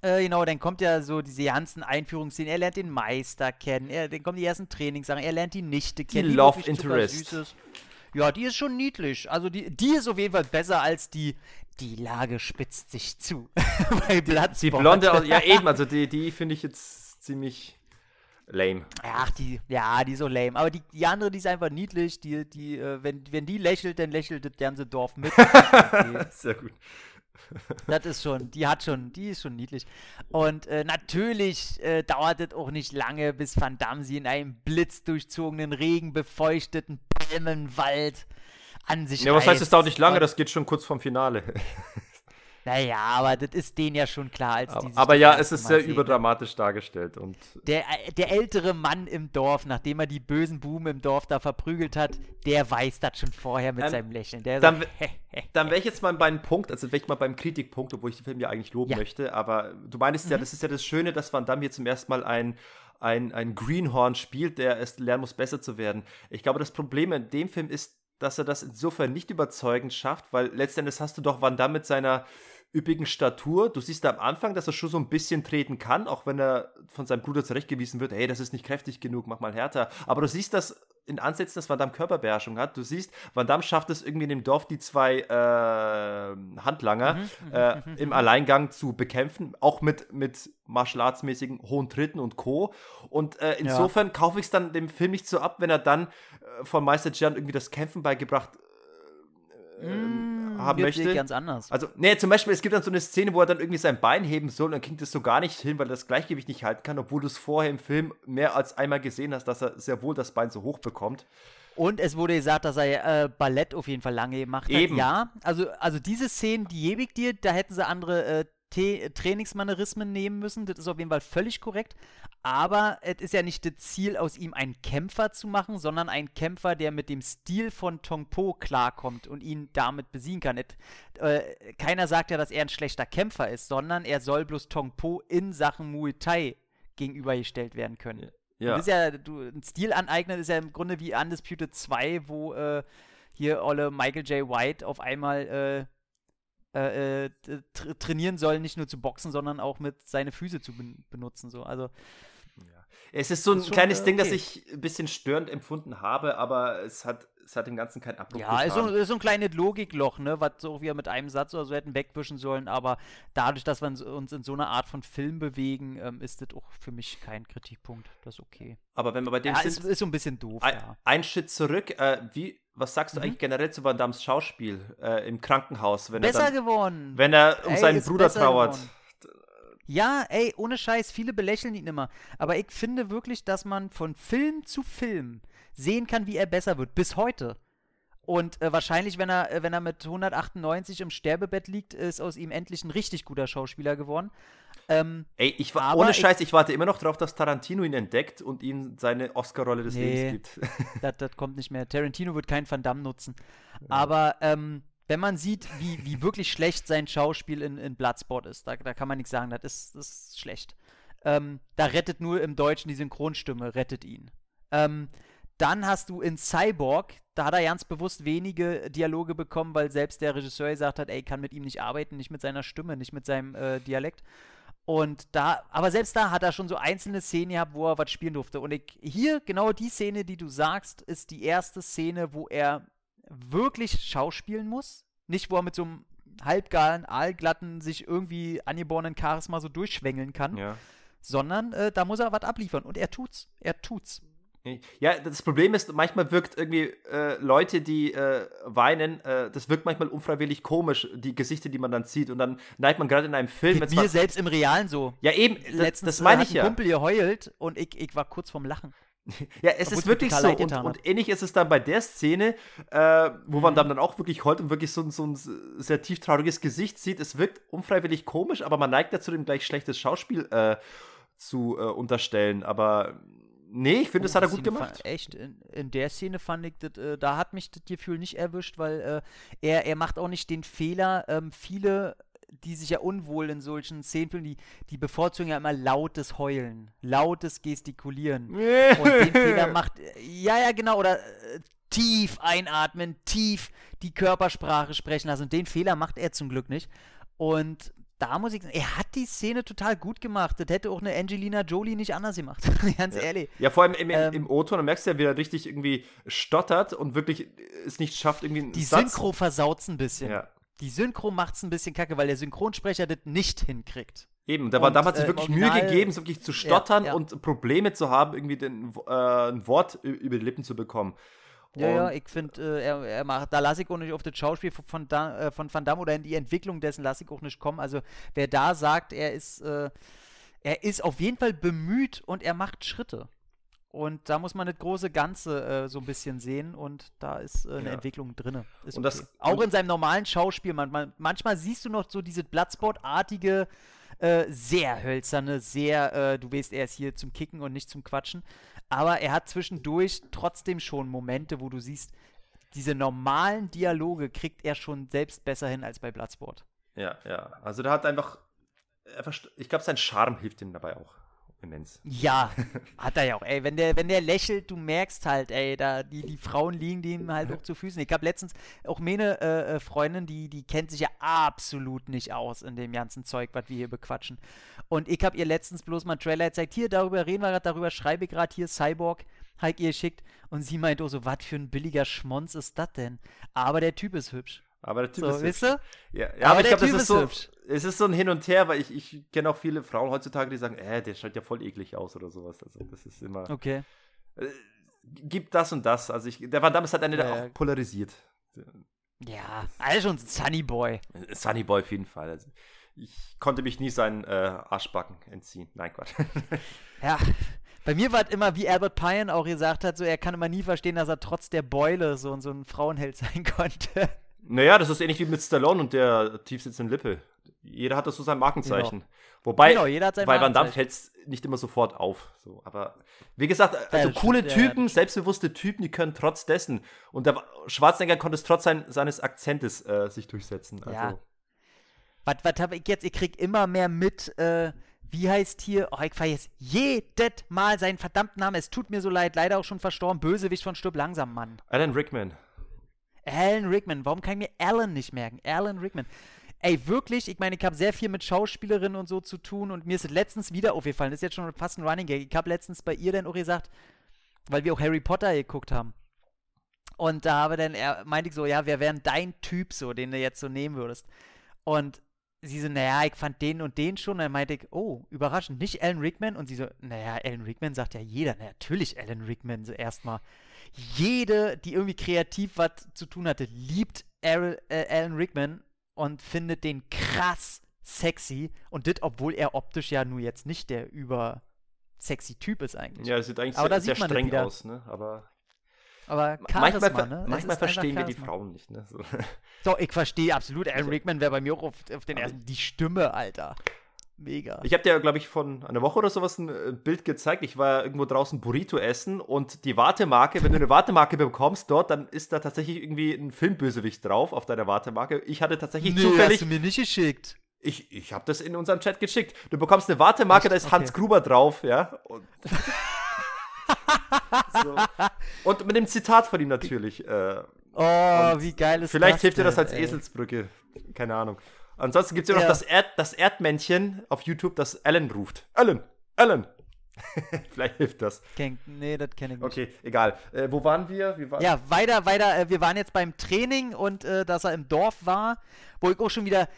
B: äh, genau, dann kommt ja so diese ganzen Einführungsszenen. Er lernt den Meister kennen. Er, dann kommen die ersten Trainingssachen. Er lernt die Nichte kennen.
A: Die, die Love Interest.
B: Ja, die ist schon niedlich. Also die, die ist auf jeden Fall besser als die. Die Lage spitzt sich zu. (laughs)
A: Bei Bloodsport. Die blonde, ja eben, also die, die finde ich jetzt ziemlich lame.
B: Ach, die, ja, die ist so lame. Aber die, die andere, die ist einfach niedlich. Die, die, äh, wenn, wenn die lächelt, dann lächelt das ganze Dorf mit. (laughs)
A: Sehr gut.
B: Das ist schon, die hat schon, die ist schon niedlich. Und äh, natürlich äh, dauert es auch nicht lange, bis Van Damme sie in einem blitzdurchzogenen, regenbefeuchteten Palmenwald an sich
A: Ja, was heißt, es dauert nicht lange, das geht schon kurz vom Finale. (laughs)
B: Naja, aber das ist denen ja schon klar, als
A: die Aber ja, es ist sehr sehen. überdramatisch dargestellt. Und
B: der, äh, der ältere Mann im Dorf, nachdem er die bösen Buben im Dorf da verprügelt hat, der weiß das schon vorher mit ähm, seinem Lächeln. Der
A: dann (laughs) dann wäre ich jetzt mal beim Punkt, also wäre ich mal beim Kritikpunkt, obwohl ich den Film ja eigentlich loben ja. möchte, aber du meinst mhm. ja, das ist ja das Schöne, dass Van Damme hier zum ersten Mal ein ein, ein Greenhorn spielt, der es lernen muss, besser zu werden. Ich glaube, das Problem in dem Film ist, dass er das insofern nicht überzeugend schafft, weil letztendlich hast du doch Van Damme mit seiner üppigen Statur. Du siehst am Anfang, dass er schon so ein bisschen treten kann, auch wenn er von seinem Bruder zurechtgewiesen wird, hey, das ist nicht kräftig genug, mach mal härter. Aber du siehst das in Ansätzen, dass Van Damme Körperbeherrschung hat. Du siehst, Van Damme schafft es irgendwie in dem Dorf, die zwei äh, Handlanger mhm, mhm äh, mhm, im mhm. Alleingang zu bekämpfen, auch mit, mit Martial Arts hohen Tritten und Co. Und äh, insofern ja. kaufe ich es dann dem Film nicht so ab, wenn er dann äh, von Meister Gian irgendwie das Kämpfen beigebracht mm, haben möchte.
B: ganz anders.
A: Also, nee, zum Beispiel, es gibt dann so eine Szene, wo er dann irgendwie sein Bein heben soll und dann kriegt es so gar nicht hin, weil er das Gleichgewicht nicht halten kann, obwohl du es vorher im Film mehr als einmal gesehen hast, dass er sehr wohl das Bein so hoch bekommt.
B: Und es wurde gesagt, dass er äh, Ballett auf jeden Fall lange gemacht hat.
A: Eben.
B: Ja, also, also diese Szenen, die ich dir, da hätten sie andere äh, Trainingsmanierismen nehmen müssen. Das ist auf jeden Fall völlig korrekt. Aber es ist ja nicht das Ziel, aus ihm einen Kämpfer zu machen, sondern einen Kämpfer, der mit dem Stil von Tongpo klarkommt und ihn damit besiegen kann. Et, äh, keiner sagt ja, dass er ein schlechter Kämpfer ist, sondern er soll bloß Tongpo in Sachen Muay Thai gegenübergestellt werden können. Ja. Das ist ja, du, ein Stil aneignen ist ja im Grunde wie Undisputed 2, wo äh, hier Olle Michael J. White auf einmal äh, äh, äh trainieren soll, nicht nur zu boxen, sondern auch mit seine Füße zu ben benutzen. So. Also
A: es ist so ein ist kleines schon, Ding, okay. das ich ein bisschen störend empfunden habe, aber es hat, es hat dem Ganzen keinen Abbruch
B: Ja, ist so, ist so ein kleines Logikloch, ne, was so wir mit einem Satz oder so hätten wegwischen sollen, aber dadurch, dass wir uns in so einer Art von Film bewegen, ähm, ist das auch für mich kein Kritikpunkt. Das ist okay.
A: Aber wenn wir bei dem
B: ja, sind, ist, ist so ein bisschen doof,
A: ein,
B: ja.
A: Ein Schritt zurück, äh, wie, was sagst du mhm. eigentlich generell zu Van Dammes Schauspiel äh, im Krankenhaus?
B: Wenn besser er dann, geworden.
A: Wenn er um Ey, seinen Bruder trauert. Geworden.
B: Ja, ey, ohne Scheiß, viele belächeln ihn immer. Aber ich finde wirklich, dass man von Film zu Film sehen kann, wie er besser wird. Bis heute. Und äh, wahrscheinlich, wenn er, äh, wenn er mit 198 im Sterbebett liegt, ist aus ihm endlich ein richtig guter Schauspieler geworden. Ähm,
A: Ey, ich war ohne Scheiß, ich, ich, warte immer noch darauf, dass Tarantino ihn entdeckt und ihm seine Oscar-Rolle des nee, Lebens gibt. (laughs)
B: das, das kommt nicht mehr. Tarantino wird keinen Van Damme nutzen. Ja. Aber ähm, wenn man sieht, wie, wie wirklich schlecht sein Schauspiel in, in Bloodsport ist, da, da kann man nichts sagen, das ist, das ist schlecht. Ähm, da rettet nur im Deutschen die Synchronstimme, rettet ihn. Ähm, dann hast du in Cyborg, da hat er ganz bewusst wenige Dialoge bekommen, weil selbst der Regisseur gesagt hat, ey, kann mit ihm nicht arbeiten, nicht mit seiner Stimme, nicht mit seinem äh, Dialekt. Und da, aber selbst da hat er schon so einzelne Szenen gehabt, wo er was spielen durfte. Und ich, hier, genau die Szene, die du sagst, ist die erste Szene, wo er wirklich schauspielen muss. Nicht, wo er mit so einem halbgaren, aalglatten, sich irgendwie angeborenen Charisma so durchschwängeln kann. Ja. Sondern äh, da muss er was abliefern. Und er tut's. Er tut's.
A: Ja, das Problem ist, manchmal wirkt irgendwie äh, Leute, die äh, weinen, äh, das wirkt manchmal unfreiwillig komisch, die Gesichter, die man dann sieht. Und dann neigt man gerade in einem Film.
B: Mit mir selbst im Realen so.
A: Ja, eben,
B: Letztens,
A: das, das meine
B: äh,
A: ich ja.
B: Kumpel geheult und ich, ich war kurz vorm Lachen. (laughs)
A: Ja, es ist wirklich so. Und, und ähnlich ist es dann bei der Szene, äh, wo
B: Mhm.
A: man dann, dann auch wirklich heult und wirklich so, ein- so ein sehr tief trauriges Gesicht sieht. Es wirkt unfreiwillig komisch, aber man neigt dazu, dem gleich schlechtes Schauspiel äh, zu äh, unterstellen. Aber nee, ich finde, das hat er gut
B: Szene
A: gemacht.
B: Fand, echt, in, in der Szene fand ich, das, äh, da hat mich das Gefühl nicht erwischt, weil äh, er, er macht auch nicht den Fehler, ähm, viele, die sich ja unwohl in solchen Szenen fühlen, die, die bevorzugen ja immer lautes Heulen, lautes Gestikulieren. (laughs) Und den Fehler macht, äh, ja, ja, genau, oder äh, tief einatmen, tief die Körpersprache sprechen lassen. Und den Fehler macht er zum Glück nicht. Und da muss ich sagen, er hat die Szene total gut gemacht. Das hätte auch eine Angelina Jolie nicht anders gemacht. (laughs) Ganz ehrlich.
A: Ja, vor allem im, im,
B: Ähm,
A: im O-Ton, da merkst du ja, wie er richtig irgendwie stottert und wirklich es nicht schafft, irgendwie einen
B: Die
A: Satz.
B: Synchro versaut's ein bisschen.
A: Ja.
B: Die Synchro macht's ein bisschen kacke, weil der Synchronsprecher das nicht hinkriegt.
A: Eben, da war damals sich
B: äh,
A: wirklich
B: im
A: Mühe
B: Original-
A: gegeben, so wirklich zu stottern
B: ja.
A: und Probleme zu haben, irgendwie den, äh, ein Wort über die Lippen zu bekommen.
B: Ja, ja, ich finde, äh, er, er macht, da lasse ich auch nicht auf das Schauspiel von, da, äh, von Van Damme oder in die Entwicklung dessen lasse ich auch nicht kommen. Also wer da sagt, er ist, äh, er ist auf jeden Fall bemüht und er macht Schritte. Und da muss man das große Ganze äh, so ein bisschen sehen und da ist äh, eine
A: Ja.
B: Entwicklung drin. Ist
A: Und das-
B: okay. Auch in seinem normalen Schauspiel. Man, man, manchmal siehst du noch so diese Bloodsport-artige, äh, sehr hölzerne, sehr, äh, du weißt, er ist hier zum Kicken und nicht zum Quatschen. Aber er hat zwischendurch trotzdem schon Momente, wo du siehst, diese normalen Dialoge kriegt er schon selbst besser hin als bei Bloodsport.
A: Ja, ja. Also der hat einfach, verst- ich glaube, sein Charme hilft ihm dabei auch immens.
B: Ja, (laughs) hat er ja auch. Ey, wenn der, wenn der lächelt, du merkst halt, ey, da die, die Frauen liegen dem halt auch zu Füßen. Ich habe letztens auch meine äh, äh, Freundin, die, die kennt sich ja absolut nicht aus in dem ganzen Zeug, was wir hier bequatschen. Und ich habe ihr letztens bloß mal einen Trailer gezeigt, hier, darüber reden wir gerade, darüber schreibe ich gerade hier, Cyborg, halt ihr geschickt. Und sie meint, oh so, was für ein billiger Schmonz ist das denn? Aber der Typ ist hübsch.
A: Aber der Typ
B: So,
A: ist
B: weißt
A: hübsch.
B: du?
A: Ja, ja
B: Aber
A: aber, ich glaube, das ist
B: ist
A: so,
B: hübsch.
A: es ist so ein Hin und Her, weil ich, ich kenne auch viele Frauen heutzutage, die sagen, äh, der schaut ja voll eklig aus oder sowas. Also das ist immer,
B: Okay.
A: äh, gibt das und das. Also ich, der Van Damme ist halt einer, der
B: Ja,
A: auch polarisiert.
B: Ja, also schon ein Sunny Boy.
A: Sunny Boy auf jeden Fall. Also ich konnte mich nie seinen äh, Arschbacken entziehen. Nein, Quatsch. (laughs)
B: Ja, bei mir war es immer, wie Albert Pine auch gesagt hat, so er kann immer nie verstehen, dass er trotz der Beule so, so ein Frauenheld sein (laughs) konnte.
A: Naja, das ist ähnlich wie mit Stallone und der tiefsitzenden Lippe. Jeder hat das so sein Markenzeichen. Wobei,
B: Genau, jeder hat sein
A: bei Van Damme fällt es nicht immer sofort auf. So, aber wie gesagt, also
B: das
A: coole
B: stimmt, ja,
A: Typen,
B: das
A: selbstbewusste Typen, die können trotz dessen. Und der Schwarzenegger konnte es trotz sein, seines Akzentes äh, sich durchsetzen. Also,
B: Ja. Was, was habe ich jetzt? Ich krieg immer mehr mit, äh, wie heißt hier, oh, ich vergesse jedes Mal seinen verdammten Namen. Es tut mir so leid, leider auch schon verstorben. Bösewicht von Stirb langsam, Mann.
A: Alan Rickman.
B: Alan Rickman. Warum kann ich mir Alan nicht merken? Alan Rickman. Ey, wirklich, ich meine, ich habe sehr viel mit Schauspielerinnen und so zu tun und mir ist letztens wieder aufgefallen. Das ist jetzt schon fast ein Running Gag. Ich habe letztens bei ihr dann auch gesagt, weil wir auch Harry Potter geguckt haben. Und da habe dann, er meinte ich so, ja, wer wäre dein Typ so, den du jetzt so nehmen würdest? Und sie so, naja, ich fand den und den schon. Und dann meinte ich, oh, überraschend, nicht Alan Rickman? Und sie so, naja, Alan Rickman sagt ja jeder. Na, natürlich Alan Rickman, so erstmal. Jede, die irgendwie kreativ was zu tun hatte, liebt Al äh, Alan Rickman und findet den krass sexy. Und das, obwohl er optisch ja nur jetzt nicht der über sexy Typ ist eigentlich.
A: Ja, sieht eigentlich
B: Aber da
A: sehr, sehr
B: sieht man das
A: streng aus, ne? Aber
B: Aber
A: manchmal,
B: Charisma,
A: ver
B: ne?
A: Manchmal verstehen wir die. Frauen nicht, ne? So.
B: Doch, ich verstehe absolut. Alan
A: Also-
B: Rickman wäre bei mir auch auf, auf den
A: Aber-
B: ersten. Die Stimme, Alter. Mega.
A: Ich habe dir, glaube ich, von einer Woche oder sowas ein äh, Bild gezeigt. Ich war irgendwo draußen Burrito essen und die Wartemarke, wenn du eine Wartemarke bekommst dort, dann ist da tatsächlich irgendwie ein Filmbösewicht drauf auf deiner Wartemarke. Ich hatte tatsächlich
B: Nö,
A: zufällig.
B: hast du mir nicht geschickt.
A: Ich, ich habe das in unserem Chat geschickt. Du bekommst eine Wartemarke, da ist Hans
B: Okay.
A: Gruber drauf, ja. Und, (laughs) so. und mit dem Zitat von ihm natürlich. Äh,
B: Oh, wie geil ist
A: vielleicht
B: das
A: hilft dir das als
B: ey?
A: Eselsbrücke. Keine Ahnung. Ansonsten gibt es ja noch das, Erd, das Erdmännchen auf YouTube, das Alan ruft. Alan! Alan! (laughs) vielleicht hilft das.
B: Kenn, nee, das kenne ich nicht.
A: Okay, egal. Äh, wo waren wir? wir waren
B: Ja, weiter, weiter. Äh, wir waren jetzt beim Training und äh, dass er im Dorf war, wo ich auch schon wieder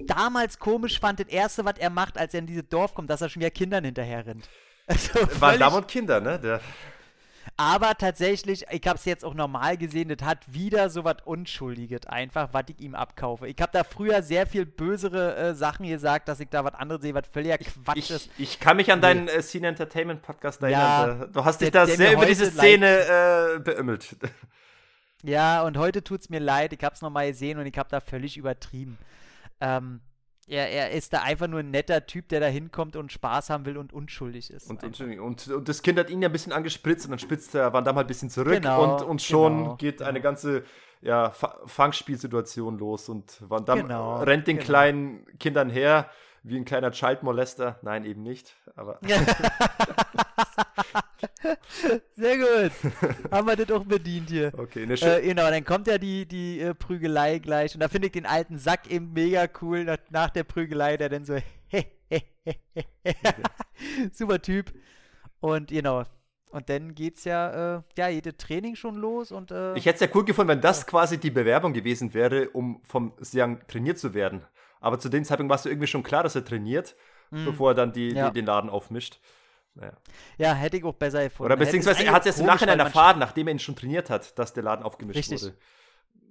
B: damals komisch fand, das erste, was er macht, als er in dieses Dorf kommt, dass er schon wieder Kindern hinterher rennt. (laughs) Also,
A: waren Damen und Kinder, ne? Der,
B: Aber tatsächlich, ich habe es jetzt auch normal gesehen, das hat wieder so was Unschuldiges einfach, was ich ihm abkaufe. Ich habe da früher sehr viel bösere äh, Sachen gesagt, dass ich da was anderes sehe, was völliger Quatsch
A: ich,
B: ist.
A: Ich kann mich an deinen äh, Scene Entertainment Podcast erinnern.
B: Ja,
A: du hast dich da sehr über diese Szene äh, beömmelt.
B: Ja, und heute tut es mir leid, ich habe es nochmal gesehen und ich habe da völlig übertrieben. Ähm, er, er ist da einfach nur ein netter Typ, der da hinkommt und Spaß haben will und unschuldig ist.
A: Und,
B: einfach.
A: und, und, das Kind hat ihn ja ein bisschen angespritzt und dann spitzt der Van Damme halt ein bisschen zurück
B: Genau,
A: und, und schon
B: genau,
A: geht eine
B: genau.
A: ganze ja, Fa- Fangspielsituation los und Van Damme
B: Genau,
A: rennt den
B: genau.
A: kleinen Kindern her wie ein kleiner Childmolester. Nein, eben nicht. Aber (laughs) (laughs) (laughs)
B: Sehr gut. Haben wir das auch bedient hier.
A: okay, eine
B: Äh, genau, dann kommt ja die, die äh, Prügelei gleich und da finde ich den alten Sack eben mega cool nach, nach der Prügelei, der dann so (laughs) super Typ und genau und dann geht's ja äh, ja jede Training schon los und äh,
A: Ich hätte es ja cool gefunden, wenn das quasi die Bewerbung gewesen wäre, um vom Siang trainiert zu werden. Aber zu dem Zeitpunkt war es ja irgendwie schon klar, dass er trainiert, bevor er dann die,
B: Mm. Ja.
A: die, den Laden aufmischt. Naja.
B: ja hätte ich auch besser gefunden.
A: Oder beziehungsweise er hat es erst im Nachhinein erfahren, nachdem er ihn schon trainiert hat, dass der Laden aufgemischt
B: Richtig.
A: wurde.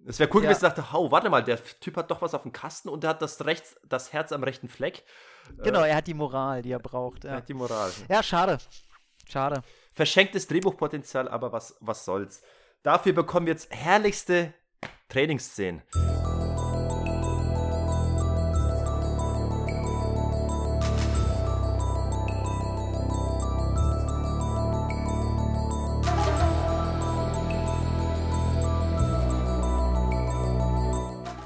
A: Es wäre cool
B: Ja.
A: gewesen, dachte, hau, warte mal, der Typ hat doch was auf dem Kasten und er hat das, rechts, das Herz am rechten Fleck.
B: Genau, er hat die Moral, die er braucht.
A: Er
B: Ja,
A: hat die Moral.
B: ja schade. Schade.
A: Verschenktes Drehbuchpotenzial, aber was, was soll's. Dafür bekommen wir jetzt herrlichste Trainingsszenen.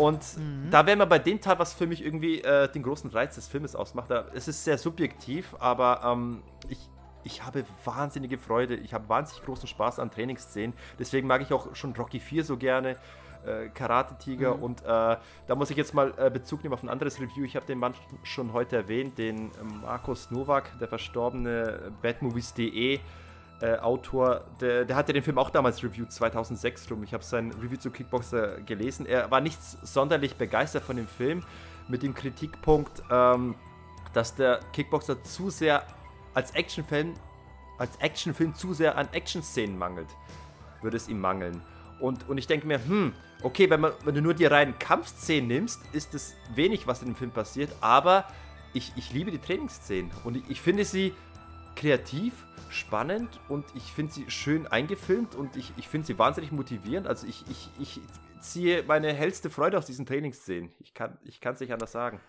A: Und da wären wir bei dem Teil, was für mich irgendwie äh, den großen Reiz des Filmes ausmacht. Da, es ist sehr subjektiv, aber ähm, ich, ich habe wahnsinnige Freude. Ich habe wahnsinnig großen Spaß an Trainingsszenen. Deswegen mag ich auch schon Rocky 4 so gerne. Äh, Karate Tiger und äh, da muss ich jetzt mal äh, Bezug nehmen auf ein anderes Review. Ich habe den Mann schon heute erwähnt, den ähm, Markus Nowak, der verstorbene Badmovies.de äh, Autor, der, der hatte den Film auch damals reviewed, 2006 rum. Ich habe sein Review zu Kickboxer gelesen. Er war nicht sonderlich begeistert von dem Film, mit dem Kritikpunkt, ähm, dass der Kickboxer zu sehr als Actionfilm, als Actionfilm zu sehr an Action-Szenen mangelt. Würde es ihm mangeln. Und, und ich denke mir, hm, okay, wenn, man, wenn du nur die reinen Kampfszenen nimmst, ist es wenig, was in dem Film passiert, aber ich, ich liebe die Trainingsszenen und ich, ich finde sie kreativ, spannend und ich finde sie schön eingefilmt und ich, ich finde sie wahnsinnig motivierend. Also ich, ich, ich ziehe meine hellste Freude aus diesen Trainingsszenen. Ich kann es nicht anders sagen.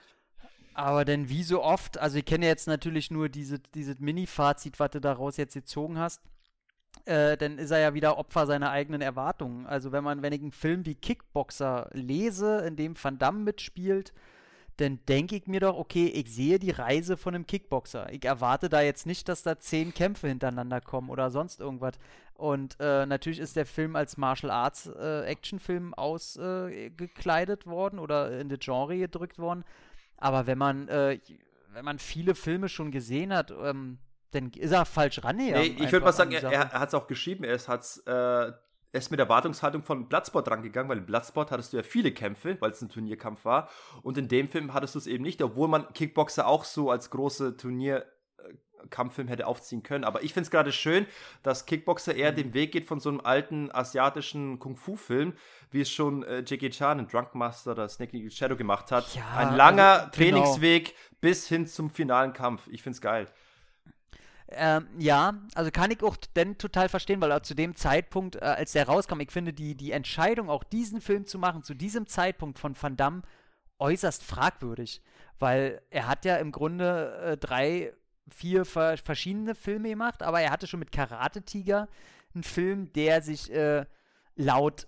B: Aber denn wie so oft, also ich kenne jetzt natürlich nur diese, dieses Mini-Fazit, was du daraus jetzt gezogen hast, äh, dann ist er ja wieder Opfer seiner eigenen Erwartungen. Also wenn man, wenn ich einen Film wie Kickboxer lese, in dem Van Damme mitspielt, dann denke ich mir doch, okay, ich sehe die Reise von einem Kickboxer. Ich erwarte da jetzt nicht, dass da zehn Kämpfe hintereinander kommen oder sonst irgendwas. Und äh, natürlich ist der Film als Martial Arts äh, Actionfilm ausgekleidet worden oder in das Genre gedrückt worden. Aber wenn man, äh, wenn man viele Filme schon gesehen hat, ähm, dann ist er falsch rangegangen.
A: Nee, ich würde mal sagen, er, er hat es auch geschrieben. Er ist, hat's, äh, er ist mit der Erwartungshaltung von Bloodsport rangegangen, weil in Bloodsport hattest du ja viele Kämpfe, weil es ein Turnierkampf war. Und in dem Film hattest du es eben nicht, obwohl man Kickboxer auch so als große Turnierkampffilm hätte aufziehen können. Aber ich finde es gerade schön, dass Kickboxer eher
B: Mhm.
A: den Weg geht von so einem alten asiatischen Kung-Fu-Film, wie es schon äh, Jackie Chan in Drunk Master oder Snake Eagle Shadow gemacht hat.
B: Ja,
A: Ein langer
B: also, genau.
A: Trainingsweg bis hin zum finalen Kampf. Ich finde es geil.
B: Ähm, ja, also kann ich auch denn total verstehen, weil zu dem Zeitpunkt, äh, als der rauskam, ich finde die, die Entscheidung, auch diesen Film zu machen, zu diesem Zeitpunkt von Van Damme äußerst fragwürdig. Weil er hat ja im Grunde äh, drei, vier ver verschiedene Filme gemacht, aber er hatte schon mit Karate Tiger einen Film, der sich äh, laut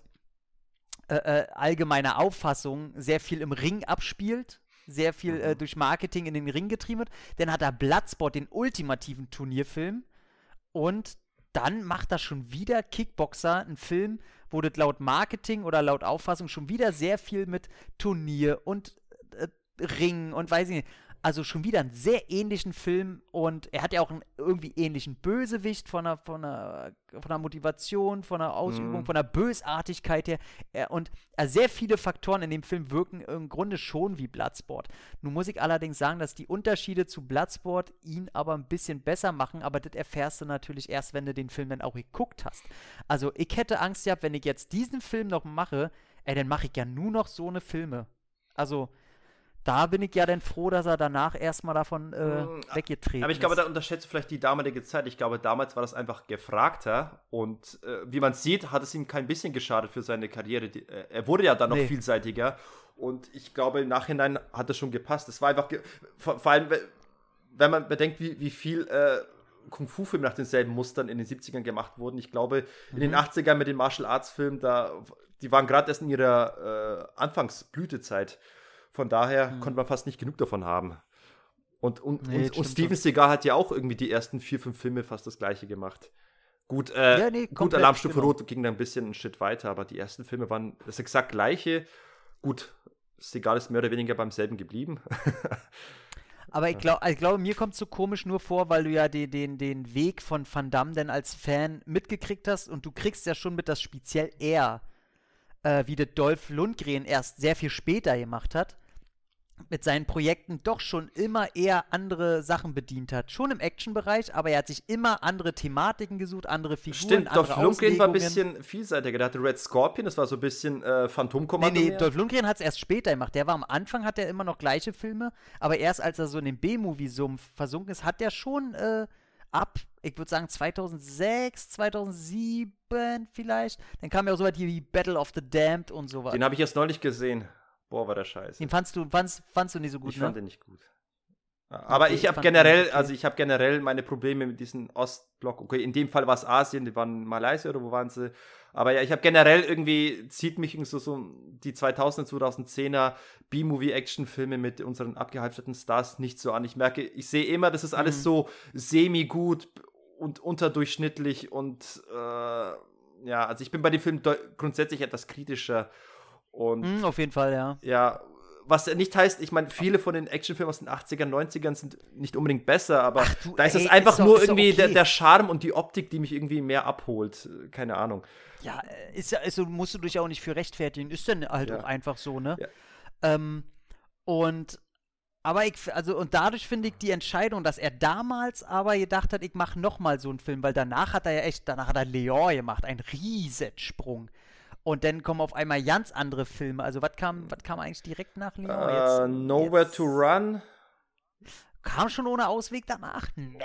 B: äh, äh, allgemeiner Auffassung sehr viel im Ring abspielt, sehr viel äh, durch Marketing in den Ring getrieben wird. Dann hat er Bloodsport, den ultimativen Turnierfilm. Und dann macht er schon wieder Kickboxer, einen Film, wo das laut Marketing oder laut Auffassung schon wieder sehr viel mit Turnier und äh, Ring und weiß ich nicht. Also schon wieder einen sehr ähnlichen Film und er hat ja auch einen irgendwie ähnlichen Bösewicht von der, von der, von der Motivation, von der Ausübung,
A: Mhm.
B: von der Bösartigkeit her. Er, und äh, sehr viele Faktoren in dem Film wirken im Grunde schon wie Bloodsport. Nun muss ich allerdings sagen, dass die Unterschiede zu Bloodsport ihn aber ein bisschen besser machen, aber das erfährst du natürlich erst, wenn du den Film dann auch geguckt hast. Also ich hätte Angst gehabt, wenn ich jetzt diesen Film noch mache, ey, dann mache ich ja nur noch so eine Filme. Also da bin ich ja dann froh, dass er danach erstmal davon äh,
A: Mm,
B: weggetreten
A: Aber ich glaube,
B: ist.
A: da unterschätzt du vielleicht die damalige Zeit. Ich glaube, damals war das einfach gefragter und äh, wie man sieht, hat es ihm kein bisschen geschadet für seine Karriere. Die, äh, er wurde ja dann noch
B: Nee.
A: vielseitiger und ich glaube, im Nachhinein hat es schon gepasst. Es war einfach, ge vor, vor allem, we- wenn man bedenkt, wie, wie viel äh, Kung-Fu-Filme nach denselben Mustern in den 70ern gemacht wurden. Ich glaube, in den 80ern mit den Martial Arts-Filmen, da, die waren gerade erst in ihrer äh, Anfangsblütezeit. Von daher konnte man fast nicht genug davon haben. Und, und,
B: Nee,
A: und, und Steven Seagal hat ja auch irgendwie die ersten vier, fünf Filme fast das gleiche gemacht. Gut, äh,
B: Ja, nee,
A: gut Alarmstufe
B: genau.
A: Rot ging dann ein bisschen einen Schritt weiter, aber die ersten Filme waren das exakt gleiche. Gut, Seagal ist mehr oder weniger beim selben geblieben. (laughs)
B: Aber ich, glaub, ich glaube, mir kommt es so komisch nur vor, weil du ja den, den, den Weg von Van Damme denn als Fan mitgekriegt hast und du kriegst ja schon mit, dass speziell er, äh, wie der Dolph Lundgren erst sehr viel später gemacht hat, mit seinen Projekten doch schon immer eher andere Sachen bedient hat. Schon im Action-Bereich, aber er hat sich immer andere Thematiken gesucht, andere Figuren,
A: Stimmt,
B: andere
A: Dolph Lundgren war ein bisschen vielseitiger. Der hatte Red Scorpion, das war so ein bisschen äh,
B: Nee,
A: Phantomkommando.
B: nee,
A: mehr.
B: Dolph Lundgren hat es erst später gemacht. Der war am Anfang, hat er immer noch gleiche Filme, aber erst als er so in den B-Movie-Sumpf versunken ist, hat er schon äh, ab, ich würde sagen 2006, 2007 vielleicht, dann kam ja auch so weit wie Battle of the Damned und sowas.
A: Den habe ich erst neulich gesehen. Boah, war der scheiße.
B: Den fandst du, fandst, fandst du nicht so gut,
A: ich fand
B: ne?
A: den nicht gut. Aber
B: Okay,
A: ich habe
B: fand
A: generell,
B: okay.
A: also ich habe generell meine Probleme mit diesem Ostblock. Okay, in dem Fall war es Asien, die waren Malaysia oder wo waren sie? Aber ja, ich habe generell irgendwie, zieht mich so, so die 2000er, 2010er B-Movie-Action-Filme mit unseren abgehalfterten Stars nicht so an. Ich merke, ich sehe immer, das ist alles
B: Mhm.
A: so semi-gut und unterdurchschnittlich und äh, ja, also ich bin bei dem Film grundsätzlich etwas kritischer und
B: Hm, auf jeden Fall, ja.
A: ja, was nicht heißt, ich meine, viele von den Actionfilmen aus den 80ern, 90ern sind nicht unbedingt besser, aber
B: Ach du,
A: da ist es
B: ey,
A: einfach
B: ist doch-
A: nur irgendwie der,
B: okay.
A: der Charme und die Optik, die mich irgendwie mehr abholt. Keine Ahnung.
B: Ja, äh, ist ja, also musst du dich auch nicht für rechtfertigen. Ist dann halt
A: Ja.
B: auch einfach so, ne?
A: Ja.
B: Ähm, und aber ich, also und dadurch finde ich die Entscheidung, dass er damals aber gedacht hat, ich mache nochmal so einen Film, weil danach hat er ja echt, danach hat er Leon gemacht, ein Riesensprung. Und dann kommen auf einmal ganz andere Filme. Also was kam, was kam eigentlich direkt nach Leon?
A: Äh, Nowhere
B: jetzt
A: to Run.
B: Kam schon ohne Ausweg danach? Nee,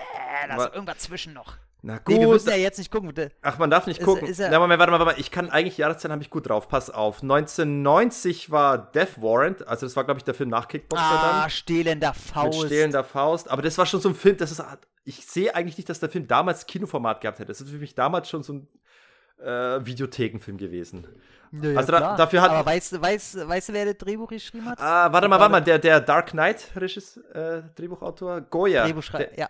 B: da ist
A: Wa-
B: irgendwas zwischen noch.
A: Na
B: Nee, wir
A: gut.
B: müssen ja jetzt nicht gucken.
A: Ach, man darf nicht
B: Ist-
A: gucken.
B: ist er-
A: Na, Moment, warte mal, warte mal. Ich kann eigentlich Jahreszahlen habe ich gut drauf. Pass auf. 1990 war Death Warrant. Also, das war, glaube ich, der Film nach Kickboxer
B: Ah,
A: dann.
B: stehlender
A: Mit
B: Faust.
A: stehlender Faust. Aber das war schon so ein Film, das ist. Ich sehe eigentlich nicht, dass der Film damals Kinoformat gehabt hätte. Das ist für mich damals schon so ein äh, Videothekenfilm gewesen.
B: Ja, ja,
A: Also da- dafür hat-
B: Aber weißt, du- weißt, weißt wer das Drehbuch geschrieben hat?
A: Ah, warte mal, warte mal, der, der Dark Knight äh, Drehbuchautor, Goya.
B: Drehbuchschreiber. Ja,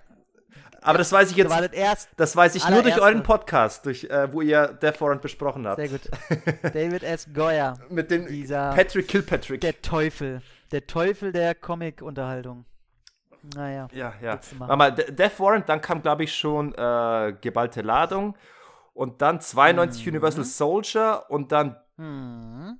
A: aber das weiß ich jetzt,
B: das erst.
A: das weiß ich nur durch euren Podcast, durch, äh, wo ihr Death Warrant besprochen habt.
B: Sehr gut. (laughs) David S. Goya.
A: Mit dem
B: Dieser-
A: Patrick Kilpatrick.
B: Der Teufel. Der Teufel der Comic-Unterhaltung. Naja.
A: ja, ja. Warte mal, De- Death Warrant, dann kam, glaube ich, schon äh, Geballte Ladung. Und dann 92
B: Mhm.
A: Universal Soldier und dann
B: Hm.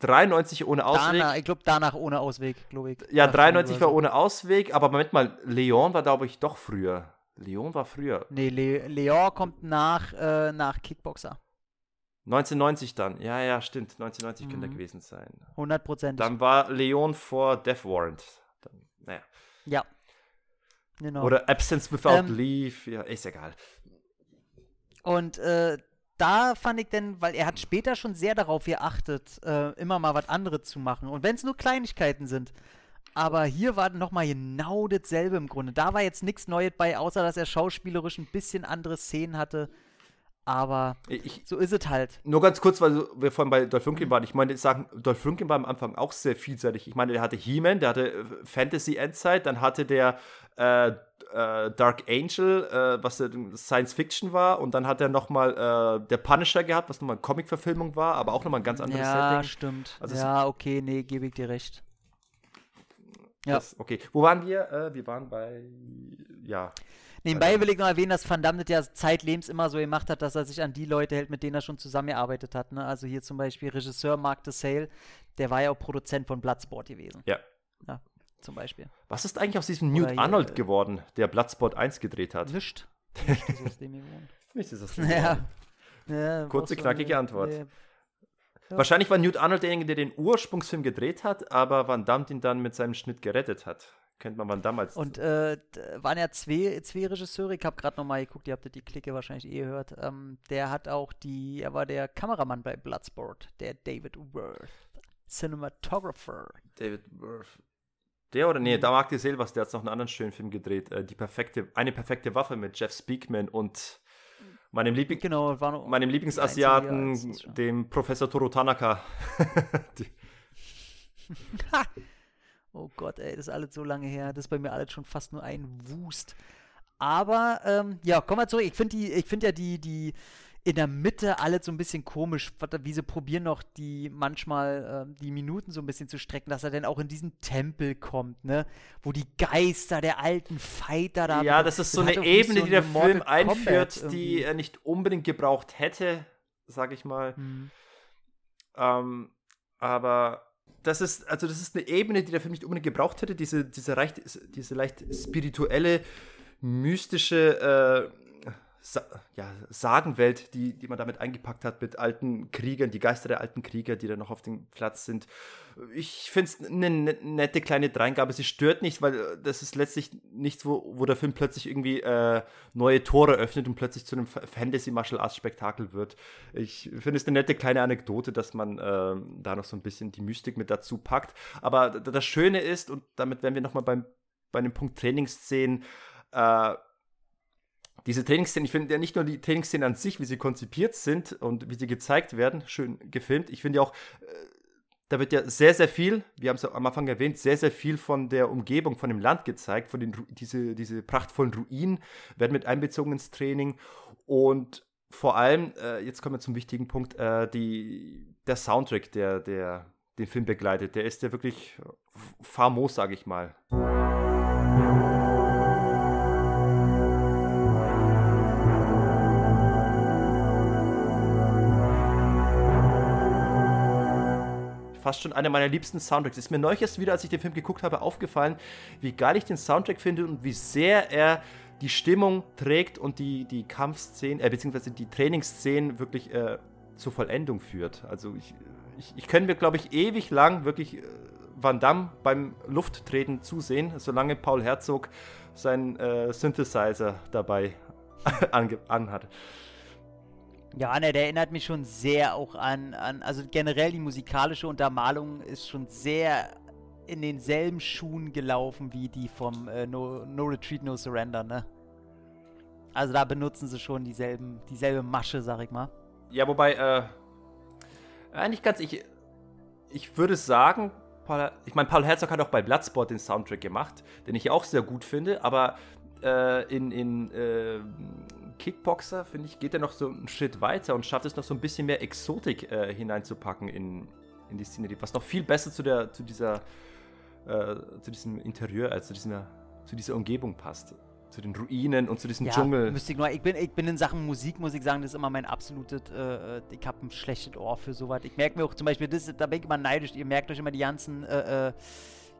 A: 93 ohne Ausweg.
B: Danach, ich glaube, danach ohne Ausweg, glaube ich.
A: ja,
B: Nach
A: 93 war ohne Ausweg, aber Moment mal, Leon war, glaube ich, doch früher. Leon war früher.
B: Nee, Le Leon kommt nach, äh, nach Kickboxer.
A: 1990 dann. Ja, ja, stimmt. 1990 könnte er
B: Mhm.
A: gewesen sein.
B: 100%.
A: Dann war Leon vor Death Warrant. Dann, naja.
B: Ja. Genau.
A: Oder Absence Without
B: Ähm,
A: Leave. Ja, ist egal.
B: Und äh, da fand ich denn, weil er hat später schon sehr darauf geachtet, äh, immer mal was anderes zu machen. Und wenn es nur Kleinigkeiten sind. Aber hier war nochmal genau dasselbe im Grunde. Da war jetzt nichts Neues bei, außer dass er schauspielerisch ein bisschen andere Szenen hatte. Aber
A: Ich,
B: so ist es halt.
A: nur ganz kurz, weil wir vorhin bei Dolph. Lundgren waren. Ich meine, sagen, Dolph Lundgren war am Anfang auch sehr vielseitig. Ich meine, der hatte He-Man, der hatte äh, Fantasy Endzeit, dann hatte der äh, äh, Dark Angel, äh, was Science Fiction war, und dann hat er nochmal äh, der Punisher gehabt, was nochmal eine Comic-Verfilmung war, aber auch nochmal ein ganz anderes
B: Ja,
A: Setting.
B: stimmt.
A: Also
B: ja, okay, nee, gebe ich dir recht.
A: Ja. Das, okay. Wo waren wir? Äh, wir waren bei. Ja.
B: Nebenbei will ich noch erwähnen, dass Van Damme das ja zeitlebens immer so gemacht hat, dass er sich an die Leute hält, mit denen er schon zusammengearbeitet hat. Ne? Also hier zum Beispiel Regisseur Mark DeSale, der war ja auch Produzent von Bloodsport gewesen.
A: Ja.
B: ja zum Beispiel.
A: Was ist eigentlich aus diesem Newt Arnold äh, geworden, der Bloodsport 1 gedreht hat?
B: Nischt. Nischt (laughs) ist aus dem
A: geworden. Nichts ist aus (laughs) dem ja. ja. Kurze, knackige Antwort. Ja. Wahrscheinlich war Newt Arnold derjenige, der den Ursprungsfilm gedreht hat, aber Van Damme ihn dann mit seinem Schnitt gerettet hat. Kennt man Van Damme als.
B: Und äh, waren ja zwei, zwei Regisseure, ich habe gerade nochmal geguckt, ihr habt die Clique wahrscheinlich eh gehört. Ähm, der hat auch die, er war der Kameramann bei Bloodsport, der David Worth. Cinematographer.
A: David Worth. Der oder nee, mhm. da mag die was, der hat noch einen anderen schönen Film gedreht. Äh, die perfekte, eine perfekte Waffe mit Jeff Speakman und meinem, Liebling
B: genau,
A: meinem Lieblingsasiaten, dem Professor Toro Tanaka. (laughs)
B: oh Gott, ey, das ist alles so lange her. Das ist bei mir alles schon fast nur ein Wust. Aber, ähm, ja, kommen wir zurück. Ich finde find ja die, die, in der Mitte alles so ein bisschen komisch, wie sie probieren noch die manchmal äh, die Minuten so ein bisschen zu strecken, dass er dann auch in diesen Tempel kommt, ne? Wo die Geister der alten Fighter da.
A: Ja, das ist so eine Ebene, so die der Film einführt, die er nicht unbedingt gebraucht hätte, sag ich mal. Mhm. Ähm, aber das ist, also das ist eine Ebene, die der Film nicht unbedingt gebraucht hätte, diese, diese, leicht, diese leicht spirituelle, mystische äh, Sa ja, Sagenwelt, die, die man damit eingepackt hat, mit alten Kriegern, die Geister der alten Krieger, die da noch auf dem Platz sind. Ich finde es eine ne, nette kleine Dreingabe. Sie stört nicht, weil äh, das ist letztlich nichts, wo, wo der Film plötzlich irgendwie äh, neue Tore öffnet und plötzlich zu einem Fantasy-Martial-Arts-Spektakel wird. Ich finde es eine nette kleine Anekdote, dass man äh, da noch so ein bisschen die Mystik mit dazu packt. Aber das Schöne ist, und damit wären wir nochmal beim, bei dem Punkt Trainingsszenen, äh, diese Trainingsszenen, ich finde ja nicht nur die Trainingsszenen an sich, wie sie konzipiert sind und wie sie gezeigt werden, schön gefilmt. Ich finde ja auch, äh, da wird ja sehr, sehr viel, wir haben es am Anfang erwähnt, sehr, sehr viel von der Umgebung, von dem Land gezeigt, von den diese, diese prachtvollen Ruinen werden mit einbezogen ins Training und vor allem, äh, jetzt kommen wir zum wichtigen Punkt, äh, die, der Soundtrack, der, der den Film begleitet, der ist ja wirklich famos, sage ich mal. Fast schon einer meiner liebsten Soundtracks. Ist mir neulich erst wieder, als ich den Film geguckt habe, aufgefallen, wie geil ich den Soundtrack finde und wie sehr er die Stimmung trägt und die, die Kampfszenen, äh, beziehungsweise die Trainingsszenen wirklich äh, zur Vollendung führt. Also ich, ich, ich könnte mir, glaube ich, ewig lang wirklich äh, Van Damme beim Lufttreten zusehen, solange Paul Herzog seinen äh, Synthesizer dabei (laughs) anhat.
B: Ja, ne, der erinnert mich schon sehr auch an, an, also generell die musikalische Untermalung ist schon sehr in denselben Schuhen gelaufen wie die vom äh, no, no Retreat, No Surrender, ne? Also da benutzen sie schon dieselben, dieselbe Masche, sag ich mal.
A: Ja, wobei, äh, eigentlich ganz, ich, ich würde sagen, Paul, ich meine, Paul Herzog hat auch bei Bloodsport den Soundtrack gemacht, den ich auch sehr gut finde, aber äh, in, in äh, Kickboxer, finde ich, geht er noch so einen Schritt weiter und schafft es noch so ein bisschen mehr Exotik äh, hineinzupacken in, in die Szenerie, was noch viel besser zu, der, zu, dieser, äh, zu diesem Interieur, also zu dieser, zu dieser Umgebung passt. Zu den Ruinen und zu diesem ja, Dschungel.
B: Ich, nur, ich, bin, ich bin in Sachen Musik, muss ich sagen, das ist immer mein absolutes, äh, äh ich habe ein schlechtes Ohr für sowas. Ich merke mir auch zum Beispiel, das, da bin ich immer neidisch, ihr merkt euch immer die ganzen, äh, äh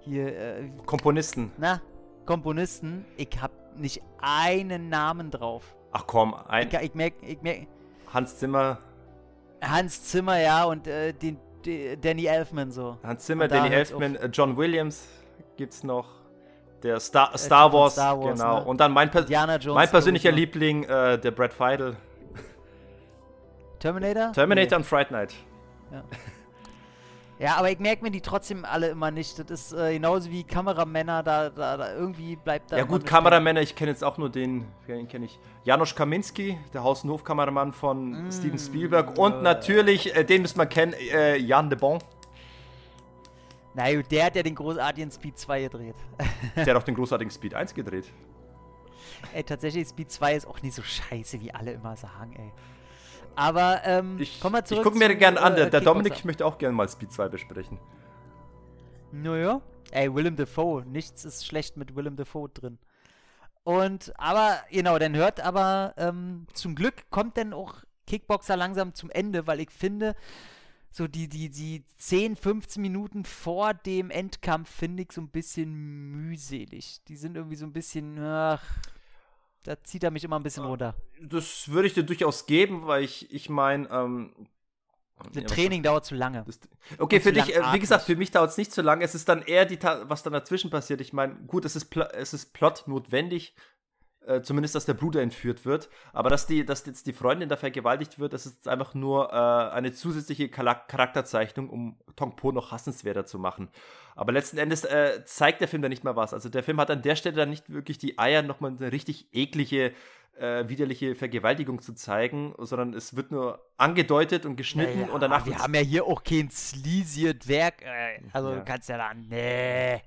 B: hier,
A: Komponisten.
B: Na, Komponisten, ich habe nicht einen Namen drauf.
A: Ach komm, ein.
B: Ich, ich merk, ich merk,
A: Hans Zimmer.
B: Hans Zimmer, ja, und äh, den, den, Danny Elfman so.
A: Hans Zimmer, Danny Elfman, äh, John Williams gibt's noch. Der Star, äh, Star, Wars, Star Wars, genau. Ne? Und dann mein, Pers mein persönlicher Liebling, äh, der Brad Feidel.
B: Terminator?
A: Terminator nee. und Fright Night.
B: Ja. Ja, aber ich merke mir die trotzdem alle immer nicht. Das ist äh, genauso wie Kameramänner, da, da, da irgendwie bleibt da.
A: Ja, gut, Kameramänner, ich kenne jetzt auch nur den, den kenne ich. Janusz Kaminski, der Haus- und Hofkameramann von mm, Steven Spielberg. Und äh. natürlich, äh, den müssen wir kennen, äh, Jan de Bon.
B: Na gut, der hat ja den großartigen Speed 2 gedreht.
A: der hat auch (laughs) den großartigen Speed 1 gedreht.
B: Ey, tatsächlich, Speed 2 ist auch nicht so scheiße, wie alle immer sagen, ey. Aber ähm,
A: ich, komm mal zurück. Ich gucke mir gerne an. Der, äh, der Dominik möchte auch gerne mal Speed 2 besprechen.
B: Naja. Ey, Willem Dafoe, nichts ist schlecht mit Willem Dafoe drin. Und, aber, genau, dann hört aber, ähm, zum Glück kommt dann auch Kickboxer langsam zum Ende, weil ich finde, so die, die, die 10, 15 Minuten vor dem Endkampf finde ich so ein bisschen mühselig. Die sind irgendwie so ein bisschen, ach, da zieht er mich immer ein bisschen runter.
A: Das würde ich dir durchaus geben, weil ich, ich meine, ähm,
B: das Training dauert zu lange.
A: Das, okay, für dich, äh, wie gesagt, für mich dauert es nicht zu lange. Es ist dann eher die, was dann dazwischen passiert. Ich meine, gut, es ist, es ist Plot notwendig, äh, zumindest, dass der Bruder entführt wird. Aber dass, die, dass jetzt die Freundin da vergewaltigt wird, das ist einfach nur äh, eine zusätzliche Charakterzeichnung, um Tong Po noch hassenswerter zu machen. Aber letzten Endes äh, zeigt der Film da nicht mehr was. Also der Film hat an der Stelle dann nicht wirklich die Eier, nochmal eine richtig eklige äh, widerliche Vergewaltigung zu zeigen, sondern es wird nur angedeutet und geschnitten
B: naja,
A: und danach.
B: Wir haben ja hier auch kein sleazyes Werk. Also ja. du kannst ja da. Nee.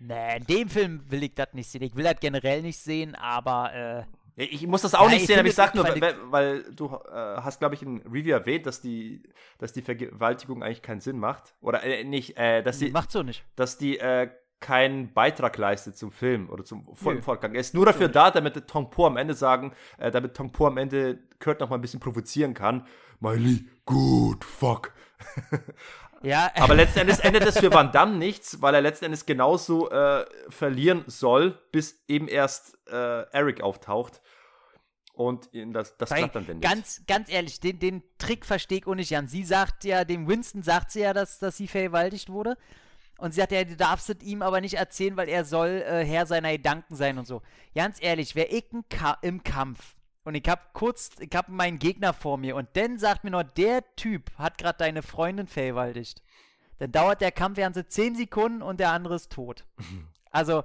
B: Nee, in dem Film will ich das nicht sehen. Ich will das generell nicht sehen, aber. Äh,
A: ich muss das auch ja, nicht sehen, aber ich sag nur, weil, weil du äh, hast, glaube ich, in Review erwähnt, dass die, dass die Vergewaltigung eigentlich keinen Sinn macht. Oder äh, nicht, äh, dass die.
B: Macht so nicht.
A: Dass die äh, keinen Beitrag leistet zum Film oder zum Fortgang. Er ist nur dafür da, damit Tong Po am Ende sagen, äh, damit Tong Po am Ende Kurt noch mal ein bisschen provozieren kann. Miley, good fuck. (laughs)
B: Ja.
A: Aber letzten Endes endet es für Van Damme nichts, weil er letzten Endes genauso äh, verlieren soll, bis eben erst äh, Eric auftaucht und das, das
B: klappt dann wendet. Ganz, ganz ehrlich, den, den Trick verstehe ich auch nicht, Jan. Sie sagt ja, dem Winston sagt sie ja, dass, dass sie vergewaltigt wurde. Und sie sagt ja, du darfst es ihm aber nicht erzählen, weil er soll äh, Herr seiner Gedanken sein und so. Ganz ehrlich, wäre ich Ka im Kampf und ich hab kurz, ich hab meinen Gegner vor mir und dann sagt mir noch, der Typ hat gerade deine Freundin vergewaltigt. Dann dauert der Kampf ganze 10 Sekunden und der andere ist tot. (laughs) Also,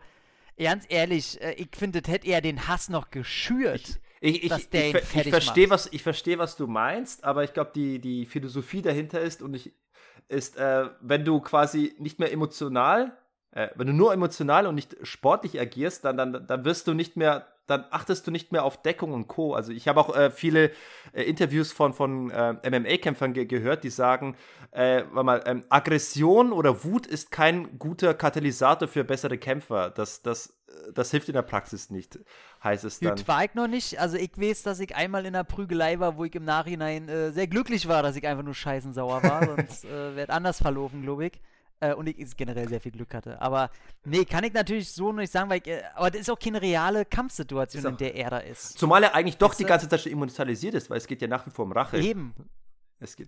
B: ganz ehrlich, äh, ich finde, das hätte eher den Hass noch geschürt.
A: Ich, ich, ich, ich, ich verstehe, was, versteh, was du meinst, aber ich glaube, die, die Philosophie dahinter ist, und ich, ist, äh, wenn du quasi nicht mehr emotional, äh, wenn du nur emotional und nicht sportlich agierst, dann, dann, dann wirst du nicht mehr dann achtest du nicht mehr auf Deckung und Co. Also ich habe auch äh, viele äh, Interviews von, von äh, MMA-Kämpfern ge gehört, die sagen, äh, mal, ähm, Aggression oder Wut ist kein guter Katalysator für bessere Kämpfer. Das, das, das hilft in der Praxis nicht, heißt es dann.
B: Das war ich noch nicht. Also ich weiß, dass ich einmal in der Prügelei war, wo ich im Nachhinein äh, sehr glücklich war, dass ich einfach nur scheißensauer war. (laughs) Sonst äh, wäre anders verlaufen, glaube ich. Äh, und ich generell sehr viel Glück hatte. Aber nee, kann ich natürlich so nicht sagen, weil ich, äh, aber das ist auch keine reale Kampfsituation, in der er da ist.
A: Zumal er eigentlich doch die ganze Zeit schon immunitalisiert ist, weil es geht ja nach wie vor um Rache.
B: Eben.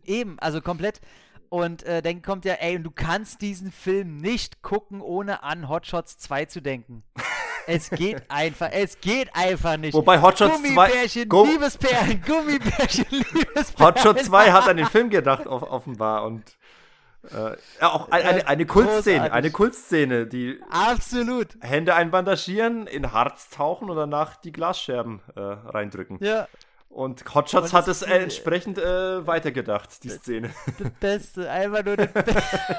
B: Eben, also komplett. Und äh, dann kommt ja, ey, und du kannst diesen Film nicht gucken, ohne an Hotshots 2 zu denken. (laughs) Es geht einfach, es geht einfach nicht.
A: Wobei Hotshots 2.
B: Gummibärchen, Go Liebesperlen, Gummibärchen, Liebesperlen.
A: Hotshot 2 hat an den Film gedacht, offenbar. Und äh, ja, auch eine, eine, eine Kultszene, eine Kultszene, die
B: absolut
A: Hände einbandagieren, in Harz tauchen und danach die Glasscherben äh, reindrücken.
B: Ja.
A: Und Hotshots hat es äh, entsprechend äh, weitergedacht, die Szene. (laughs)
B: Das Beste, einfach nur das Beste. (laughs)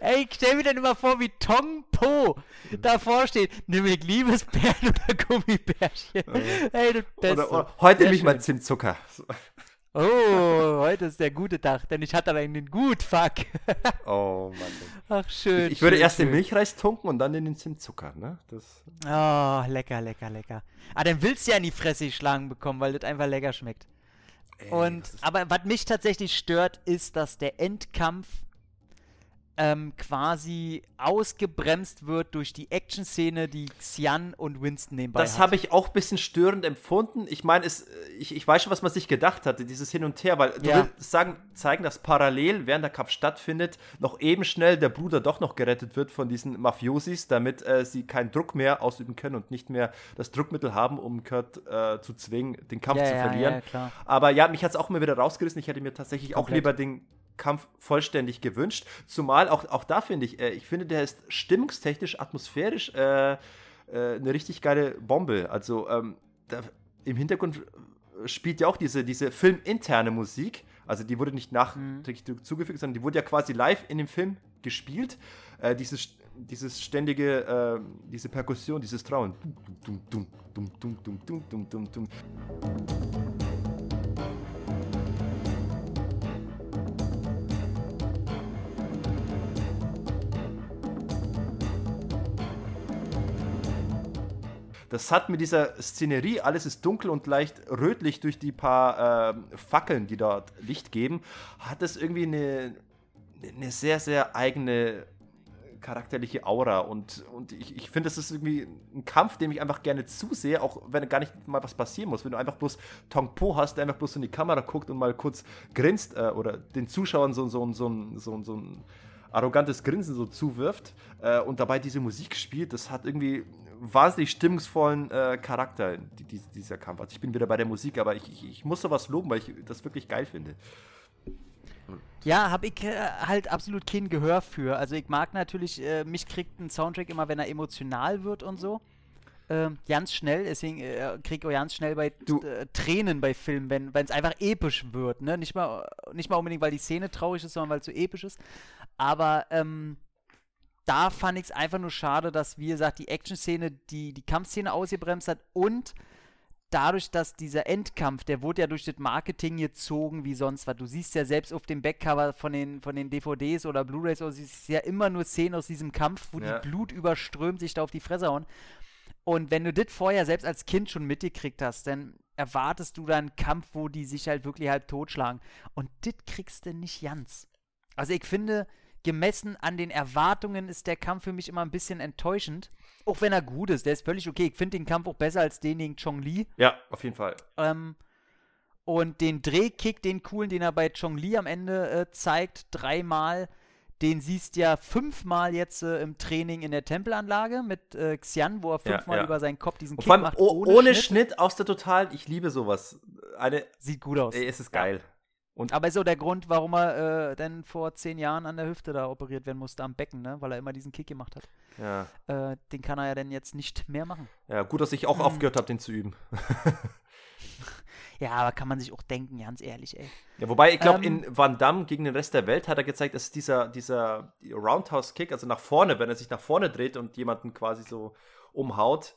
B: Ey, ich stell mir dann immer vor, wie Tong Po davor steht. Nimm ich Liebesbären (laughs) oder Gummibärchen.
A: Ey, das Beste. Oder, oder heute nehme ich mal Zimtzucker.
B: Oh, heute ist der gute Tag, denn ich hatte aber einen gut, fuck.
A: oh Mann.
B: Ach, schön.
A: Ich, ich würde
B: schön,
A: erst
B: schön.
A: den Milchreis tunken und dann in den Zimtzucker, ne? Das
B: oh, lecker, lecker, lecker. Ah, dann willst du ja in die Fresse schlagen bekommen, weil das einfach lecker schmeckt. Ey, und, aber was mich tatsächlich stört, ist, dass der Endkampf ähm, quasi ausgebremst wird durch die Action-Szene, die Xian und Winston nebenbei
A: Das habe ich auch ein bisschen störend empfunden. Ich meine, ich, ich weiß schon, was man sich gedacht hatte, dieses Hin und Her, weil du willst sagen, zeigen, dass parallel, während der Kampf stattfindet, noch eben schnell der Bruder doch noch gerettet wird von diesen Mafiosis, damit äh, sie keinen Druck mehr ausüben können und nicht mehr das Druckmittel haben, um Kurt äh, zu zwingen, den Kampf
B: ja,
A: zu
B: ja,
A: verlieren. Aber ja, mich hat es auch mal wieder rausgerissen. Ich hätte mir tatsächlich Komplett. auch lieber den Kampf vollständig gewünscht. Zumal auch, auch da finde ich, äh, ich finde, der ist stimmungstechnisch, atmosphärisch äh, äh, eine richtig geile Bombe. Also ähm, da, im Hintergrund spielt ja auch diese, diese filminterne Musik. Also die wurde nicht nachträglich mhm. zugefügt, sondern die wurde ja quasi live in dem Film gespielt. Äh, dieses, dieses ständige, äh, diese Perkussion, dieses Trauen. Dum, dum, dum, dum, dum, dum, dum, dum, dum. Das hat mit dieser Szenerie, alles ist dunkel und leicht rötlich durch die paar äh, Fackeln, die dort Licht geben, hat es irgendwie eine, eine sehr, sehr eigene charakterliche Aura und, und ich, ich finde, das ist irgendwie ein Kampf, dem ich einfach gerne zusehe, auch wenn gar nicht mal was passieren muss. Wenn du einfach bloß Tong Po hast, der einfach bloß in die Kamera guckt und mal kurz grinst äh, oder den Zuschauern so, so, so, so, so, so ein arrogantes Grinsen so zuwirft äh, und dabei diese Musik spielt, das hat irgendwie wahnsinnig stimmungsvollen äh, Charakter, die, die, dieser Kampf. Also ich bin wieder bei der Musik, aber ich, ich, ich muss sowas loben, weil ich das wirklich geil finde.
B: Ja, habe ich äh, halt absolut kein Gehör für. Also ich mag natürlich, äh, mich kriegt ein Soundtrack immer, wenn er emotional wird und so. Ähm, ganz schnell, deswegen äh, krieg ich auch ganz schnell bei äh, Tränen bei Filmen, wenn es einfach episch wird. Ne? Nicht, mal, nicht mal unbedingt, weil die Szene traurig ist, sondern weil es so episch ist. Aber ähm, da fand ich es einfach nur schade, dass, wie gesagt, die Action-Szene, die, die Kampfszene ausgebremst hat und dadurch, dass dieser Endkampf, der wurde ja durch das Marketing gezogen wie sonst was. Du siehst ja selbst auf dem Backcover von den, von den DVDs oder Blu-Rays, du siehst ja immer nur Szenen aus diesem Kampf, wo ja. die Blut überströmt sich da auf die Fresse hauen. Und wenn du das vorher selbst als Kind schon mitgekriegt hast, dann erwartest du da einen Kampf, wo die sich halt wirklich halb totschlagen. Und das kriegst du nicht ganz. Also ich finde, gemessen an den Erwartungen ist der Kampf für mich immer ein bisschen enttäuschend. Auch wenn er gut ist, der ist völlig okay. Ich finde den Kampf auch besser als den gegen Chong Li.
A: Ja, auf jeden Fall.
B: Ähm, und den Drehkick, den coolen, den er bei Chong Li am Ende äh, zeigt, dreimal, den siehst ja fünfmal jetzt äh, im Training in der Tempelanlage mit äh, Xian, wo er fünfmal ja, ja. über seinen Kopf diesen Kick
A: macht. Ohne, ohne Schnitt. Schnitt. aus der Total, ich liebe sowas. Eine,
B: Sieht gut aus.
A: Ey, es ist geil. Ja.
B: Und Aber ist so der Grund, warum er äh, denn vor zehn Jahren an der Hüfte da operiert werden musste, am Becken, ne? weil er immer diesen Kick gemacht hat.
A: Ja.
B: Äh, den kann er ja dann jetzt nicht mehr machen.
A: Ja, gut, dass ich auch hm. aufgehört habe, den zu üben. (laughs)
B: ja, aber kann man sich auch denken, ganz ehrlich, ey.
A: Ja, wobei, ich glaube, ähm, in Van Damme gegen den Rest der Welt hat er gezeigt, dass dieser, dieser Roundhouse-Kick, also nach vorne, wenn er sich nach vorne dreht und jemanden quasi so umhaut,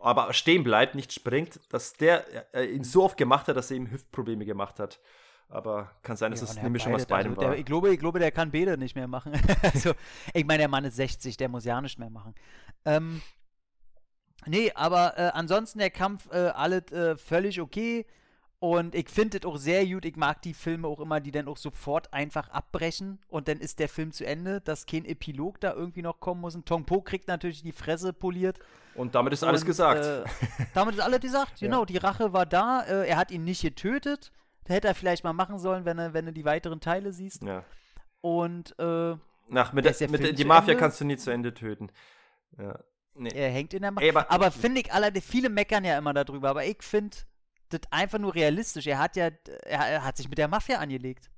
A: aber stehen bleibt, nicht springt, dass der äh, ihn so oft gemacht hat, dass er ihm Hüftprobleme gemacht hat. Aber kann sein, dass ja, es nämlich schon was beidem
B: also
A: war.
B: Der, ich, glaube, ich glaube, der kann Bede nicht mehr machen. (laughs) also, ich meine, der Mann ist 60, der muss ja nicht mehr machen. Ähm, nee, aber äh, ansonsten der Kampf, äh, alles äh, völlig okay. Und ich finde es auch sehr gut. Ich mag die Filme auch immer, die dann auch sofort einfach abbrechen und dann ist der Film zu Ende, dass kein Epilog da irgendwie noch kommen muss. Und Tong Po kriegt natürlich die Fresse poliert.
A: Und damit ist und, alles gesagt.
B: Äh, damit ist alles gesagt, (laughs) genau. Ja. Die Rache war da. Äh, er hat ihn nicht getötet. Hätte er vielleicht mal machen sollen, wenn, er, wenn du die weiteren Teile siehst.
A: Ja.
B: Und, äh,
A: Nach, mit, der, mit die Mafia Ende. kannst du nie zu Ende töten. Ja.
B: Nee. Er hängt in der Mafia. Aber, aber finde ich, alle, viele meckern ja immer darüber, aber ich finde das einfach nur realistisch. Er hat ja, er, er, hat sich mit der Mafia angelegt.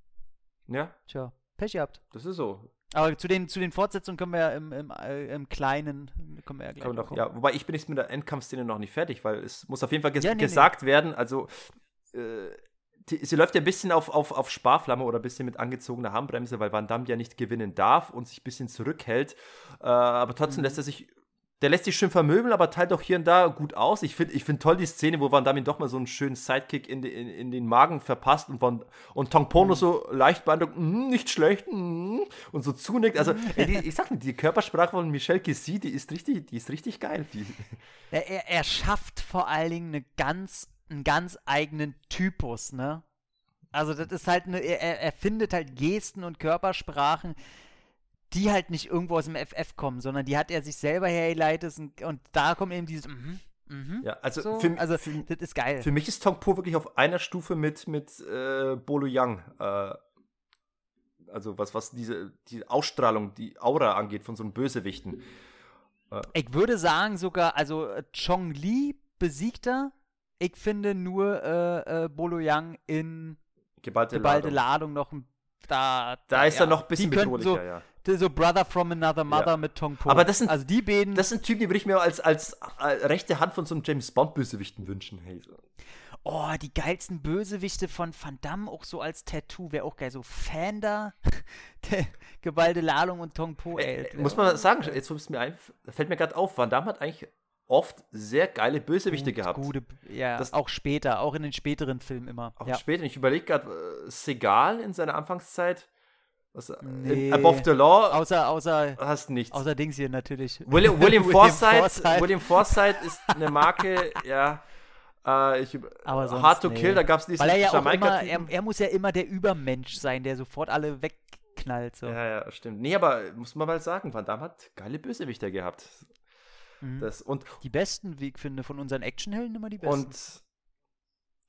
A: Ja.
B: Tja, Pech gehabt.
A: Das ist so.
B: Aber zu den, zu den Fortsetzungen können wir ja im, im, äh, im Kleinen, können wir ja gleich
A: noch, Ja, wobei ich bin jetzt mit der Endkampfszene noch nicht fertig, weil es muss auf jeden Fall ges ja, nee, gesagt nee. werden, also äh, sie läuft ja ein bisschen auf, auf, auf Sparflamme oder ein bisschen mit angezogener Handbremse, weil Van Damme ja nicht gewinnen darf und sich ein bisschen zurückhält. Äh, aber trotzdem mhm. lässt er sich, der lässt sich schön vermöbeln, aber teilt auch hier und da gut aus. Ich finde ich find toll die Szene, wo Van Damme ihn doch mal so einen schönen Sidekick in, in, in den Magen verpasst und, Van, und Tong Po mhm. so leicht beeindruckt, mm, nicht schlecht, mm, und so zunickt. Also, mhm. ey, die, ich sag nicht, die Körpersprache von Michel Kissy, die ist richtig, die ist richtig geil. Die. (laughs)
B: Er, er schafft vor allen Dingen eine ganz einen ganz eigenen Typus, ne? Also das ist halt eine, er, er findet halt Gesten und Körpersprachen, die halt nicht irgendwo aus dem FF kommen, sondern die hat er sich selber hergeleitet und, und da kommt eben dieses mhm,
A: mhm, ja, also, so. für, also für, das ist geil. Für mich ist Tong Po wirklich auf einer Stufe mit, mit äh, Bolo Yang. Äh, also was, was diese die Ausstrahlung, die Aura angeht von so einem Bösewichten.
B: Äh. Ich würde sagen sogar, also Chong Li besiegt er ich finde nur äh, äh, Bolo Yang in
A: geballte,
B: geballte Ladung. Ladung. noch
A: da, da, da ist ja. er noch ein bisschen bedrohlicher,
B: so,
A: ja.
B: So Brother from Another Mother ja. mit Tong Po.
A: Aber das sind,
B: also die beiden.
A: Das sind Typen, die würde ich mir als, als, als äh, rechte Hand von so einem James Bond-Bösewichten wünschen. Hey.
B: Oh, die geilsten Bösewichte von Van Damme, auch so als Tattoo, wäre auch geil. So Fanda, (laughs) geballte Ladung und Tong Po, ey.
A: Äh, muss man sagen, jetzt mir ein, fällt mir gerade auf, Van Damme hat eigentlich oft sehr geile Bösewichte Gut, gehabt.
B: Gute, ja, das, auch später, auch in den späteren Filmen immer.
A: Auch
B: ja.
A: später. Ich überlege gerade, äh, Segal in seiner Anfangszeit Was,
B: Nee.
A: Above the Law
B: Außer, außer,
A: hast nichts.
B: außer Dings hier natürlich.
A: William, (laughs) William, Forsythe,
B: Forsythe.
A: William Forsythe ist eine Marke, (laughs) ja. Äh, ich,
B: Aber sonst,
A: Hard to
B: nee.
A: Kill, da gab es diesen
B: Weil er ja immer, er, er muss ja immer der Übermensch sein, der sofort alle wegknallt. So.
A: Ja, ja, stimmt. Nee, aber muss man mal sagen, Van Damme hat geile Bösewichter gehabt.
B: Mhm.
A: Das, und,
B: Die besten, wie ich finde, von unseren Actionhelden immer die besten.
A: und,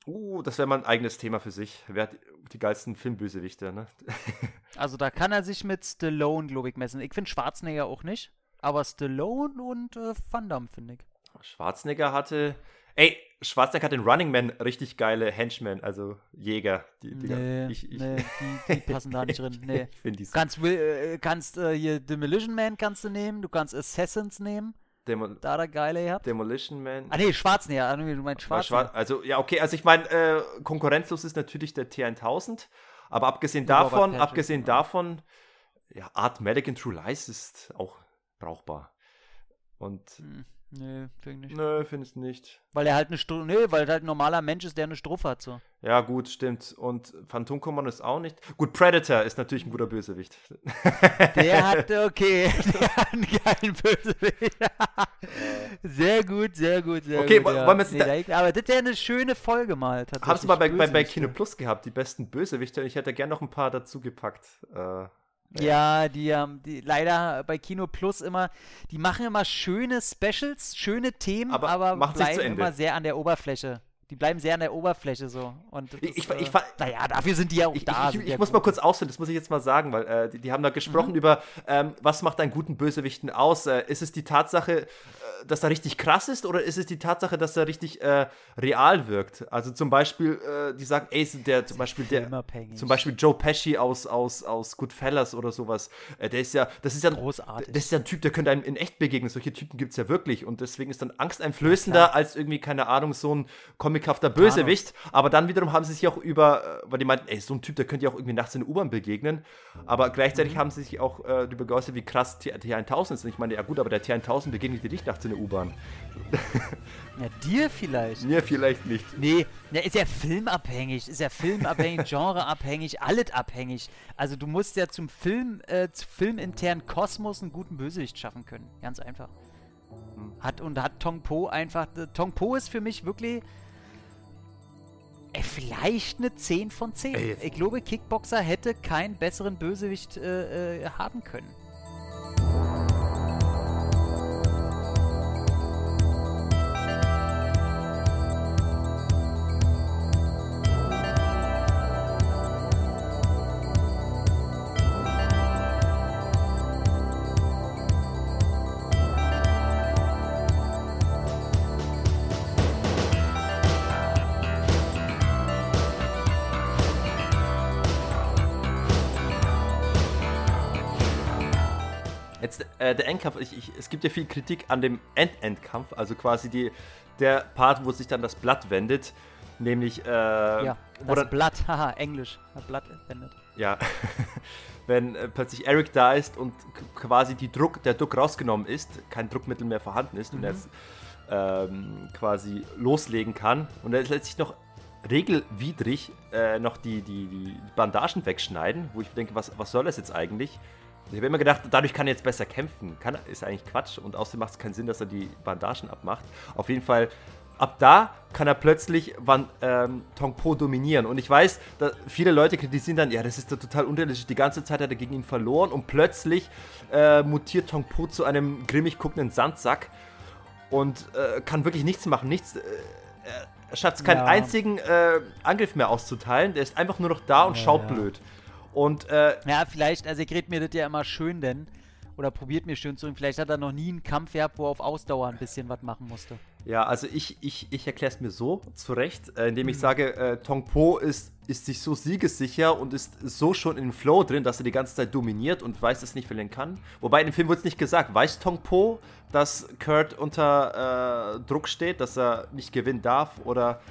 A: uh, das wäre mal ein eigenes Thema für sich. Wer hat die geilsten Filmbösewichter, ne? (laughs)
B: also da kann er sich mit Stallone, glaube ich, messen. Ich finde Schwarzenegger auch nicht, aber Stallone und äh, Van Damme, finde ich.
A: Schwarzenegger hatte, ey, Schwarzenegger hat den Running Man richtig geile Henchmen, also Jäger. Die, die,
B: Nee,
A: ich, ich,
B: nee, die, (laughs) die passen da nicht drin. Nee.
A: ich finde die so.
B: Kannst, äh, kannst äh, hier Demolition Man kannst du nehmen, du kannst Assassins nehmen,
A: Demo
B: da hat er geile gehabt.
A: Demolition Man.
B: Ah nee, Schwarzenegger, ah, nee, du meinst Schwarzenegger.
A: Schwar- also, ja, okay, also ich meine, äh, konkurrenzlos ist natürlich der T1000, aber abgesehen
B: Ja, Robert
A: davon,
B: Patrick,
A: abgesehen
B: ja.
A: davon, ja, Art Medic in True Lies ist auch brauchbar. Und,
B: Hm, nee, finde ich nicht.
A: nö, finde ich nicht.
B: Weil er halt eine Stru nee, weil er halt ein normaler Mensch ist, der eine Strophe hat so.
A: Ja, gut, stimmt. Und Phantom Command ist auch nicht. Gut, Predator ist natürlich ein guter Bösewicht.
B: Der (laughs) hat, okay, (laughs) der hat einen geilen Bösewicht. sehr gut, sehr gut, sehr
A: Okay,
B: gut.
A: wo-
B: ja.
A: wollen wir jetzt
B: nee,
A: da-
B: Aber das wäre eine schöne Folge mal.
A: Haben Sie mal bei, bei, bei. Kino Plus gehabt, die besten Bösewichte? Ich hätte gerne noch ein paar dazu gepackt. Äh,
B: Ja, die haben die leider bei Kino Plus immer, die machen immer schöne Specials, schöne Themen,
A: Aber
B: aber, bleiben immer sehr an der Oberfläche. Die bleiben sehr an der Oberfläche so. Und das
A: Ich- ich- ich
B: äh,
A: fa-
B: naja, dafür sind die ja auch
A: Ich,
B: da.
A: ich, ich,
B: ja
A: ich muss mal
B: gut.
A: kurz ausführen, das muss ich jetzt mal sagen, weil äh, die, die haben da gesprochen
B: Mhm.
A: über, ähm, was macht einen guten Bösewichten aus? Äh, ist es die Tatsache, äh, dass er richtig krass ist oder ist es die Tatsache, dass er richtig äh, real wirkt? Also zum Beispiel, äh, die sagen, ey, der zum Beispiel der, zum Beispiel Joe Pesci aus, aus, aus Goodfellas oder sowas, der ist ja, das ist ja,
B: Großartig.
A: das ist ja ein Typ, der könnte einem in echt begegnen. Solche Typen gibt es ja wirklich und deswegen ist dann angsteinflößender als irgendwie, keine Ahnung, so ein comichafter Bösewicht. Aber dann wiederum haben sie sich auch über, äh, weil die meinten, ey, so ein Typ, der könnte ja auch irgendwie nachts in der U-Bahn begegnen. Aber gleichzeitig
B: Mhm.
A: haben sie sich auch äh, darüber geäußert, wie krass T- T1000 ist. Und ich meine, ja gut, aber der T1000 begegnet dir nicht nachts in der U-Bahn.
B: Ja, dir vielleicht.
A: Mir vielleicht nicht.
B: Nee, der ist ja filmabhängig, ist ja filmabhängig, (laughs) genreabhängig, alles abhängig. Also du musst ja zum Film, äh, zum filminternen Kosmos einen guten Bösewicht schaffen können. Ganz einfach. Hat und hat Tong Po einfach. äh, Tong Po ist für mich wirklich. Ey, vielleicht eine 10 von 10.
A: Ey,
B: ich glaube, Kickboxer hätte keinen besseren Bösewicht äh, äh, haben können.
A: Äh, der Endkampf, ich, ich, es gibt ja viel Kritik an dem End-Endkampf, also quasi die, der Part, wo sich dann das Blatt wendet, nämlich äh,
B: Ja, das
A: dann,
B: Blatt, (laughs) haha, Englisch. Blatt wendet.
A: ja, (laughs) wenn äh, plötzlich Eric da ist und quasi die Druck, der Druck rausgenommen ist, kein Druckmittel mehr vorhanden ist und er jetzt ähm, quasi loslegen kann und er lässt sich noch regelwidrig äh, noch die, die, die Bandagen wegschneiden, wo ich denke, was, was soll das jetzt eigentlich? Ich habe immer gedacht, dadurch kann er jetzt besser kämpfen. Kann, ist eigentlich Quatsch und außerdem macht es keinen Sinn, dass er die Bandagen abmacht. Auf jeden Fall, ab da kann er plötzlich Van, ähm, Tong Po dominieren. Und ich weiß, viele Leute kritisieren dann, ja, das ist doch total unrealistisch. Die ganze Zeit hat er gegen ihn verloren und plötzlich äh, mutiert Tong Po zu einem grimmig guckenden Sandsack und äh, kann wirklich nichts machen. Nichts. Äh, er schafft es keinen
B: Ja.
A: einzigen äh, Angriff mehr auszuteilen. Der ist einfach nur noch da und
B: Ja,
A: schaut
B: ja.
A: blöd. Und äh,
B: Ja, vielleicht, also ich red mir das ja immer schön, denn. Oder probiert mir schön zu. Und vielleicht hat er noch nie einen Kampf gehabt, wo er auf Ausdauer ein bisschen was machen musste.
A: Ja, also ich, ich, ich erkläre es mir so zurecht, äh, indem ich sage, äh, Tong Po ist, ist sich so siegessicher und ist so schon in den Flow drin, dass er die ganze Zeit dominiert und weiß, dass er nicht verlieren kann. Wobei in dem Film wurde es nicht gesagt. Weiß Tong Po, dass Kurt unter äh, Druck steht, dass er nicht gewinnen darf? Oder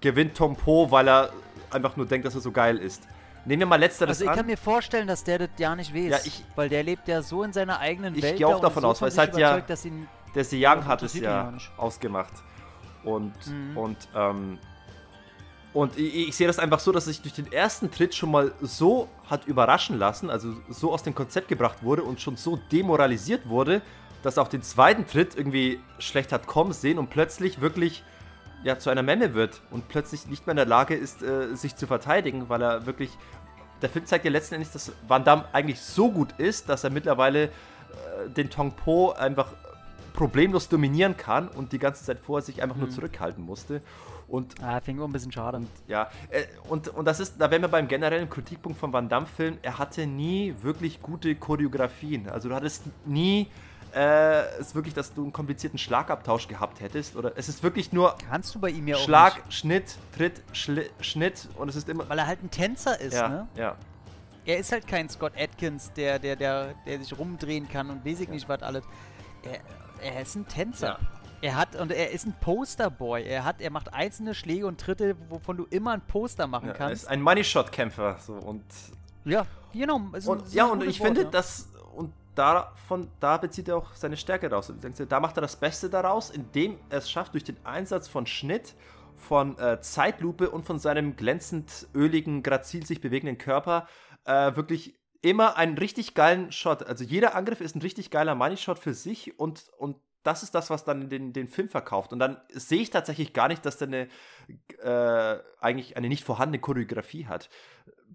A: gewinnt Tong Po, weil er einfach nur denkt, dass er so geil ist? Nehmen wir mal letzteres
B: Also ich
A: an.
B: kann mir vorstellen, dass der das ja nicht weiß.
A: Ja, ich-
B: weil der lebt ja so in seiner eigenen
A: Ich
B: Welt.
A: gehe auch davon
B: so
A: aus, weil es halt ja-
B: dass ihn
A: Der Young hat es ja ausgemacht. Und,
B: Mhm.
A: und ähm, Und ich, ich sehe das einfach so, dass sich durch den ersten Tritt schon mal so hat überraschen lassen, also so aus dem Konzept gebracht wurde und schon so demoralisiert wurde, dass auch den zweiten Tritt irgendwie schlecht hat kommen sehen und plötzlich wirklich ja, zu einer Memme wird und plötzlich nicht mehr in der Lage ist, äh, sich zu verteidigen, weil er wirklich. Der Film zeigt ja letzten Endes, dass Van Damme eigentlich so gut ist, dass er mittlerweile äh, den Tong Po einfach problemlos dominieren kann und die ganze Zeit vorher sich einfach nur
B: Mhm.
A: zurückhalten musste. Und
B: Ah, finde ich auch ein bisschen schade.
A: und ja, äh, und, und das ist, da wären wir beim generellen Kritikpunkt von Van Damme-Film, er hatte nie wirklich gute Choreografien. Also du hattest nie äh, es wirklich, dass du einen komplizierten Schlagabtausch gehabt hättest. Oder es ist wirklich nur
B: Kannst du bei ihm ja auch
A: Schlag,
B: nicht.
A: Schnitt, Tritt, Schli Schnitt und es ist immer.
B: Weil er halt ein Tänzer ist,
A: ja,
B: ne?
A: ja.
B: Er ist halt kein Scott Atkins, der, der, der, der sich rumdrehen kann und weiß ich nicht was alles. Er, er ist ein Tänzer.
A: Ja.
B: Er hat und er ist ein Posterboy. Er hat, er macht einzelne Schläge und Tritte, wovon du immer ein Poster machen
A: ja er
B: kannst.
A: ist ein Money-Shot-Kämpfer. So, und
B: Ja, genau. ist
A: Und,
B: ist
A: ja, und ich
B: Wort,
A: finde,
B: ja.
A: dass und davon, da bezieht er auch seine Stärke raus. Und denkst du, Da macht er das Beste daraus, indem er es schafft, durch den Einsatz von Schnitt, von äh, Zeitlupe und von seinem glänzend öligen, grazil sich bewegenden Körper äh, wirklich immer einen richtig geilen Shot. Also jeder Angriff ist ein richtig geiler Money-Shot für sich und, und das ist das, was dann den, den Film verkauft. Und dann sehe ich tatsächlich gar nicht, dass der eine äh, eigentlich eine nicht vorhandene Choreografie hat.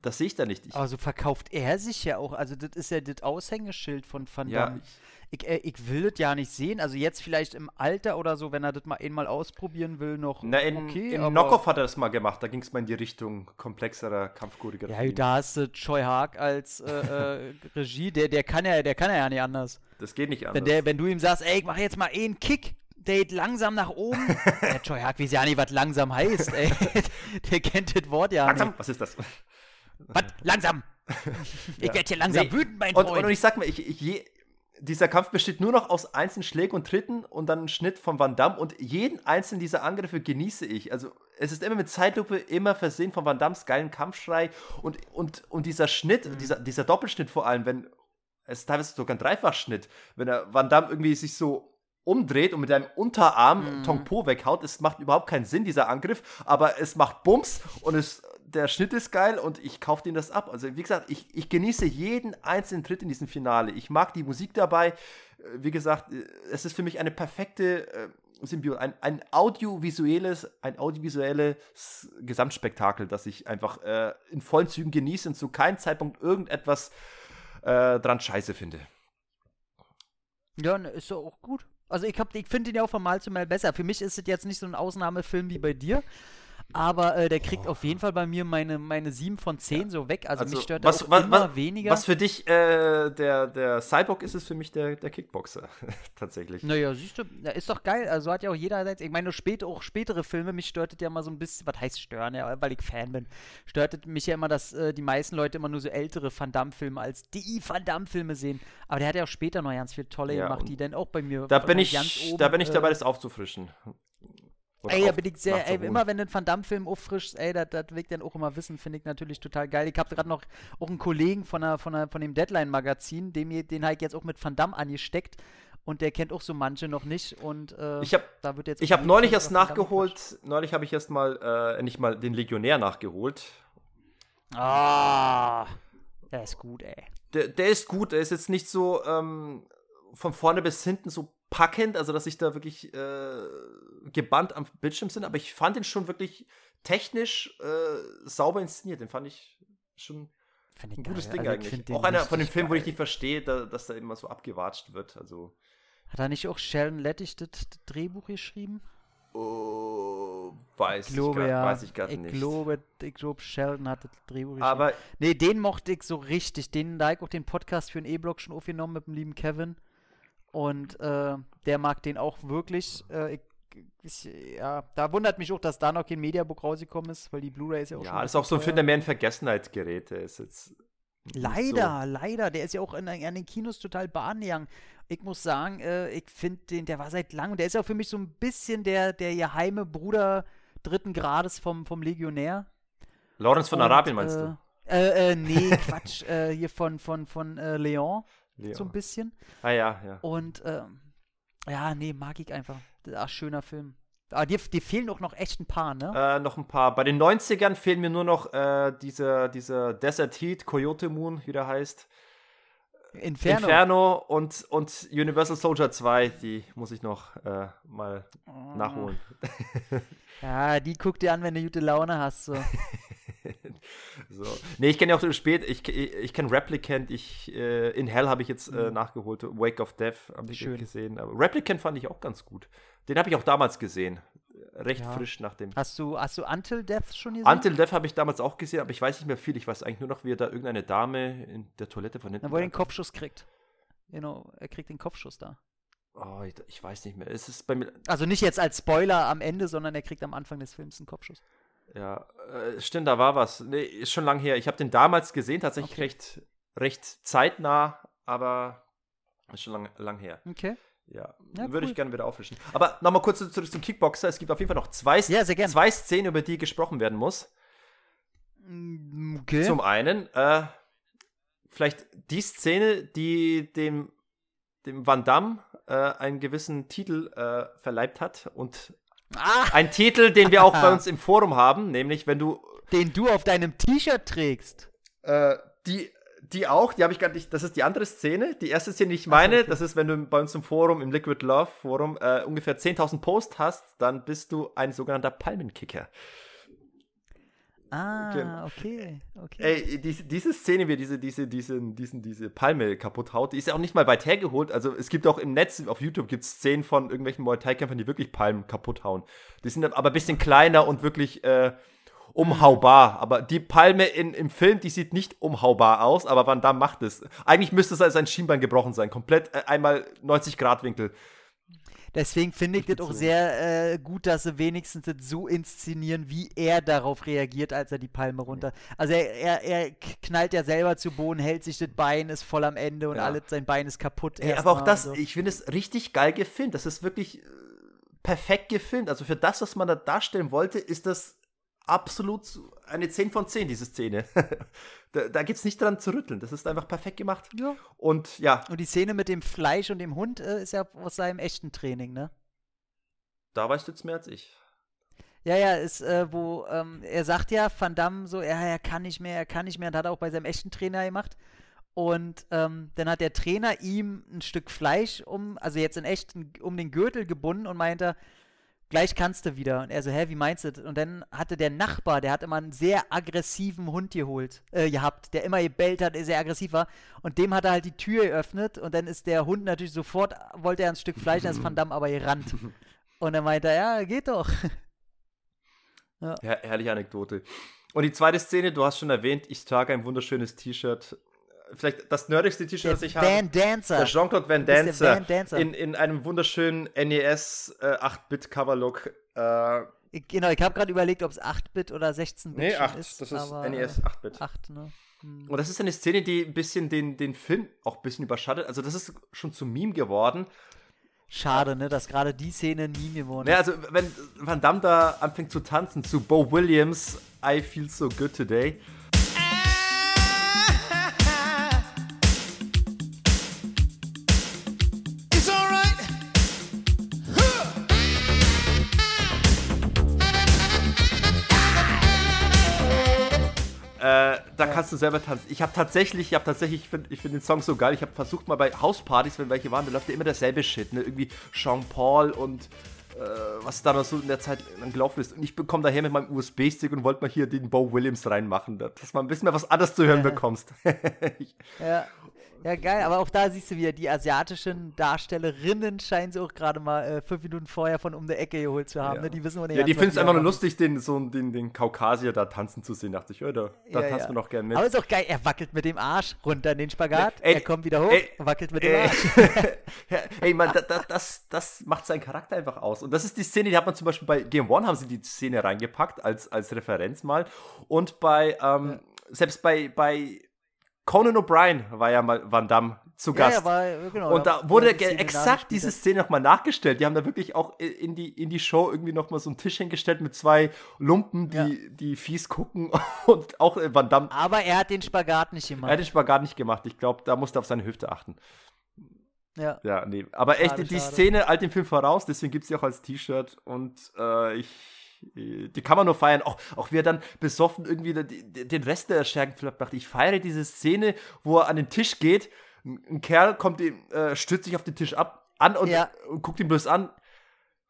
A: Das sehe ich da nicht. Ich,
B: Aber so verkauft er sich ja auch. Also, das ist ja das Aushängeschild von Van
A: ja,
B: Damme. Ich, äh, ich will das ja nicht sehen. Also, jetzt vielleicht im Alter oder so, wenn er das mal einmal ausprobieren will, noch
A: Na, in,
B: okay.
A: in
B: aber-
A: Knockoff hat er das mal gemacht. Da ging es mal in die Richtung komplexerer Kampfchoreografie.
B: Ja, da hast du Choi Haag als äh, äh, Regie, der, der kann ja, der kann ja nicht anders.
A: das geht nicht anders.
B: Wenn, der, wenn du ihm sagst, ey, ich mach jetzt mal einen Kick, geht langsam nach oben. der Choi Haag weiß ja nicht, was langsam heißt, ey. (laughs) der kennt das Wort ja
A: Langsam,
B: nicht.
A: was ist das?
B: Was? Langsam! (laughs) Ich
A: Ja.
B: werd hier langsam
A: Nee,
B: wütend, mein
A: Und,
B: Freund.
A: und ich sag mal, ich, ich, je, dieser Kampf besteht nur noch aus einzelnen Schlägen und Tritten und dann einem Schnitt von Van Damme und jeden einzelnen dieser Angriffe genieße ich. Also es ist immer mit Zeitlupe, immer versehen von Van Dammes geilen Kampfschrei und, und, und dieser Schnitt,
B: Mhm.
A: dieser, dieser Doppelschnitt vor allem, wenn es ist teilweise sogar ein Dreifachschnitt, wenn er Van Damme irgendwie sich so umdreht und mit einem Unterarm
B: Mhm.
A: Tong Po weghaut, es macht überhaupt keinen Sinn, dieser Angriff, aber es macht Bums und es, der Schnitt ist geil und ich kaufe den das ab. Also wie gesagt, ich, ich genieße jeden einzelnen Tritt in diesem Finale. Ich mag die Musik dabei. Äh, Wie gesagt, äh, es ist für mich eine perfekte äh, Symbiose, ein, ein audiovisuelles, ein audiovisuelles Gesamtspektakel, das ich einfach äh, in vollen Zügen genieße und zu keinem Zeitpunkt irgendetwas äh, dran scheiße finde.
B: Ja, ne, ist doch auch gut. Also ich, ich finde den ja auch von Mal zu Mal besser. Für mich ist es jetzt nicht so ein Ausnahmefilm wie bei dir. Aber äh, der kriegt auf jeden Fall bei mir meine, meine 7 von 10 so weg. Also, mich stört
A: was, was,
B: immer
A: was,
B: weniger.
A: Was für dich äh, der, der Cyborg ist, ist für mich der, der Kickboxer. (laughs) Tatsächlich.
B: Naja, siehst du, ja, ist doch geil. Also hat ja auch jeder, ich meine, spät, auch spätere Filme, mich stört es ja immer so ein bisschen, was heißt stören, ja, weil ich Fan bin, stört es mich ja immer, dass äh, die meisten Leute immer nur so ältere Van Damme-Filme als die Van Damme-Filme sehen. Aber der hat ja auch später noch ganz viele tolle
A: Ja,
B: gemacht, die dann auch bei mir
A: Da bin ich,
B: ganz oben,
A: da bin ich
B: äh,
A: dabei, das aufzufrischen. Oder
B: Ey, da bin ich sehr, ey, immer wenn du einen Van Damme-Film auffrischst, ey, das, ich dann auch immer wissen, finde ich natürlich total geil. Ich habe gerade noch auch einen Kollegen von, der, von, der, von dem Deadline-Magazin, mir- den habe ich jetzt auch mit Van Damme angesteckt und der kennt auch so manche noch nicht und äh,
A: Ich habe
B: da wird jetzt
A: ich hab
B: auf jeden
A: neulich erst nachgeholt, neulich habe ich erst mal, äh, nicht mal den Legionär nachgeholt.
B: Ah, der ist gut, ey.
A: Der, der ist gut, der ist jetzt nicht so ähm, von vorne bis hinten so packend, also dass ich da wirklich äh, gebannt am Bildschirm bin, aber ich fand ihn schon wirklich technisch äh, sauber inszeniert. Den fand ich schon
B: Find ich
A: ein gutes
B: geil.
A: Ding
B: Also, ich
A: eigentlich.
B: den
A: Auch einer von den Filmen, wo ich nicht verstehe, da, dass da immer so abgewatscht wird. Also.
B: Hat er nicht auch Sheldon Lettich das, Drehbuch geschrieben?
A: Oh, weiß
B: Ich glaube
A: ich, grad-
B: ja.
A: weiß ich gerade
B: ich
A: nicht.
B: glaube, ich glaube, Sheldon hat das Drehbuch geschrieben.
A: aber
B: Nee, den mochte ich so richtig. Den, da ich auch den Podcast für den E-Blog schon aufgenommen mit dem lieben Kevin. Und äh, der mag den auch wirklich. Äh, ich, ich, ja, da wundert mich auch, dass da noch kein Mediabook rausgekommen ist, weil die Blu-ray ist ja auch schon.
A: ja, das ist auch so ein Film, der mehr in Vergessenheit gerät. Der ist jetzt.
B: Leider, leider. Der ist ja auch in, an den Kinos total bahngegangen. Ich muss sagen, äh, ich finde den, der war seit langem, der ist ja auch für mich so ein bisschen der, der geheime Bruder dritten Grades vom, vom Legionär.
A: So. Lawrence von
B: Und,
A: Arabien meinst
B: äh,
A: du?
B: Äh, äh, nee, (laughs) Quatsch. äh, hier von, von, von äh, Leon,
A: Leon.
B: so ein bisschen.
A: Ah ja, ja.
B: Und ähm, ja, nee, mag ich einfach. Ach, schöner Film. Aber dir, dir fehlen auch noch echt ein paar, ne?
A: Äh, noch ein paar. Bei den 90ern fehlen mir nur noch äh, dieser, dieser Desert Heat, Coyote Moon, wie der heißt.
B: Inferno.
A: Inferno und, und Universal Soldier 2, die muss ich noch äh, mal
B: Oh.
A: nachholen.
B: Ja, die guck dir an, wenn du gute Laune hast. So. (laughs) (laughs)
A: So. Nee, ich kenne ja auch so spät, ich, ich, ich kenne Replicant, ich, äh, in Hell habe ich jetzt äh, nachgeholt, Wake of Death habe ich
B: Mhm. Schön.
A: gesehen. Aber Replicant fand ich auch ganz gut. Den habe ich auch damals gesehen. Recht
B: Ja.
A: frisch nach dem.
B: Hast du, hast du Until Death schon gesehen?
A: Until Death habe ich damals auch gesehen, aber ich weiß nicht mehr viel. Ich weiß eigentlich nur noch, wie er da irgendeine Dame in der Toilette von hinten.
B: Na, wo er den Kopfschuss kriegt. Genau, er kriegt den Kopfschuss da.
A: Oh, ich, ich weiß nicht mehr. Es ist bei mir.
B: Also nicht jetzt als Spoiler am Ende, sondern er kriegt am Anfang des Films einen Kopfschuss.
A: Ja, äh, stimmt, da war was. Nee, ist schon lang her. Ich habe den damals gesehen, tatsächlich
B: Okay.
A: recht, recht zeitnah, aber ist schon lang, lang her.
B: Okay.
A: Ja,
B: Ja,
A: würde
B: cool.
A: ich gerne wieder auffrischen. Aber nochmal kurz zurück zum Kickboxer. Es gibt auf jeden Fall noch zwei,
B: Ja,
A: zwei Szenen, über die gesprochen werden muss.
B: Mm, Okay.
A: Zum einen, äh, vielleicht die Szene, die dem, dem Van Damme äh, einen gewissen Titel äh, verleibt hat. Und
B: ah,
A: ein Titel, den wir auch bei uns im Forum haben, nämlich wenn du
B: den du auf deinem T-Shirt trägst.
A: Äh, die, die auch, die habe ich gar nicht, das ist die andere Szene. Die erste Szene, die ich meine,
B: okay.
A: das ist, wenn du bei uns im Forum, im Liquid Love Forum, äh, ungefähr 10.000 Posts hast, dann bist du ein sogenannter Palmenkicker.
B: Ah,
A: Genau.
B: okay. okay.
A: Ey, diese, diese Szene, wie diese, diese, diese, diesen, diese Palme kaputt haut, die ist ja auch nicht mal weit hergeholt. Also es gibt auch im Netz, auf YouTube gibt es Szenen von irgendwelchen Muay Thai-Kämpfern, die wirklich Palmen kaputt hauen. Die sind aber ein bisschen kleiner und wirklich äh, umhaubar. Aber die Palme in, im Film, die sieht nicht umhaubar aus, aber Van Damme macht es. Eigentlich müsste es als ein Schienbein gebrochen sein. Komplett äh, einmal 90 Grad Winkel.
B: Deswegen finde ich das auch
A: Durchgezogen.
B: sehr äh, gut, dass sie wenigstens das so inszenieren, wie er darauf reagiert, als er die Palme runter. Also er, er, er knallt ja selber zu Boden, hält sich das Bein, ist voll am Ende und
A: Ja.
B: alles, sein Bein ist kaputt.
A: Ey, aber auch das,
B: so.
A: ich finde es richtig geil gefilmt. Das ist wirklich äh, perfekt gefilmt. Also für das, was man da darstellen wollte, ist das absolut so eine 10 von 10, diese Szene. (laughs) da da gibt es nicht dran zu rütteln. Das ist einfach perfekt gemacht.
B: Ja.
A: Und ja,
B: Und die Szene mit dem Fleisch und dem Hund äh, ist ja aus seinem echten Training, ne?
A: da weißt du jetzt mehr als ich.
B: Ja, ja, ist, äh, wo, ähm, er sagt ja, Van Damme so, ja, er kann nicht mehr, er kann nicht mehr, und hat er auch bei seinem echten Trainer gemacht. Und ähm, dann hat der Trainer ihm ein Stück Fleisch um, also jetzt in echt, um den Gürtel gebunden und meinte, gleich kannst du wieder. Und er so, hä, wie meinst du das? Und dann hatte der Nachbar, der hat immer einen sehr aggressiven Hund geholt, äh, gehabt, der immer gebellt hat, der sehr aggressiv war. Und dem hat er halt die Tür geöffnet und dann ist der Hund natürlich sofort, wollte er ein Stück Fleisch, dann ist Van Damme aber gerannt. (laughs) Und dann meinte er, ja, geht doch. (laughs)
A: Her herrliche Anekdote. Und die zweite Szene, du hast schon erwähnt, ich trage ein wunderschönes T-Shirt. Vielleicht das nerdigste T-Shirt, das ich habe.
B: Van Dancer.
A: Der Jean-Claude Van Dancer,
B: Van Dancer.
A: In, in einem wunderschönen NES äh, 8-Bit-Cover-Look. Äh,
B: Genau, ich habe gerade überlegt, ob es 8-Bit oder 16-Bit
A: nee,
B: schon
A: 8.
B: ist.
A: das ist NES 8-Bit.
B: 8, ne? Hm.
A: Und das ist eine Szene, die ein bisschen den, den Film auch ein bisschen überschattet. Also das ist schon zum Meme geworden.
B: Schade, ne, dass gerade die Szene nie geworden
A: Naja,
B: ist.
A: also wenn Van Damme da anfängt zu tanzen zu Bo Williams, I Feel So Good Today. Kannst du selber tanzen. Ich habe tatsächlich, ich habe tatsächlich, ich finde find den Song so geil. Ich habe versucht mal bei Hauspartys, wenn welche waren, da läuft ja immer derselbe Shit, ne? Irgendwie Jean Paul und äh, was da noch so in der Zeit lang gelaufen ist. Und ich bekomme daher mit meinem USB-Stick und wollte mal hier den Bo Williams reinmachen, da- dass man ein bisschen mehr was anderes zu hören
B: Ja.
A: bekommst.
B: Ja. (laughs) ja, geil, aber auch da siehst du wieder, die asiatischen Darstellerinnen scheinen sie auch gerade mal äh, fünf Minuten vorher von um der Ecke geholt zu haben.
A: Ja.
B: Ne? Die wissen, wo
A: ja, die finden es einfach nur lustig, den, so, den, den Kaukasier da tanzen zu sehen. Dachte ich, ja, da, da
B: Ja,
A: tanzt man doch gerne mit.
B: Aber ist auch geil, er wackelt mit dem Arsch runter in den Spagat,
A: Ey,
B: er kommt wieder hoch,
A: ey,
B: wackelt mit dem
A: Ey,
B: Arsch. (laughs)
A: ja, ey, man, da, da, das, das macht seinen Charakter einfach aus. Und das ist die Szene, die hat man zum Beispiel bei Game One, haben sie die Szene reingepackt, als, als Referenz mal. Und bei, ähm, selbst bei, bei Conan O'Brien war ja mal Van Damme zu Gast.
B: ja, war, genau,
A: und da wurde
B: die
A: exakt diese. Szene nochmal nachgestellt. Die haben da wirklich auch in die, in die Show irgendwie nochmal so einen Tisch hingestellt mit zwei Lumpen, die,
B: Ja.
A: die fies gucken. (laughs) Und auch äh, Van Damme,
B: Aber er hat den Spagat nicht
A: er
B: gemacht.
A: hat den Spagat nicht gemacht. Ich glaube, da musste er auf seine Hüfte achten.
B: Ja.
A: Ja, nee. Aber echt,
B: Schade,
A: die
B: schade.
A: Szene eilt dem Film voraus, deswegen gibt es sie auch als T-Shirt und äh, ich. Die kann man nur feiern. Auch, auch wie er dann besoffen irgendwie den Rest der Schergen macht. Ich feiere diese Szene, wo er an den Tisch geht. Ein Kerl kommt ihm, äh, stützt sich auf den Tisch ab an und,
B: Ja.
A: und guckt ihn bloß an.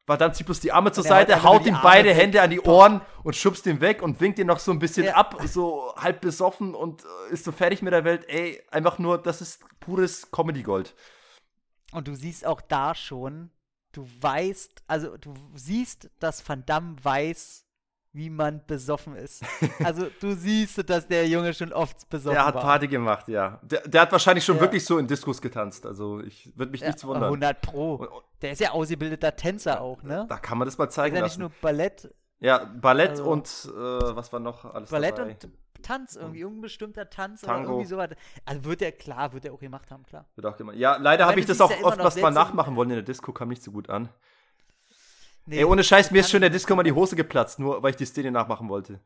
A: War dann zieht bloß die Arme zur
B: Und
A: Seite, haut ihm
B: Arme
A: beide
B: weg.
A: Hände an die Ohren und schubst ihn weg und winkt ihn noch so ein bisschen
B: Ja.
A: ab, so halb besoffen und äh, ist so fertig mit der Welt. Ey, einfach nur, das ist pures Comedy-Gold.
B: Und du siehst auch da schon, du weißt, also du siehst, dass Van Damme weiß, wie man besoffen ist. (laughs) Also du siehst, dass der Junge schon oft besoffen
A: Der hat
B: war.
A: Party gemacht, ja. Der, der hat wahrscheinlich schon
B: Ja.
A: wirklich so in Diskus getanzt. Also ich würde mich
B: Ja,
A: nichts wundern.
B: 100 Pro. Der ist ja ausgebildeter Tänzer auch, ne?
A: Da kann man das mal
B: Der ist
A: zeigen
B: ja nicht nur Ballett,
A: ja, Ballett
B: Also-
A: und äh, was war noch alles
B: Ballett
A: dabei?
B: und Tanz, irgendwie unbestimmter Tanz
A: Tango.
B: oder irgendwie sowas. Also wird er, klar, wird er auch gemacht haben, klar.
A: Wird auch gemacht. Ja, leider habe ich das auch
B: ja immer
A: oft
B: noch
A: was mal nachmachen wollen in der Disco, kam nicht so gut an.
B: Nee,
A: Ey, ohne Scheiß, mir ist schon in der Disco mal die Hose geplatzt, nur weil ich die Szene nachmachen wollte.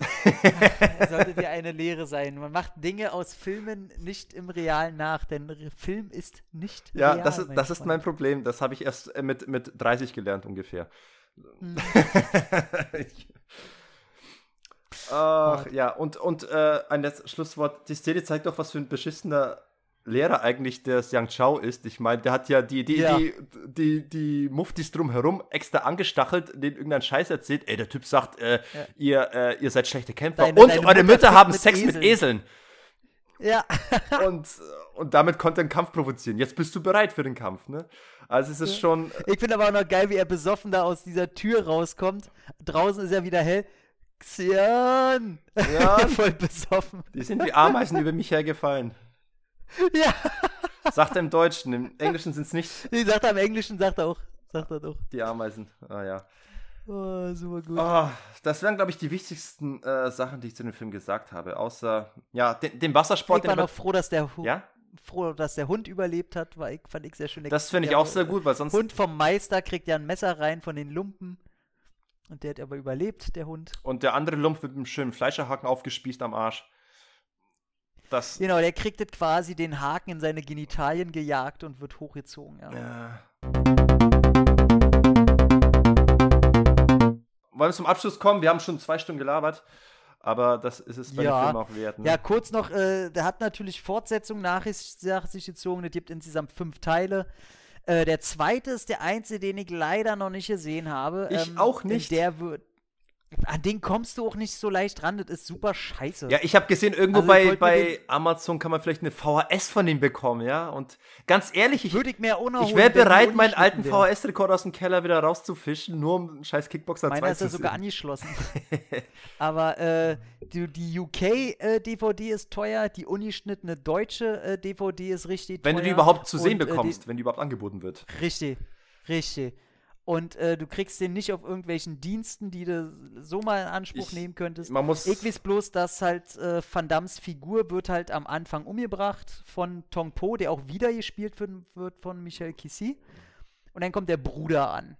A: (laughs)
B: sollte dir eine Lehre sein. Man macht Dinge aus Filmen nicht im Realen nach, denn Film ist nicht
A: Ja,
B: real.
A: das ist,
B: mein
A: das ist mein. Problem. Das habe ich erst äh, mit, mit 30 gelernt ungefähr.
B: Hm. (laughs) (laughs)
A: Ach, ja, und, und äh, ein letztes Schlusswort. Die Szene zeigt doch, was für ein beschissener Lehrer eigentlich der Yang Chao ist. Ich meine, der hat ja die, die,
B: Ja.
A: die, die, die Muftis drumherum extra angestachelt, denen irgendeinen Scheiß erzählt. Ey, der Typ sagt, äh, ihr, äh, ihr seid schlechte Kämpfer
B: Deine-
A: und
B: deine
A: eure
B: Mutter
A: Mütter haben
B: mit
A: Sex mit Eseln.
B: Ja, (laughs) (laughs)
A: und, äh, und damit konnte er einen Kampf provozieren. Jetzt bist du bereit für den Kampf, ne? Also es ist schon.
B: ich finde aber auch noch geil, wie er besoffen da aus dieser Tür rauskommt. Draußen ist er wieder hell. Xian!
A: Ja. (laughs)
B: Voll besoffen.
A: Die sind wie Ameisen über mich hergefallen. (laughs)
B: Ja,
A: Sagt er im Deutschen, im Englischen sind es nicht
B: die sagt er im Englischen, sagt er auch. Sagt er doch.
A: die Ameisen. Ah ja.
B: Oh, super gut.
A: Oh, das wären, glaube ich, die wichtigsten äh, Sachen, die ich zu dem Film gesagt habe. Außer, ja, den, den Wassersport.
B: ich war noch froh, dass der, Hu
A: ja,
B: froh, dass der Hund überlebt hat, war ich, fand ich sehr schön.
A: Das finde ich auch sehr gut, weil sonst.
B: Hund vom Meister kriegt ja ein Messer rein von den Lumpen. Und der hat aber überlebt, der Hund.
A: Und der andere Lump wird mit einem schönen Fleischerhaken aufgespießt am Arsch. Das.
B: Genau, der kriegt jetzt quasi den Haken in seine Genitalien gejagt und wird hochgezogen. Ja.
A: Ja. Wollen wir zum Abschluss kommen? Wir haben schon zwei Stunden gelabert. Aber das ist es bei
B: Ja.
A: dem Film auch wert. Ne?
B: Ja, kurz noch, äh, der hat natürlich Fortsetzung nach sich nach sich gezogen. Es gibt insgesamt fünf Teile. Äh, der zweite ist der einzige, den ich leider noch nicht gesehen habe.
A: Ich
B: Ähm,
A: auch nicht.
B: Der wird. An den kommst du auch nicht so leicht ran. Das ist super scheiße.
A: Ja, ich habe gesehen, irgendwo
B: Also
A: bei, bei Amazon kann man vielleicht eine VHS von ihm bekommen, ja. Und ganz ehrlich, ich,
B: Würde ich mir auch noch
A: ich wäre
B: wenn die
A: bereit, meinen alten. VHS-Rekord aus dem Keller wieder rauszufischen, nur um einen scheiß Kickboxer 2
B: Meiner ist
A: zu
B: ja sogar angeschlossen. (laughs) Aber äh, die, die UK-DVD ist teuer, die ungeschnittene deutsche äh, DVD ist richtig
A: Wenn
B: teuer.
A: du die überhaupt zu sehen
B: und, äh, die-
A: bekommst, wenn die überhaupt angeboten wird.
B: Richtig, richtig. Und äh, du kriegst den nicht auf irgendwelchen Diensten, die du so mal in Anspruch
A: Ich-
B: nehmen könntest.
A: Man muss.
B: Ich weiß bloß, dass halt äh, Van Dams Figur wird halt am Anfang umgebracht von Tong Po, der auch wieder gespielt wird, wird von Michael Kissi. Und dann kommt der Bruder an.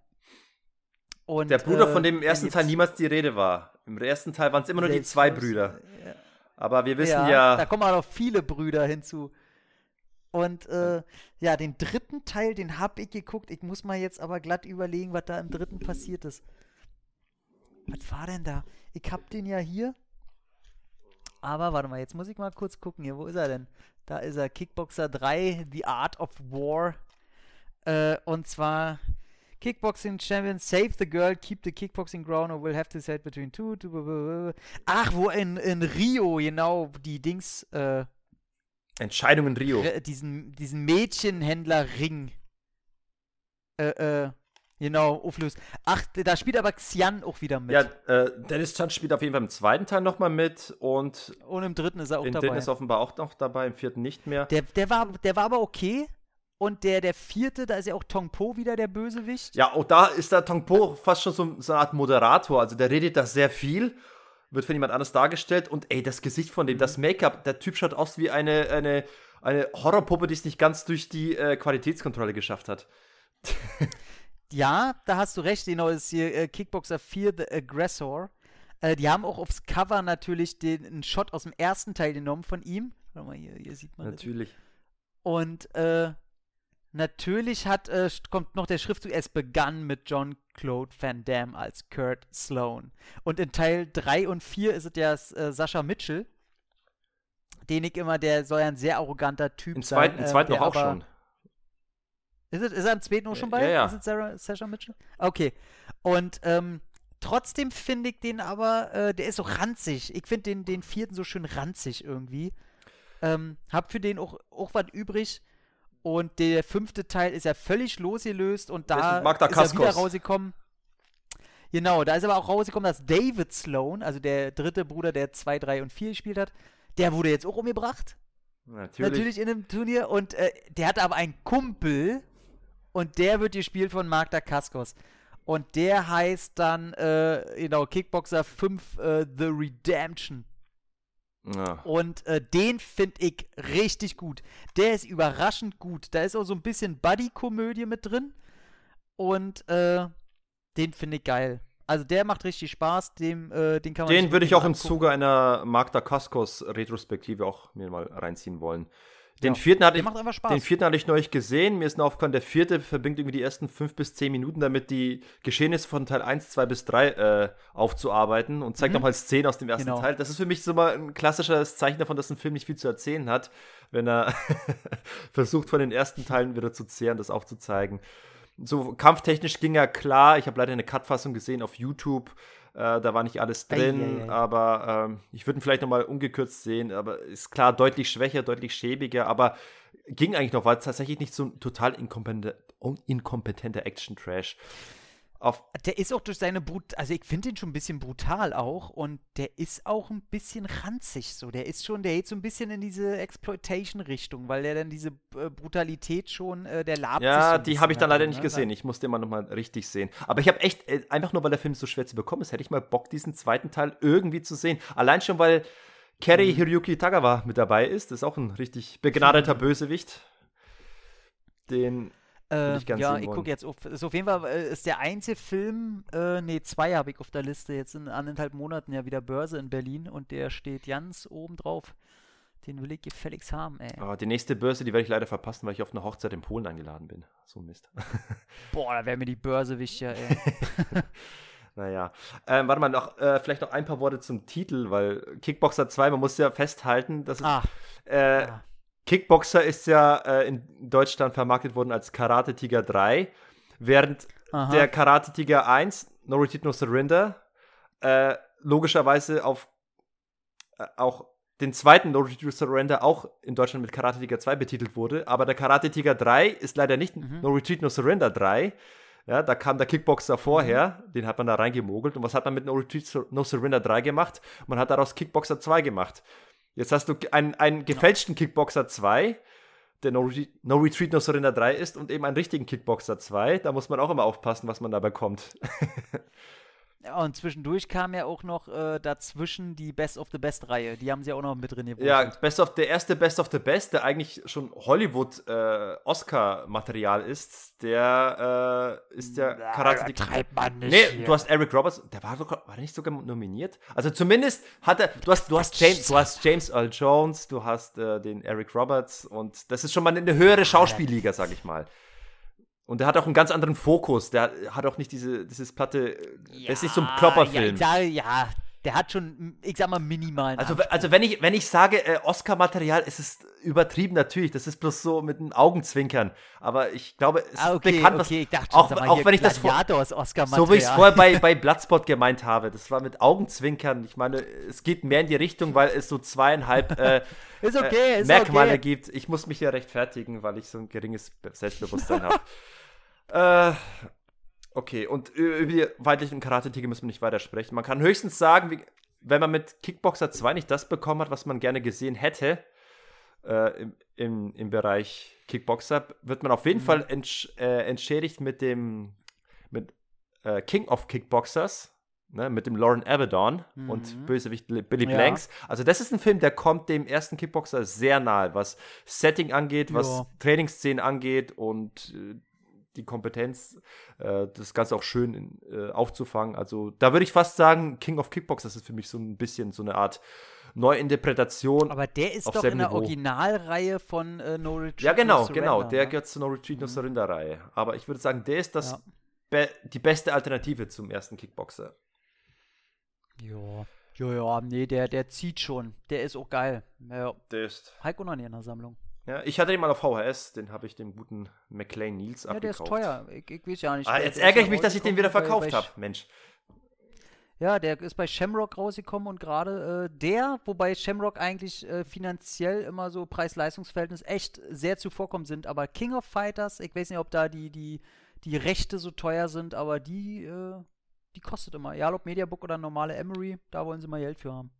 B: Und,
A: der Bruder,
B: äh,
A: von dem im ersten Teil niemals die Rede war. Im ersten Teil waren es immer nur die zwei Brüder.
B: Ja.
A: Aber wir wissen
B: ja,
A: ja,
B: Da kommen auch noch viele Brüder hinzu. Und äh, ja, den dritten Teil, den hab ich geguckt. Ich muss mal jetzt aber glatt überlegen, was da im dritten passiert ist. Was war denn da? Ich hab den ja hier. Aber warte mal, jetzt muss ich mal kurz gucken hier. Wo ist er denn? Da ist er. Kickboxer 3, The Art of War. Äh, und zwar Kickboxing Champion, save the girl, keep the kickboxing ground or will have to decide between two. two. Ach, wo in, in Rio, genau, die Dings, äh,
A: Entscheidungen Rio.
B: Re- diesen, diesen Mädchenhändler-Ring. Äh, äh, genau, auflöst. Ach, da spielt aber Xian auch wieder mit.
A: Ja, äh, Dennis Chan spielt auf jeden Fall im zweiten Teil nochmal mit und
B: Und im dritten ist er auch
A: in
B: dabei.
A: dritten ist offenbar auch noch dabei, im vierten nicht mehr.
B: Der, der, war, der war aber okay. Und der, der vierte, da ist ja auch Tong Po wieder der Bösewicht.
A: Ja, auch da ist der Tong Po fast schon so, so eine Art Moderator. Also der redet da sehr viel, wird von jemand anders dargestellt. Und ey, das Gesicht von dem,
B: Mhm.
A: das Make-up, der Typ schaut aus wie eine, eine, eine Horrorpuppe, die es nicht ganz durch die äh, Qualitätskontrolle geschafft hat. (laughs)
B: Ja, da hast du recht, genau, das ist hier äh, Kickboxer 4 The Aggressor. Äh, die haben auch aufs Cover natürlich den einen Shot aus dem ersten Teil genommen von ihm. Warte mal, hier, hier sieht man das.
A: Natürlich.
B: Und äh, natürlich hat, äh, kommt noch der Schriftzug, es begann mit John Claude Van Damme als Kurt Sloan. Und in Teil 3 und 4 ist es ja äh, Sascha Mitchell, den ich immer, der soll ja ein sehr arroganter Typ
A: Im
B: sein.
A: im
B: äh,
A: zweiten auch
B: aber-
A: schon.
B: Ist, es, ist er im zweiten auch schon bei?
A: Ja, ja.
B: Ist es Sarah, Sasha Mitchell? Okay. Und ähm, trotzdem finde ich den aber, äh, der ist so ranzig. Ich finde den, den vierten so schön ranzig irgendwie. Ähm, hab für den auch, auch was übrig. Und der fünfte Teil ist ja völlig losgelöst und da
A: ist
B: ist er wieder rausgekommen. Genau, da ist aber auch rausgekommen, dass David Sloan, also der dritte Bruder, der 2, 3 und 4 gespielt hat, der wurde jetzt auch umgebracht.
A: Natürlich.
B: Natürlich in einem Turnier. Und äh, der hatte aber einen Kumpel und der wird gespielt von Mark Dacascos. Und der heißt dann, äh, genau, Kickboxer 5 äh, The Redemption.
A: Ja.
B: Und äh, den finde ich richtig gut. Der ist überraschend gut. Da ist auch so ein bisschen Buddy-Komödie mit drin. Und äh, den finde ich geil. Also der macht richtig Spaß. Dem, äh, den kann man
A: Den würde ich auch im
B: angucken.
A: Zuge einer Magda Kaskos Retrospektive auch mir mal reinziehen wollen. Den
B: Ja,
A: vierten hatte ich. Den vierten hatte ich neulich gesehen. Mir ist nur aufgefallen, der vierte verbringt irgendwie die ersten fünf bis zehn Minuten damit, die Geschehnisse von Teil 1, 2 bis 3 äh, aufzuarbeiten und zeigt
B: Mhm.
A: nochmal Szenen aus dem ersten
B: Genau.
A: Teil. Das ist für mich so mal ein klassisches Zeichen davon, dass ein Film nicht viel zu erzählen hat, wenn er (laughs) versucht, von den ersten Teilen wieder zu zehren, das aufzuzeigen. So kampftechnisch ging er klar. Ich habe leider eine Cut-Fassung gesehen auf YouTube. Äh, da war nicht alles drin,
B: Ei, ei, ei.
A: aber ähm, ich würde ihn vielleicht noch mal ungekürzt sehen. Aber ist klar deutlich schwächer, deutlich schäbiger, aber ging eigentlich noch, war tatsächlich nicht so ein total inkompetenter, inkompetenter Action-Trash. Auf,
B: Der ist auch durch seine Brut, also ich finde den schon ein bisschen brutal auch und der ist auch ein bisschen ranzig so. Der ist schon, der geht so ein bisschen in diese Exploitation-Richtung, weil der dann diese äh, Brutalität schon, äh, der labt so
A: ja,
B: ein
A: die habe ich dann
B: da
A: leider nicht
B: ne?
A: gesehen. Ich immer noch mal richtig sehen. Aber ich habe echt, äh, einfach nur weil der Film so schwer zu bekommen ist, hätte ich mal Bock, diesen zweiten Teil irgendwie zu sehen. Allein schon, weil Kerry
B: Mhm.
A: Hiroyuki Tagawa mit dabei ist. Das ist auch ein richtig begnadeter
B: Mhm.
A: Bösewicht. Den
B: Äh,
A: ich
B: ja, ich gucke jetzt auf, ist auf jeden Fall, äh, ist der einzige Film, äh, nee, zwei habe ich auf der Liste, jetzt in anderthalb Monaten ja wieder Börse in Berlin und der steht ganz oben drauf. Den will ich gefälligst haben, ey.
A: Oh, die nächste Börse, die werde ich leider verpassen, weil ich auf eine Hochzeit in Polen eingeladen bin. So ein Mist. (laughs)
B: Boah, da wäre mir die Börse wichtiger, ey. (laughs)
A: naja. Ähm, warte mal, noch, äh, vielleicht noch ein paar Worte zum Titel, weil Kickboxer 2, man muss ja festhalten, dass es,
B: ah,
A: äh,
B: ah.
A: Kickboxer ist ja äh, in Deutschland vermarktet worden als Karate Tiger 3, während
B: Aha.
A: der Karate Tiger 1, No Retreat, No Surrender, äh, logischerweise auf äh, auch den zweiten No Retreat, No Surrender auch in Deutschland mit Karate Tiger 2 betitelt wurde, aber der Karate Tiger 3 ist leider nicht
B: Mhm.
A: No Retreat, No Surrender 3. Ja, da kam der Kickboxer vorher, den hat man da reingemogelt. Und was hat man mit No Retreat, No Surrender 3 gemacht? Man hat daraus Kickboxer 2 gemacht. Jetzt hast du einen, einen gefälschten Kickboxer 2, der no, Re no Retreat, No Surrender 3 ist, und eben einen richtigen Kickboxer 2. Da muss man auch immer aufpassen, was man da bekommt. (laughs)
B: Ja, und zwischendurch kam ja auch noch äh, dazwischen die Best of the Best Reihe. Die haben sie auch noch mit drin
A: Ja. Best of, der erste Best of the Best, der eigentlich schon Hollywood-Oscar-Material ist, der äh, ist der Karate
B: treibt man nicht.
A: Nee,
B: hier.
A: du hast Eric Roberts, der war, sogar, war nicht sogar nominiert? Also zumindest hat er, du hast, du hast, James, du hast James Earl Jones, du hast äh, den Eric Roberts und das ist schon mal eine höhere Schauspielliga, sag ich mal. Und der hat auch einen ganz anderen Fokus, der hat auch nicht diese, dieses platte, der ist nicht so ein Körperfilm.
B: Ja, ja, der hat schon, ich sag mal, minimalen
A: Also,
B: Anspruch.
A: also wenn ich, wenn ich sage äh, Oscar-Material, ist es übertrieben natürlich. Das ist bloß so mit einem Augenzwinkern. Aber ich glaube, es
B: ah,
A: ist
B: okay,
A: bekannt, was
B: okay, ich dachte
A: auch,
B: sag mal,
A: auch wenn ich das vor, so wie ich es vorher bei, bei Bloodspot gemeint habe. Das war mit Augenzwinkern. Ich meine, es geht mehr in die Richtung, weil es so zweieinhalb äh, (laughs)
B: Ist
A: äh,
B: okay, ist
A: Merkmale
B: okay.
A: gibt. Ich muss mich ja rechtfertigen, weil ich so ein geringes Be- Selbstbewusstsein (laughs) habe. Äh, okay, und über die weiblichen Karate-Tiger müssen wir nicht weiter sprechen. Man kann höchstens sagen, wie, wenn man mit Kickboxer 2 nicht das bekommen hat, was man gerne gesehen hätte, äh, im, im, im Bereich Kickboxer, wird man auf jeden
B: Mhm.
A: Fall entsch äh, entschädigt mit dem mit äh, King of Kickboxers, ne, mit dem Lauren Avedon und Bösewicht Billy
B: Mhm. Ja.
A: Blanks. Also das ist ein Film, der kommt dem ersten Kickboxer sehr nahe, was Setting angeht, was
B: Ja.
A: Trainingsszenen angeht und äh, die Kompetenz, äh, das Ganze auch schön in, äh, aufzufangen. Also da würde ich fast sagen, King of Kickboxers ist für mich so ein bisschen so eine Art Neuinterpretation.
B: Aber der ist doch in der
A: Niveau.
B: Originalreihe von äh, No Retreat.
A: Ja, genau,
B: No Surrender,
A: genau. Der
B: ne?
A: gehört zur No Retreat, No Surrender-Reihe. Aber ich würde sagen, der ist das
B: Ja.
A: be die beste Alternative zum ersten Kickboxer.
B: Ja, ja, ja, nee, der, der zieht schon. Der ist auch geil. Ja,
A: Der ist.
B: Heiko noch nie in der Sammlung.
A: Ja, ich hatte den mal auf VHS, den habe ich dem guten McLean Nils
B: Ja, der ist
A: abgekauft.
B: teuer. Ich, ich weiß ja nicht.
A: Ah, jetzt ärgere
B: ja
A: ich mich, dass ich den wieder verkauft habe. Mensch.
B: Ja, der ist bei Shamrock rausgekommen und gerade äh, der, wobei Shamrock eigentlich äh, finanziell immer so Preis-Leistungs-Verhältnis echt sehr zuvorkommend sind, aber King of Fighters, ich weiß nicht, ob da die, die, die Rechte so teuer sind, aber die, äh, die kostet immer. Ja, ob Mediabook oder normale Emery, da wollen sie mal Geld für haben.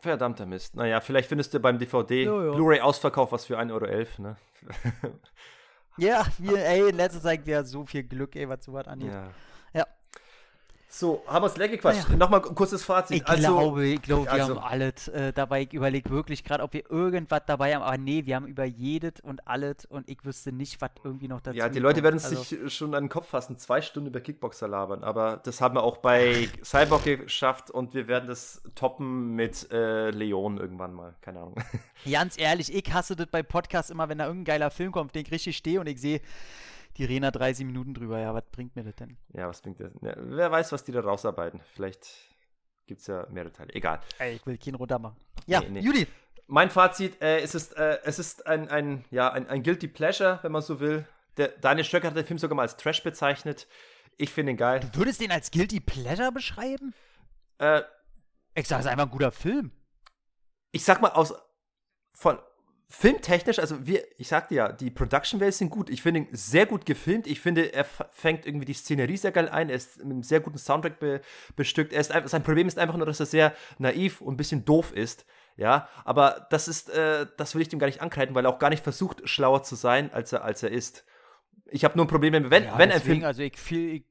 A: Verdammter Mist. Naja, vielleicht findest du beim DVD. Blu-ray-Ausverkauf was für 1,11 Euro, ne?
B: Ja, (laughs) wir, ey, in letzter Zeit wir so viel Glück, ey, was sowas angeht.
A: ja.
B: Ja.
A: So, haben wir es leer gequatscht.
B: Naja.
A: Nochmal ein kurzes Fazit.
B: Ich
A: also,
B: glaube, ich glaube, wir
A: also-
B: haben alles äh, dabei. Ich überlege wirklich gerade, ob wir irgendwas dabei haben. Aber nee, wir haben über jedes und alles und ich wüsste nicht, was irgendwie noch dazu
A: ja, die Leute werden.
B: Also,
A: sich schon an den Kopf fassen, zwei Stunden über Kickboxer labern, aber das haben wir auch bei Cyborg geschafft und wir werden das toppen mit äh, Leon irgendwann mal. Keine Ahnung.
B: Ganz ehrlich, ich hasse das bei Podcasts immer, wenn da irgendein geiler Film kommt, den ich richtig stehe und ich sehe, die reden da 30 Minuten drüber. Ja, was bringt mir das denn?
A: ja, was bringt das? Ja, wer weiß, was die da rausarbeiten. Vielleicht gibt es ja mehrere Teile. Egal.
B: Ey, ich will keinen runter machen. Ja,
A: Nee, nee.
B: Judy.
A: Mein Fazit, äh, es ist, äh, es ist ein, ein, ja, ein, ein Guilty Pleasure, wenn man so will. Der, Daniel Stöcker hat den Film sogar mal als Trash bezeichnet. Ich finde ihn geil.
B: Du würdest den als Guilty Pleasure beschreiben?
A: Äh,
B: Ich sage, es ist einfach ein guter Film.
A: ich sag mal, aus von filmtechnisch, also wir, ich sagte ja, die Production Values sind gut. Ich finde ihn sehr gut gefilmt. Ich finde, er fängt irgendwie die Szenerie sehr geil ein. Er ist mit einem sehr guten Soundtrack be bestückt. Er ist sein Problem ist einfach nur, dass er sehr naiv und ein bisschen doof ist. Ja, aber das ist, äh, das will ich dem gar nicht ankreiden, weil er auch gar nicht versucht, schlauer zu sein, als er, als er ist. Ich habe nur ein Problem, wenn,
B: ja,
A: wenn ein
B: deswegen,
A: Film
B: Also ich fühle ich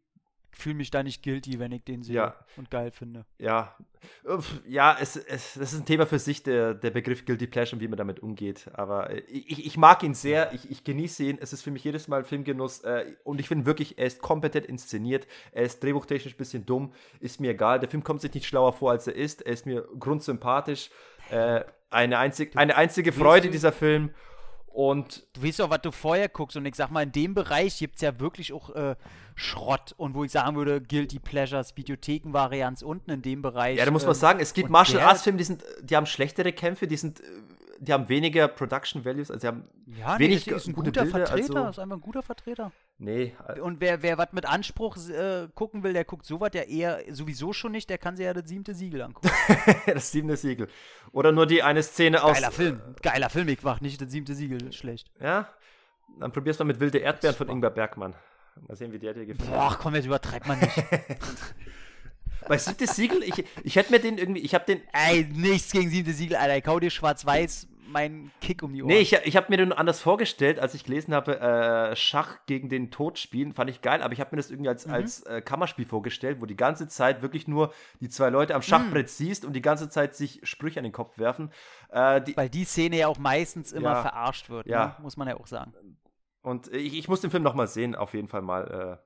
B: fühl mich da nicht guilty, wenn ich den sehe
A: Ja.
B: und geil finde.
A: ja, ja, es, es, das ist ein Thema für sich, der, der Begriff Guilty Pleasure und wie man damit umgeht. Aber äh, ich, ich mag ihn sehr, ich, ich genieße ihn. Es ist für mich jedes Mal Filmgenuss. Äh, und ich finde wirklich, er ist kompetent inszeniert. Er ist drehbuchtechnisch ein bisschen dumm. Ist mir egal. Der Film kommt sich nicht schlauer vor, als er ist. Er ist mir grundsympathisch. Äh, eine, einzig, eine einzige Freude, dieser Film. Und
B: Du weißt doch, was du vorher guckst und ich sag mal, in dem Bereich gibt es ja wirklich auch äh, Schrott und wo ich sagen würde, Guilty Pleasures, Videothekenvarianz unten in dem Bereich.
A: ja, da muss man
B: ähm,
A: sagen, es gibt Martial Arts Filme, die, sind, die haben schlechtere Kämpfe, die sind, äh, die haben weniger Production Values, also die haben
B: ja,
A: wenig
B: nee, ist ein
A: gute
B: guter
A: Bilder,
B: Vertreter,
A: also-
B: ist einfach ein guter Vertreter.
A: nee, äh,
B: Und wer, wer was mit Anspruch äh, gucken will, der guckt sowas ja eher sowieso schon nicht, der kann sich ja das siebte Siegel angucken. (laughs)
A: das siebte Siegel. Oder nur die eine Szene aus.
B: Geiler Film, geiler Film, ich mach nicht das siebte Siegel schlecht.
A: Ja, dann probier's mal mit Wilde Erdbeeren von Ingmar Bergmann. Mal sehen, wie der dir gefällt.
B: Boah, komm, jetzt übertreibt man nicht. (laughs)
A: Bei siebtes Siegel, ich, ich hätte mir den irgendwie, ich habe den,
B: Ey, nichts gegen siebte Siegel, Alter. Ich hau dir schwarz-weiß meinen Kick um die Ohren.
A: nee, ich, ich habe mir den anders vorgestellt, als ich gelesen habe, äh, Schach gegen den Tod spielen, fand ich geil, aber ich habe mir das irgendwie
B: Mhm.
A: als, als äh, Kammerspiel vorgestellt, wo die ganze Zeit wirklich nur die zwei Leute am Schachbrett
B: Mhm.
A: siehst und die ganze Zeit sich Sprüche an den Kopf werfen. Äh, die,
B: Weil die Szene ja auch meistens immer
A: Ja.
B: verarscht wird,
A: Ja.
B: ne? muss man ja auch sagen.
A: und ich, ich muss den Film nochmal sehen, auf jeden Fall mal.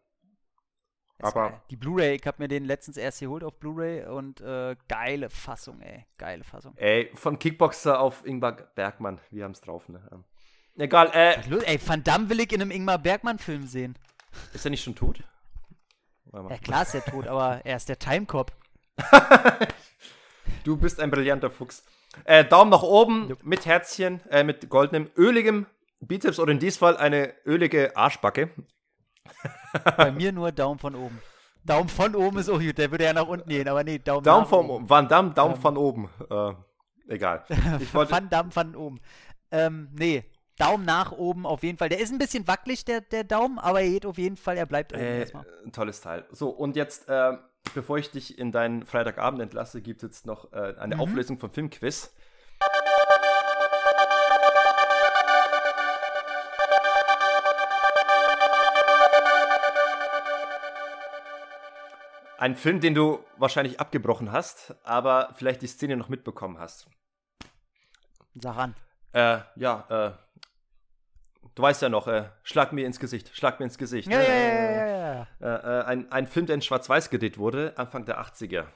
A: Aber-
B: geil. Die Blu-ray, ich habe mir den letztens erst geholt auf Blu-ray und äh, geile Fassung, ey. Geile Fassung.
A: ey, von Kickboxer auf Ingmar Bergmann, wir haben's drauf, ne? Ähm, Egal, äh?
B: Ey, Van Damme will ich in einem Ingmar Bergmann-Film sehen.
A: ist er nicht schon tot?
B: Ja, klar ist er tot, aber er ist der Timecop. (laughs)
A: Du bist ein brillanter Fuchs. Äh, Daumen nach oben mit Herzchen, äh, mit goldenem, öligem Bizeps oder in diesem Fall eine ölige Arschbacke.
B: Bei mir nur Daumen von oben. Daumen von oben ist auch gut, der würde ja nach unten gehen, aber nee, Daumen,
A: Daumen von
B: oben.
A: Van Damme, Daumen
B: Ähm.
A: von oben. Äh, egal. (laughs) Ich wollte,
B: Van Damme von oben. Ähm, nee, Daumen nach oben auf jeden Fall. Der ist ein bisschen wackelig, der, der Daumen, aber er geht auf jeden Fall, er bleibt oben
A: äh,
B: erstmal.
A: ein tolles Teil. So, und jetzt, äh, bevor ich dich in deinen Freitagabend entlasse, gibt es jetzt noch äh, eine
B: Mhm.
A: Auflösung vom Filmquiz. Ein Film, den du wahrscheinlich abgebrochen hast, aber vielleicht die Szene noch mitbekommen hast.
B: Sag an.
A: Äh, ja, äh, du weißt ja noch, äh, schlag mir ins Gesicht, schlag mir ins Gesicht.
B: Ja,
A: ne?
B: ja, ja.
A: Äh, äh, ein, ein Film, der in Schwarz-Weiß gedreht wurde, Anfang der 80er.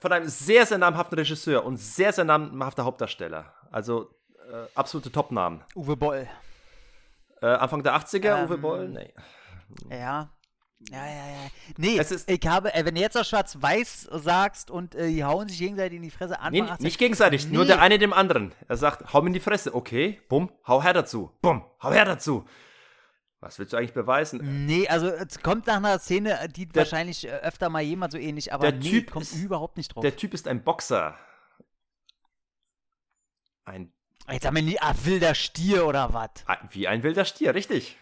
A: von einem sehr, sehr namhaften Regisseur und sehr, sehr namhafter Hauptdarsteller. Also äh, absolute Top-Namen.
B: Uwe Boll.
A: Anfang der 80er,
B: Ähm,
A: Uwe Boll? Nee.
B: Ja. Ja, ja, ja. Nee,
A: Es ist-
B: ich habe, äh, wenn du jetzt auf Schwarz-Weiß sagst und äh, die hauen sich gegenseitig in die Fresse an.
A: Nee, nicht gegenseitig, nur
B: Nee.
A: der eine dem anderen. Er sagt, hau mir in die Fresse. Okay, bumm, hau her dazu. Bumm, hau her dazu. Was willst du eigentlich beweisen?
B: Nee, also es kommt nach einer Szene, äh, die
A: Der-
B: wahrscheinlich äh, öfter mal jemand so ähnlich, aber
A: Der
B: nee,
A: Typ
B: kommt
A: ist-
B: überhaupt nicht drauf.
A: Der Typ ist ein Boxer. Ein,
B: Jetzt haben wir nie, ah, wilder Stier oder was?
A: wie ein wilder Stier, richtig.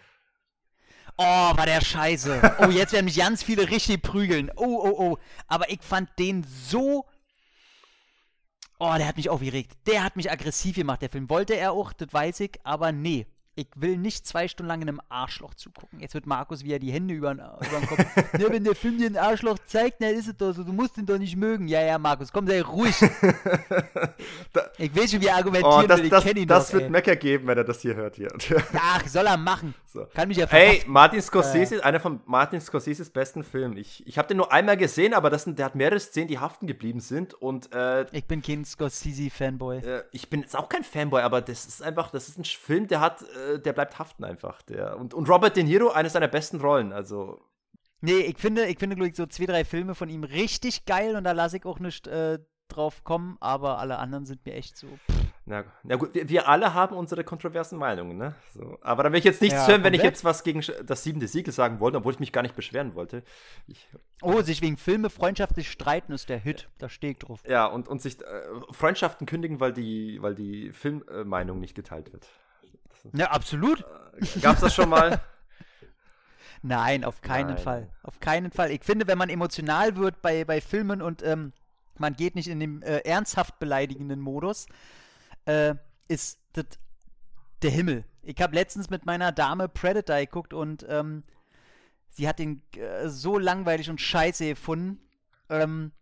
B: Oh, war der scheiße. Oh, jetzt werden mich ganz viele richtig prügeln. Oh, oh, oh. Aber ich fand den so. Oh, der hat mich aufgeregt. Der hat mich aggressiv gemacht, der Film. Wollte er auch, das weiß ich, aber nee. Ich will nicht zwei Stunden lang in einem Arschloch zugucken. Jetzt wird Markus wieder die Hände über, über den Kopf. (laughs) ne, wenn der Film dir ein Arschloch zeigt, dann ist es doch so. Du musst ihn doch nicht mögen. Ja, ja, Markus, komm, sei ruhig. (laughs) ich will schon, wie er argumentieren
A: Oh, das.
B: Ich
A: das,
B: kenn ihn
A: das
B: doch,
A: wird
B: ey.
A: Mecker geben, wenn er das hier hört. Hier. (laughs)
B: Ach, soll er machen.
A: So.
B: Kann mich ja
A: Ey,
B: verhaften.
A: Martin Scorsese, einer von Martin Scorseses besten Filmen. Ich, ich habe den nur einmal gesehen, aber das sind, der hat mehrere Szenen, die haften geblieben sind. Und äh,
B: Ich bin kein Scorsese-Fanboy.
A: äh, ich bin jetzt auch kein Fanboy, aber das ist einfach, das ist ein Film, der hat, äh, der bleibt haften einfach. Der, und, und Robert De Niro, eine seiner besten Rollen. Also,
B: Nee, ich finde, ich finde, glaub ich, so zwei, drei Filme von ihm richtig geil und da lasse ich auch nicht äh, drauf kommen, aber alle anderen sind mir echt so. Pff.
A: na, na gut, wir, wir alle haben unsere kontroversen Meinungen, ne? So, aber da will ich jetzt nichts
B: Ja,
A: hören, wenn ich jetzt was gegen das siebente Siegel sagen wollte, obwohl ich mich gar nicht beschweren wollte. Ich,
B: Oh, sich wegen Filme freundschaftlich streiten ist der Hit. Da stehe ich drauf.
A: ja, und, und sich äh, Freundschaften kündigen, weil die, weil die Filmmeinung nicht geteilt wird.
B: Ja, absolut.
A: Gab's das schon mal? (laughs)
B: Nein, auf keinen
A: Nein.
B: Fall. Auf keinen Fall. Ich finde, wenn man emotional wird bei, bei Filmen und ähm, man geht nicht in den äh, ernsthaft beleidigenden Modus, äh, ist das der Himmel. Ich habe letztens mit meiner Dame Predator geguckt und ähm, sie hat den äh, so langweilig und scheiße gefunden. Ähm,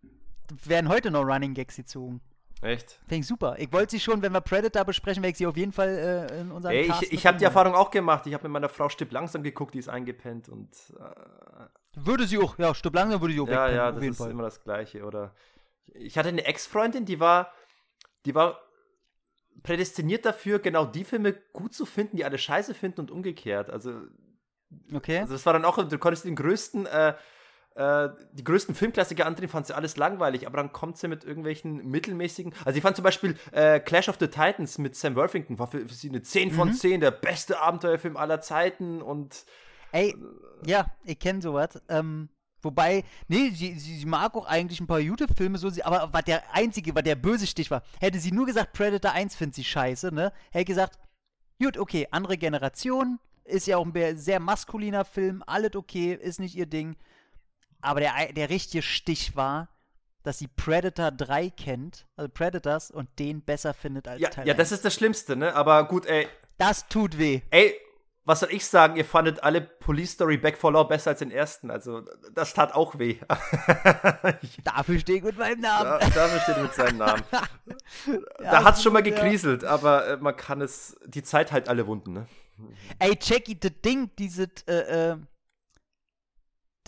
B: werden heute noch Running Gags gezogen.
A: Echt?
B: Finde ich super. Ich wollte sie schon, wenn wir Predator besprechen, werde ich sie auf jeden Fall äh, in unserem
A: Ey,
B: Cast
A: ich, ich habe die. Erfahrung auch gemacht. Ich habe mit meiner Frau Stipp langsam geguckt, die ist eingepennt und äh,
B: Würde sie auch, ja, stirb langsam würde sie auch
A: ja,
B: wegpennen,
A: ja, das ist
B: Fall.
A: immer das Gleiche. Oder ich hatte eine Ex-Freundin, die war, die war prädestiniert dafür, genau die Filme gut zu finden, die alle scheiße finden und umgekehrt. Also,
B: Okay.
A: also das war dann auch, du konntest den größten, äh, äh, die größten Filmklassiker andrehen, fand sie alles langweilig, aber dann kommt sie mit irgendwelchen mittelmäßigen. Also, ich fand zum Beispiel äh, Clash of the Titans mit Sam Worthington, war für, für sie eine 10
B: Mhm.
A: von 10, der beste Abenteuerfilm aller Zeiten und
B: Ey, ja, ich kenne sowas. Ähm, wobei, nee, sie, sie, sie mag auch eigentlich ein paar YouTube-Filme, so, sie, aber was der einzige, was der böse Stich war, hätte sie nur gesagt, Predator 1 findet sie scheiße, ne? Hätte gesagt, gut, okay, andere Generation, ist ja auch ein sehr maskuliner Film, alles okay, ist nicht ihr Ding. Aber der, der richtige Stich war, dass sie Predator 3 kennt, also Predators, und den besser findet als
A: ja,
B: Teil
A: ja, das
B: 1.
A: ist das Schlimmste, ne? Aber gut, ey,
B: Das tut weh.
A: ey, was soll ich sagen? Ihr fandet alle Police Story Back for Law besser als den ersten. Also, das tat auch weh. (laughs)
B: Dafür stehe ich mit meinem Namen.
A: da, dafür steht mit seinem Namen. (laughs)
B: Ja,
A: da hat es schon mal
B: gut, ja.
A: gekriselt, aber äh, man kann es. Die Zeit halt alle Wunden, ne?
B: Ey, Jackie, das Ding, dieses, äh, äh,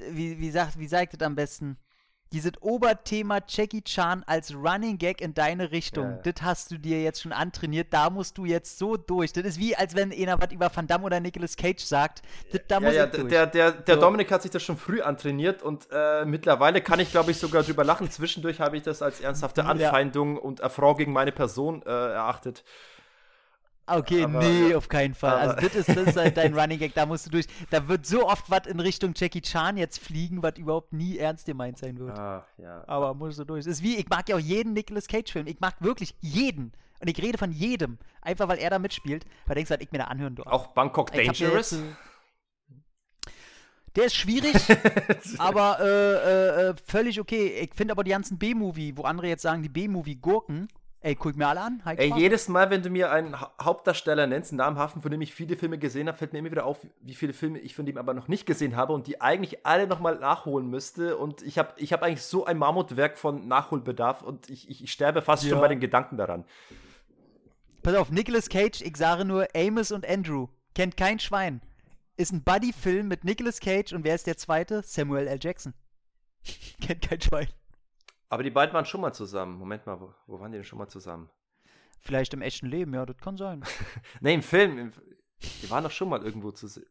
B: wie, wie sagt, wie sagt das am besten? Dieses Oberthema Jackie Chan als Running Gag in deine Richtung,
A: Ja,
B: das hast du dir jetzt schon antrainiert, da musst du jetzt so durch. Das ist wie, als wenn einer was über Van Damme oder Nicolas Cage sagt, das, da
A: Ja,
B: muss
A: ja,
B: ich durch.
A: der, der, der
B: So.
A: Dominik hat sich das schon früh antrainiert und äh, mittlerweile kann ich, glaube ich, sogar drüber lachen. Zwischendurch habe ich das als ernsthafte
B: Ja.
A: Anfeindung und Affront gegen meine Person äh, erachtet.
B: Okay,
A: Aber,
B: nee, auf keinen Fall. Also das ist, das ist halt dein (laughs) Running Gag, da musst du durch. Da wird so oft was in Richtung Jackie Chan jetzt fliegen, was überhaupt nie ernst gemeint sein wird.
A: Ah, ja.
B: Aber musst du durch. Das ist wie, ich mag ja auch jeden Nicolas Cage-Film. Ich mag wirklich jeden. Und ich rede von jedem. Einfach weil er da mitspielt. Weil denkst du, halt, ich mir da anhören darf.
A: Auch Bangkok Dangerous.
B: Der ist schwierig, (laughs) aber äh, äh, äh, völlig okay. Ich finde aber die ganzen B-Movie, wo andere jetzt sagen, die B-Movie-Gurken, ey, guck mir alle an. Halt
A: Ey,
B: Spaß.
A: jedes Mal, wenn du mir einen Ha- Hauptdarsteller nennst, einen namhaften, von dem ich viele Filme gesehen habe, fällt mir immer wieder auf, wie viele Filme ich von dem aber noch nicht gesehen habe und die eigentlich alle nochmal nachholen müsste. Und ich habe ich hab eigentlich so ein Mammutwerk von Nachholbedarf und ich, ich, ich sterbe fast
B: Ja.
A: schon bei den Gedanken daran.
B: Pass auf, Nicolas Cage, ich sage nur Amos und Andrew. Kennt kein Schwein. Ist ein Buddy-Film mit Nicolas Cage und wer ist der zweite? Samuel L. Jackson. (laughs) Kennt kein Schwein.
A: Aber die beiden waren schon mal zusammen. Moment mal, wo, wo waren die denn schon mal zusammen?
B: Vielleicht im echten Leben, ja, das kann sein. (laughs)
A: nee, im Film. Im, die waren doch schon mal irgendwo zu, zu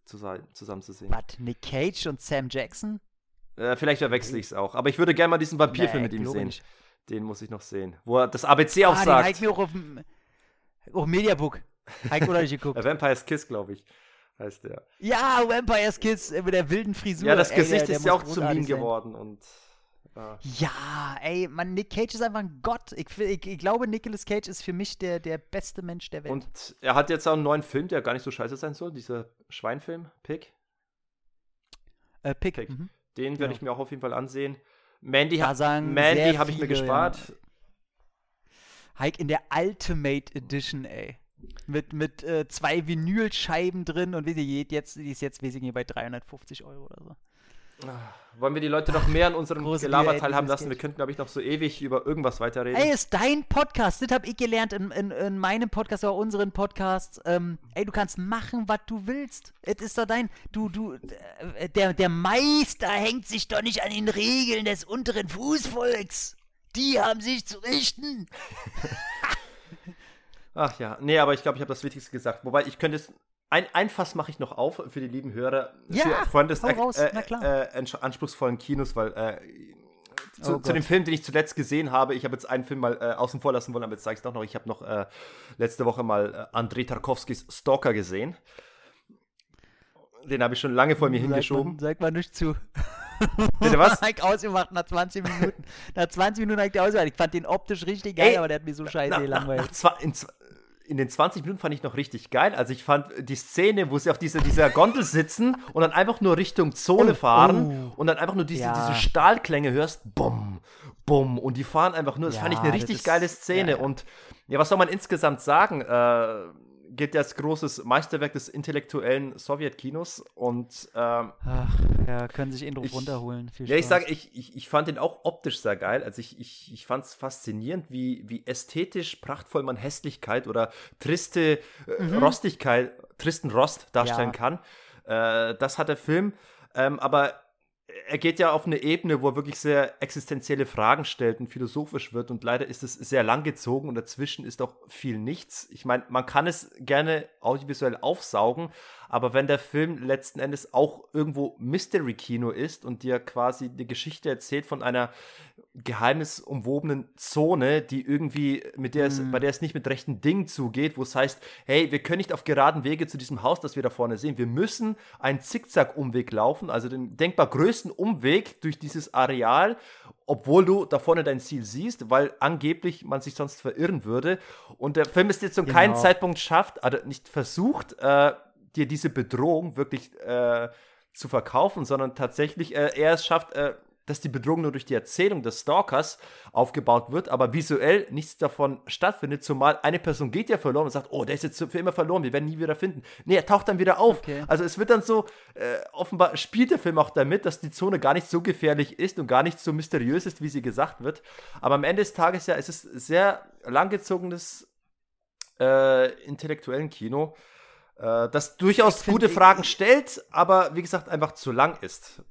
A: zusammen zu sehen.
B: Was, Nick Cage und Sam Jackson?
A: Äh, vielleicht verwechsel ich es auch. Aber ich würde gerne mal diesen Vampirfilm
B: Nee,
A: mit ihm sehen.
B: nicht.
A: Den muss ich noch sehen. Wo er das ABC
B: Ah, den
A: aufsagt.
B: Heik mir auch auf dem auf dem Mediabook. Heik oder nicht geguckt. (laughs)
A: Vampire's Kiss, glaube ich, heißt der.
B: ja, Vampire's Kids äh, mit der wilden Frisur.
A: Ja, das
B: ey,
A: Gesicht
B: der, der
A: ist ja auch zu Meme geworden. Und,
B: Ja, ey, man, Nick Cage ist einfach ein Gott. Ich, ich, ich glaube, Nicolas Cage ist für mich der, der beste Mensch der Welt.
A: und er hat jetzt auch einen neuen Film, der gar nicht so scheiße sein soll. Dieser Schweinfilm, Pig.
B: äh, Pick.
A: Pick.
B: Mhm.
A: Den werde ich mir auch auf jeden Fall ansehen. Mandy, ha Mandy habe ich mir gespart.
B: Heik in der Ultimate Edition, ey. Mit, mit äh, zwei Vinylscheiben drin und wie sie jetzt, die ist jetzt wesentlich bei 350 Euro oder so.
A: Wollen wir die Leute noch mehr an unserem
B: Große
A: Gelaber
B: Liebe,
A: teilhaben
B: Nicolas
A: lassen? Wir könnten, glaube ich, noch so ewig über irgendwas weiterreden.
B: Ey, ist dein Podcast. Das habe ich gelernt in, in, in meinem Podcast oder unseren Podcasts. Ähm, ey, du kannst machen, was du willst. Es ist doch dein. Du, du. Äh, der, der Meister hängt sich doch nicht an den Regeln des unteren Fußvolks. Die haben sich zu richten. (laughs)
A: Ach ja, nee, aber ich glaube, ich habe das Wichtigste gesagt. Wobei, ich könnte es. Ein, ein Fass mache ich noch auf für die lieben Hörer.
B: Ja,
A: für Freunde des äh,
B: na.
A: Äh, anspruchsvollen Kinos, weil äh, zu,
B: Oh
A: zu dem. Film, den ich zuletzt gesehen habe, ich habe jetzt einen Film mal äh, außen vor lassen wollen, aber jetzt sage ich es doch noch. Ich habe noch äh, letzte Woche mal äh, Andrei Tarkovskis Stalker gesehen. Den habe ich schon lange vor mir hingeschoben.
B: Sag mal, sag mal nicht zu. (laughs)
A: Bitte was? (laughs)
B: Ich ausgemacht nach 20 Minuten. nach 20 Minuten habe ich den ausgemacht. Ich fand den optisch richtig geil,
A: Ey,
B: aber der hat mir so scheiße
A: nach, nach,
B: gelangweilt.
A: nach zwei, in, den 20 Minuten fand ich noch richtig geil. Also ich fand die Szene, wo sie auf dieser, dieser Gondel sitzen und dann einfach nur Richtung Zone
B: Oh,
A: fahren und dann einfach nur diese,
B: Ja.
A: diese Stahlklänge hörst, bumm, bumm und die fahren einfach nur. Das fand ich
B: Ja,
A: eine richtig
B: ist-
A: geile Szene
B: ja, ja.
A: und ja, was soll man insgesamt sagen? Äh, gilt ja als großes Meisterwerk des intellektuellen Sowjetkinos und ähm,
B: Ach, ja, können sich
A: Ich-
B: runterholen. Viel
A: ja, ich sage, ich, ich, ich fand den auch optisch sehr geil. Also ich, ich, ich fand es faszinierend, wie, wie ästhetisch prachtvoll man Hässlichkeit oder triste äh, Rostigkeit, tristen Rost darstellen
B: Ja.
A: kann. Äh, das hat der Film. Ähm, aber er geht ja auf eine Ebene, wo er wirklich sehr existenzielle Fragen stellt und philosophisch wird. Und leider ist es sehr lang gezogen und dazwischen ist auch viel nichts. Ich meine, man kann es gerne audiovisuell aufsaugen, aber wenn der Film letzten Endes auch irgendwo Mystery-Kino ist und dir quasi die Geschichte erzählt von einer geheimnisumwobenen Zone, die irgendwie, mit der es, bei der es nicht mit rechten Dingen zugeht, wo es heißt, hey, wir können nicht auf geraden Wege zu diesem Haus, das wir da vorne sehen. Wir müssen einen Zickzack-Umweg laufen, also den denkbar größten Umweg durch dieses Areal, obwohl du da vorne dein Ziel siehst, weil angeblich man sich sonst verirren würde. Und der Film ist jetzt zu keinem
B: Genau.
A: Zeitpunkt schafft, also nicht versucht, äh, dir diese Bedrohung wirklich äh, zu verkaufen, sondern tatsächlich äh, er es schafft, äh, dass die Bedrohung nur durch die Erzählung des Stalkers aufgebaut wird, aber visuell nichts davon stattfindet, zumal eine Person geht ja verloren und sagt, oh, der ist jetzt für immer verloren, wir werden ihn nie wieder finden. Nee, er taucht dann wieder auf.
B: Okay.
A: Also es wird dann so, äh, offenbar spielt der Film auch damit, dass die Zone gar nicht so gefährlich ist und gar nicht so mysteriös ist, wie sie gesagt wird. Aber am Ende des Tages ja, es ist sehr langgezogenes äh, intellektuellen Kino, äh, das durchaus gute Fragen stellt, aber wie gesagt einfach zu lang ist.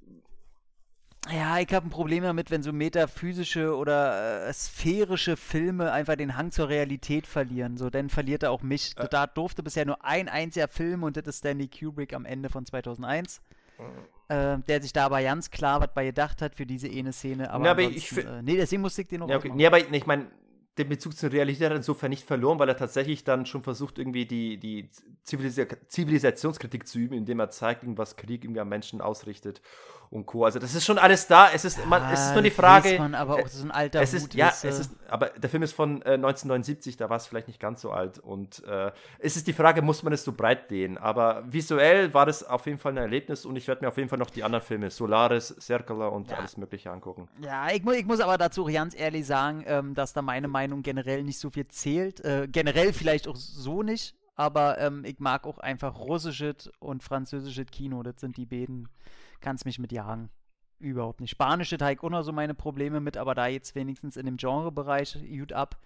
B: Ja, ich habe ein Problem damit, wenn so metaphysische oder äh, sphärische Filme einfach den Hang zur Realität verlieren. So, dann verliert er auch mich.
A: Äh.
B: Da durfte bisher nur ein einziger Film und das ist Stanley Kubrick am Ende von 2001. Äh, der sich da aber ganz klar was bei gedacht hat für diese eine Szene. Aber,
A: Ja, aber ich
B: äh, nee, deswegen musste ich den noch
A: Ja, okay. nee, aber ich meine, den Bezug zur Realität er insofern nicht verloren, weil er tatsächlich dann schon versucht, irgendwie die, die Zivilisa Zivilisationskritik zu üben, indem er zeigt, was Krieg irgendwie am Menschen ausrichtet und Co. Also das ist schon alles da. Es ist, man, es ist nur die Frage.
B: man, aber auch so ein alter
A: es ist,
B: Hut,
A: ja, es ist, aber der Film ist von äh, 1979, da war es vielleicht nicht ganz so alt. Und äh, es ist die Frage, muss man es so breit dehnen? Aber visuell war das auf jeden Fall ein Erlebnis und ich werde mir auf jeden Fall noch die anderen Filme, Solaris, Circular und
B: Ja.
A: alles Mögliche angucken.
B: Ja, ich, mu ich muss aber dazu ganz ehrlich sagen, ähm, dass da meine Meinung generell nicht so viel zählt. Äh, generell vielleicht auch so nicht, aber ähm, ich mag auch einfach russisches und französisches Kino. Das sind die beiden, kannst mich mit jagen. Überhaupt nicht. Spanische Teig auch noch so meine Probleme mit, aber da jetzt wenigstens in dem Genrebereich gut ab.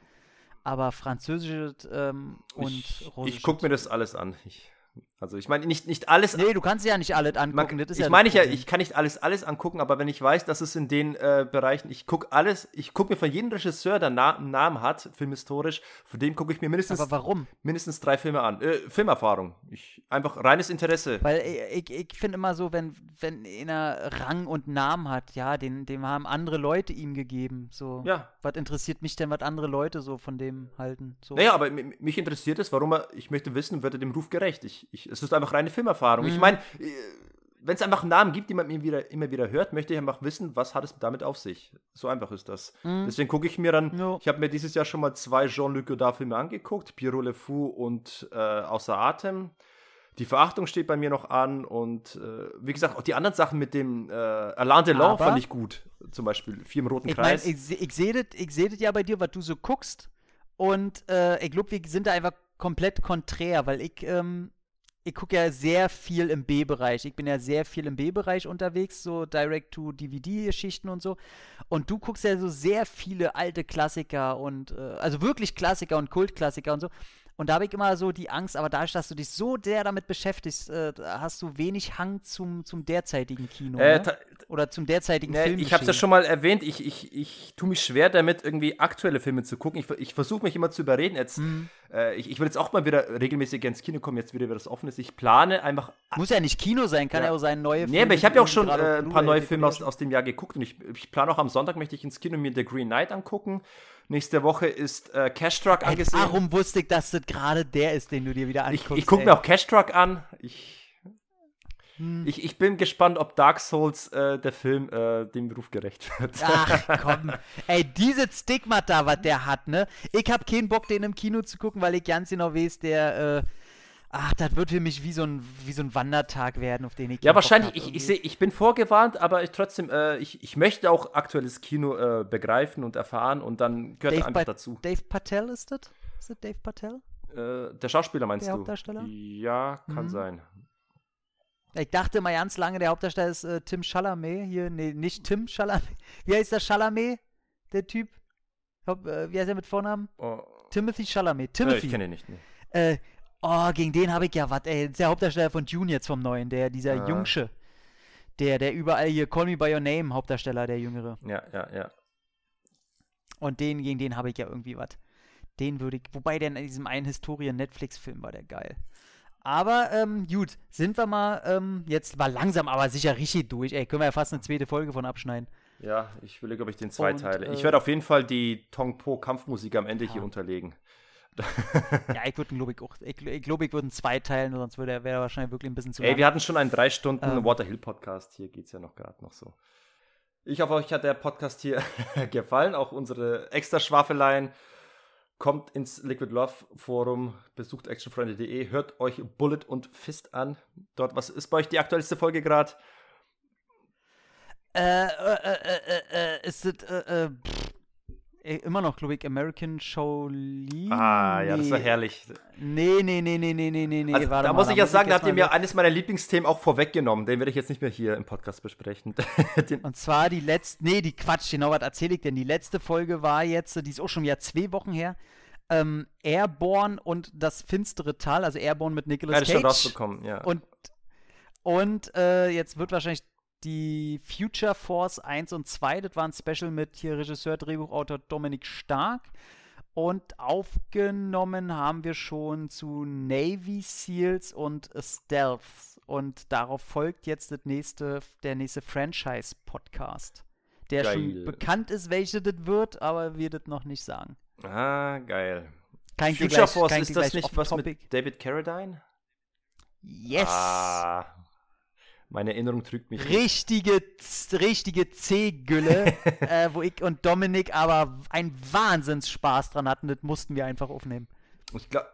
B: Aber französisches ähm, und
A: ich
B: russisches.
A: ich gucke mir das alles an. Ich Also ich meine, nicht, nicht alles.
B: Nee, du kannst ja nicht alles angucken.
A: Man, ich ja meine ich ja, ich kann nicht alles, alles angucken, aber wenn ich weiß, dass es in den äh, Bereichen, ich gucke alles, ich gucke mir von jedem Regisseur, der Na einen Namen hat, filmhistorisch, von dem gucke ich mir mindestens,
B: aber warum?
A: mindestens drei Filme an. Äh, Filmerfahrung. Ich, einfach reines Interesse.
B: Weil ich, ich, ich finde immer so, wenn, wenn einer Rang und Namen hat, ja, den, dem haben andere Leute ihm gegeben. So,
A: ja.
B: Was interessiert mich denn, was andere Leute so von dem halten? So.
A: Naja, aber mich interessiert es, warum er, ich möchte wissen, wird er dem Ruf gerecht? Ich, ich, es ist einfach reine Filmerfahrung. Mhm. Ich meine, äh, wenn es einfach Namen gibt, die man immer wieder, immer wieder hört, möchte ich einfach wissen, was hat es damit auf sich. So einfach ist das. Mhm. Deswegen gucke ich mir dann, no. ich habe mir dieses Jahr schon mal zwei Jean-Luc Godard-Filme angeguckt, Pierrot Le Fou und äh, Außer Atem. Die Verachtung steht bei mir noch an und äh, wie gesagt, auch die anderen Sachen mit dem äh, Alain Delon fand ich gut. Zum Beispiel Vier im Roten
B: ich
A: Kreis.
B: Mein, ich, ich sehe das seh ja bei dir, was du so guckst. Und äh, ich glaube, wir sind da einfach komplett konträr, weil ich ähm, ich gucke ja sehr viel im B-Bereich. Ich bin ja sehr viel im B-Bereich unterwegs, so Direct-to-DVD-Geschichten und so. Und du guckst ja so sehr viele alte Klassiker und, äh, also wirklich Klassiker und Kultklassiker und so. Und da habe ich immer so die Angst, aber dadurch, dass du dich so sehr damit beschäftigst, äh, hast du wenig Hang zum, zum derzeitigen Kino. Äh, ne? Oder zum derzeitigen
A: ne,
B: Film.
A: Ich habe es ja schon mal erwähnt, ich, ich, ich tue mich schwer damit, irgendwie aktuelle Filme zu gucken. Ich, ich versuche mich immer zu überreden. Jetzt, mhm. äh, ich, ich will jetzt auch mal wieder regelmäßig ins Kino kommen, jetzt wieder, wieder das offen ist. Ich plane einfach.
B: Muss ja nicht Kino sein, kann ja, ja auch sein, neue
A: Filme. Nee, aber ich habe ja auch schon äh, ein paar neue Filme aus, aus dem Jahr geguckt und ich, ich plane auch am Sonntag, möchte ich ins Kino mir The Green Knight angucken. Nächste Woche ist äh, Cash Truck ey, angesehen.
B: Warum wusste ich, dass das gerade der ist, den du dir wieder anguckst?
A: Ich, ich gucke mir auch Cash Truck an. Ich, hm. ich, ich bin gespannt, ob Dark Souls, äh, der Film, äh, dem Beruf gerecht wird.
B: Ach (laughs) komm. Ey, dieses Stigmata, was der hat, ne? Ich hab keinen Bock, den im Kino zu gucken, weil ich ganz genau weiß, der, äh, Ach, das wird für mich wie so ein, wie so ein Wandertag werden, auf den ich.
A: Ja, wahrscheinlich. Ich, ich, seh, ich bin vorgewarnt, aber ich trotzdem, äh, ich, ich möchte auch aktuelles Kino äh, begreifen und erfahren und dann gehört Dave einfach dazu.
B: Dave Patel ist das? Ist das Dave Patel?
A: Äh, der Schauspieler meinst
B: der
A: du?
B: Hauptdarsteller?
A: Ja, kann mhm. sein.
B: Ich dachte mal ganz lange, der Hauptdarsteller ist äh, Tim Chalamet. Hier, nee, nicht Tim Chalamet. Wie heißt der Chalamet? Der Typ? Hab, äh, wie heißt er mit Vornamen? Oh. Timothy Chalamet. Timothy.
A: ich kenne ihn nicht. Nee.
B: Äh, Oh, gegen den habe ich ja was, ey. Der Hauptdarsteller von Dune jetzt vom Neuen, der, dieser ah. Jungsche. Der, der überall hier Call Me By Your Name, Hauptdarsteller, der Jüngere.
A: Ja, ja, ja.
B: Und den, gegen den habe ich ja irgendwie was. Den würde ich, wobei der in diesem einen Historien-Netflix-Film war der geil. Aber, ähm, gut, sind wir mal, ähm, jetzt war langsam, aber sicher richtig durch. Ey, können wir ja fast eine zweite Folge von abschneiden.
A: Ja, ich will, glaube ich, den zwei Teile. Äh, ich werde auf jeden Fall die Tong Po Kampfmusik am Ende ja. hier unterlegen
B: ja, ich würde glaube ich auch, ich, ich glaube, ich würde zwei teilen, sonst wäre er wahrscheinlich wirklich ein bisschen zu
A: Ey, lang. wir hatten schon einen drei Stunden ähm, Waterhill Podcast, hier geht es ja noch gerade noch so. Ich hoffe, euch hat der Podcast hier (laughs) gefallen, auch unsere extra Schwafeleien. Kommt ins Liquid Love Forum, besucht actionfreunde.de, hört euch Bullet und Fist an. Dort, was ist bei euch die aktuellste Folge gerade?
B: Äh, äh, äh, äh, äh, ist es, äh, äh, äh, immer noch, glaube ich, American Shaolin.
A: Ah, ja, das war herrlich.
B: Nee, nee, nee, nee, nee, nee, nee,
A: also, Da muss ich ja sagen, da habt ihr mir eines meiner Lieblingsthemen auch vorweggenommen. Den werde ich jetzt nicht mehr hier im Podcast besprechen. (laughs)
B: und zwar die letzte, nee, die Quatsch, genau, was erzähle ich denn? Die letzte Folge war jetzt, die ist auch schon wieder zwei Wochen her. Ähm, Airborne und das finstere Tal, also Airborne mit Nicolas Cage. Ja, schon
A: rausbekommen, ja.
B: Und, und äh, jetzt wird wahrscheinlich die Future Force 1 und 2. Das war ein Special mit hier Regisseur, Drehbuchautor Dominik Stark. Und aufgenommen haben wir schon zu Navy Seals und Stealth. Und darauf folgt jetzt das nächste, der nächste Franchise-Podcast. Der geil. schon bekannt ist, welche das wird, aber wir das noch nicht sagen.
A: Ah, geil.
B: Kein
A: Future gleich, Force, ist das nicht was mit David Carradine?
B: Yes.
A: Ah, meine Erinnerung trügt mich.
B: Richtige, richtige C-Gülle, (laughs) äh, wo ich und Dominik aber einen Wahnsinnsspaß dran hatten. Das mussten wir einfach aufnehmen.
A: Ich glaube,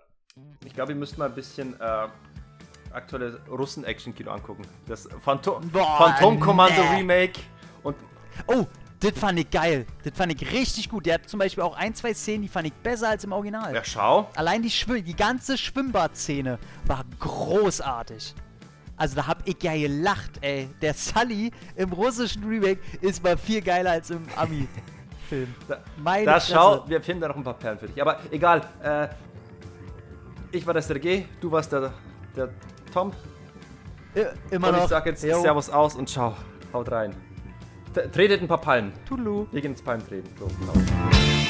A: ich glaub, wir müssten mal ein bisschen äh, aktuelle Russen-Action-Kino angucken. Das Phantom, Boah, Phantom Commando nee. Remake und.
B: Oh, das fand ich geil. Das fand ich richtig gut. Der hat zum Beispiel auch ein, zwei Szenen, die fand ich besser als im Original.
A: Ja, schau.
B: Allein die, Schw die ganze Schwimmbadszene war großartig. Also da hab ich ja gelacht, ey. Der Sully im russischen Remake ist mal viel geiler als im Ami-Film. (laughs)
A: Meine da schau, wir finden da noch ein paar Perlen für dich. Aber egal, äh, ich war der Sergei, du warst der, der Tom?
B: Äh, immer
A: und
B: noch.
A: ich sag jetzt
B: Jo.
A: Servus aus und ciao. Haut rein. T tretet ein paar Palmen.
B: Tudelu.
A: Wir gehen ins Palmtreten. So, genau.